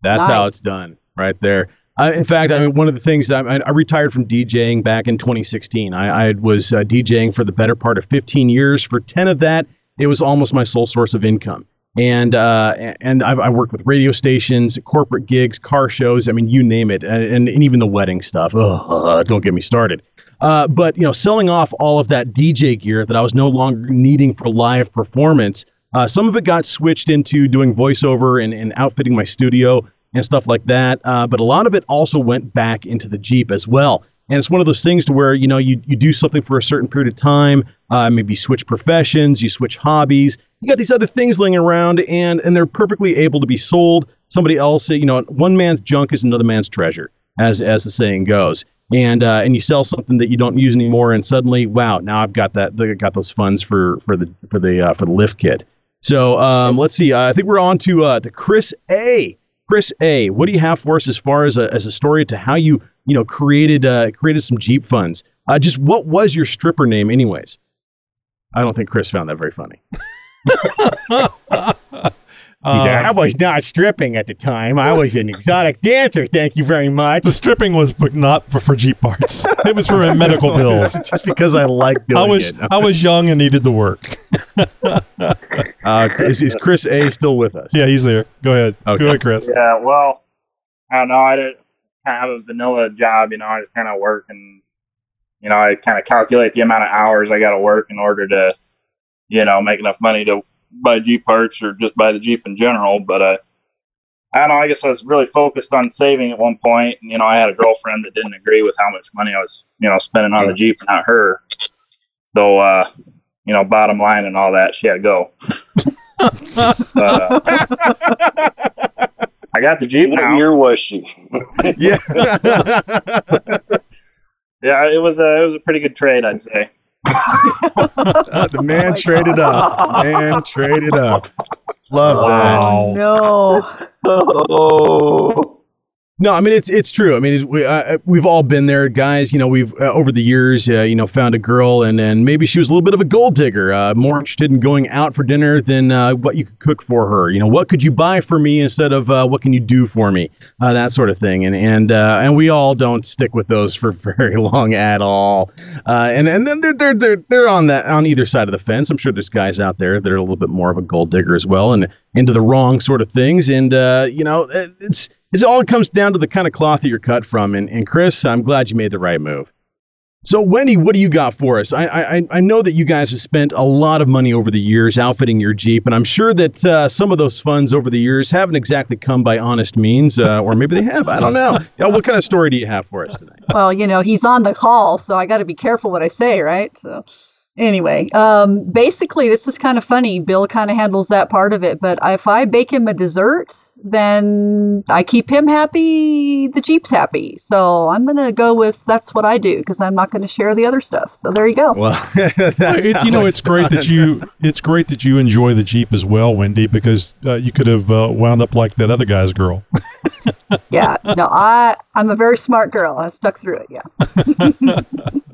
That's how it's done, right there. Uh, in fact, I mean, one of the things that I, I retired from DJing back in 2016. I, I was uh, DJing for the better part of 15 years. For 10 of that, it was almost my sole source of income. And uh, and I've, I worked with radio stations, corporate gigs, car shows. I mean, you name it, and, and, even the wedding stuff. Ugh, don't get me started. Uh, but you know, selling off all of that DJ gear that I was no longer needing for live performance, uh, some of it got switched into doing voiceover and, and outfitting my studio and stuff like that. Uh, but a lot of it also went back into the Jeep as well. And it's one of those things to where you know you, you do something for a certain period of time, uh, maybe switch professions, you switch hobbies. You got these other things laying around, and and they're perfectly able to be sold. Somebody else, you know, one man's junk is another man's treasure, as as the saying goes. And uh, and you sell something that you don't use anymore, and suddenly, wow, now I've got that, I got those funds for for the for the uh, for the lift kit. So um, let's see. Uh, I think we're on to uh, to Chris A. Chris A. What do you have for us as far as a as a story to how you you know created uh, created some Jeep funds? Uh, just what was your stripper name, anyways? I don't think Chris found that very funny. He said, I was not stripping at the time. I was an exotic dancer. Thank you very much. The stripping was but not for, for Jeep parts. It was for medical bills. Just because I like doing I was it. I was young and needed the work. Uh, is, is Chris A. still with us? Yeah, he's there. Go ahead. Okay. Go ahead, Chris. Yeah, well, I don't know. I did kind of a vanilla job, you know. I just kind of work and, you know, I kind of calculate the amount of hours I got to work in order to, you know, make enough money to buy Jeep parts or just buy the Jeep in general. But uh, I don't know. I guess I was really focused on saving at one point. And, you know, I had a girlfriend that didn't agree with how much money I was, you know, spending on the Jeep and not her. So, uh, you know, bottom line and all that, she had to go. but, uh, I got the Jeep What now. year was she? yeah. Yeah, it was a it was a pretty good trade, I'd say. Uh, the man traded up. Man traded up. Love Wow. No. Oh. No, I mean it's it's true. I mean we uh, we've all been there, guys. You know, we've uh, over the years, uh, you know, found a girl and and maybe she was a little bit of a gold digger, uh, more interested in going out for dinner than uh, what you could cook for her. You know, what could you buy for me instead of uh, what can you do for me, that sort of thing. And and and we all don't stick with those for very long at all. And and then they're, they're they're they're on that on either side of the fence. I'm sure there's guys out there that are a little bit more of a gold digger as well and into the wrong sort of things. And you know, it- it's it's all comes down to the kind of cloth that you're cut from. And, and Chris, I'm glad you made the right move. So Wendy, what do you got for us? I, I I know that you guys have spent a lot of money over the years outfitting your Jeep, and I'm sure that uh, some of those funds over the years haven't exactly come by honest means, uh, or maybe they have. I don't know. Yeah, what kind of story do you have for us tonight? Well, you know, he's on the call, so I got to be careful what I say, right? So, anyway, um, basically, this is kind of funny. Bill kind of handles that part of it, but if I bake him a dessert, then I keep him happy. The Jeep's happy. So I'm gonna go with that's what I do because I'm not going to share the other stuff. So there you go. Well, It- you know, it's great that you it's great that you enjoy the Jeep as well, Wendy, because uh, you could have uh, wound up like that other guy's girl. yeah, no, I I'm a very smart girl. I stuck through it. Yeah.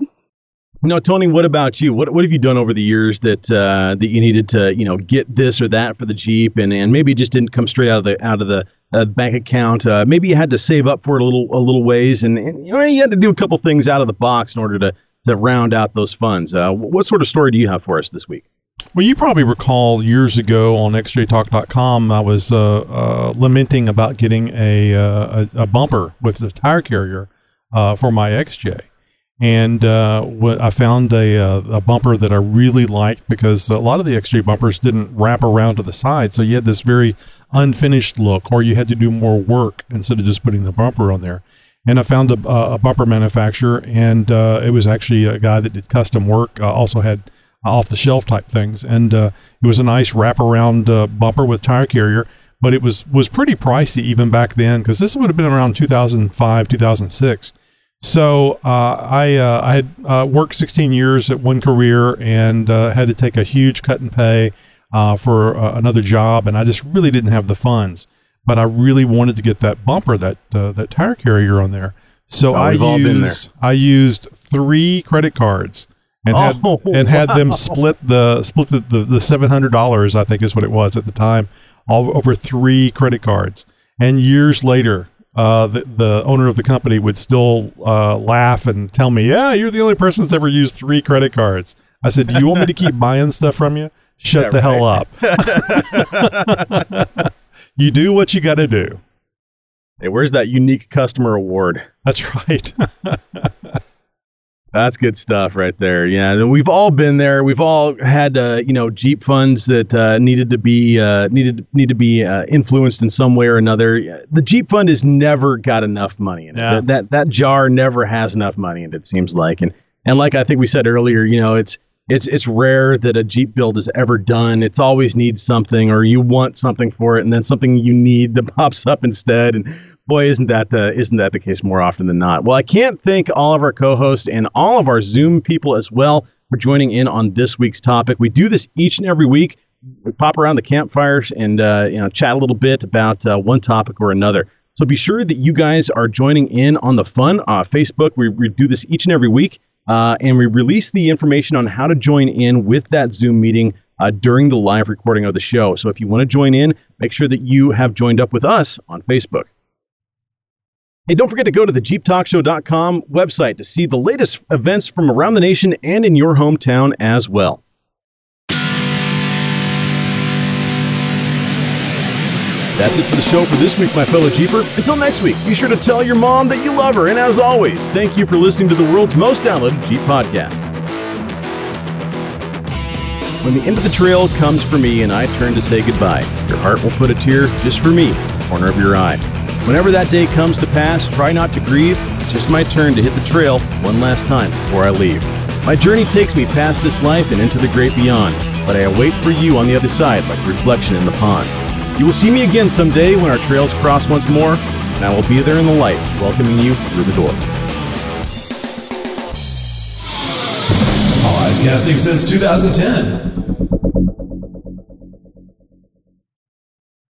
No, Tony, what about you? What what have you done over the years that uh, that you needed to you know get this or that for the Jeep, and, and maybe it just didn't come straight out of the out of the uh, bank account. Uh, maybe you had to save up for it a little a little ways, and, and you know you had to do a couple things out of the box in order to to round out those funds. Uh, what sort of story do you have for us this week? Well, you probably recall years ago on xjtalk.com, I was uh, uh, lamenting about getting a, a, a bumper with a tire carrier for my XJ. And uh, what I found a, uh, a bumper that I really liked because a lot of the XJ bumpers didn't wrap around to the side. So you had this very unfinished look, or you had to do more work instead of just putting the bumper on there. And I found a, a bumper manufacturer, and uh, it was actually a guy that did custom work, uh, also had off the shelf type things. And uh, it was a nice wraparound uh, bumper with tire carrier, but it was was pretty pricey even back then because this would have been around 2005, 2006. So uh, I uh, I had uh, worked 16 years at one career and uh, had to take a huge cut in pay uh, for uh, another job, and I just really didn't have the funds. But I really wanted to get that bumper, that uh, that tire carrier on there. So Oh, I we've all been there. used I used three credit cards and had Oh, and had them split the split the, the, the seven hundred dollars I think is what it was at the time, all over three credit cards. And years later, uh, the the owner of the company would still uh, laugh and tell me, "Yeah, you're the only person that's ever used three credit cards." I said, "Do you want me to keep buying stuff from you? Shut Yeah, the hell up. you do what you got to do." Hey, where's that unique customer award? That's right. That's good stuff right there. Yeah, we've all been there. We've all had uh, you know Jeep funds that uh, needed to be uh, needed need to be uh, influenced in some way or another. The Jeep fund has never got enough money in it. Yeah. That, that that jar never has enough money in it. It seems like, and and like I think we said earlier, you know, it's it's it's rare that a Jeep build is ever done. It's always needs something, or you want something for it, and then something you need that pops up instead. And boy, isn't that the isn't that the case more often than not? Well, I can't thank all of our co-hosts and all of our Zoom people as well for joining in on this week's topic. We do this each and every week. We pop around the campfires and uh, you know chat a little bit about uh, one topic or another. So be sure that you guys are joining in on the fun. Uh, Facebook, we, we do this each and every week, uh, and we release the information on how to join in with that Zoom meeting uh, during the live recording of the show. So if you want to join in, make sure that you have joined up with us on Facebook. Hey, don't forget to go to the JeepTalkShow.com website to see the latest events from around the nation and in your hometown as well. That's it for the show for this week, my fellow Jeeper. Until next week, be sure to tell your mom that you love her. And as always, thank you for listening to the world's most downloaded Jeep podcast. When the end of the trail comes for me and I turn to say goodbye, your heart will put a tear just for me, corner of your eye. Whenever that day comes to pass, try not to grieve. It's just my turn to hit the trail one last time before I leave. My journey takes me past this life and into the great beyond, but I await for you on the other side like a reflection in the pond. You will see me again someday when our trails cross once more, and I will be there in the light, welcoming you through the door. Podcasting since 2010.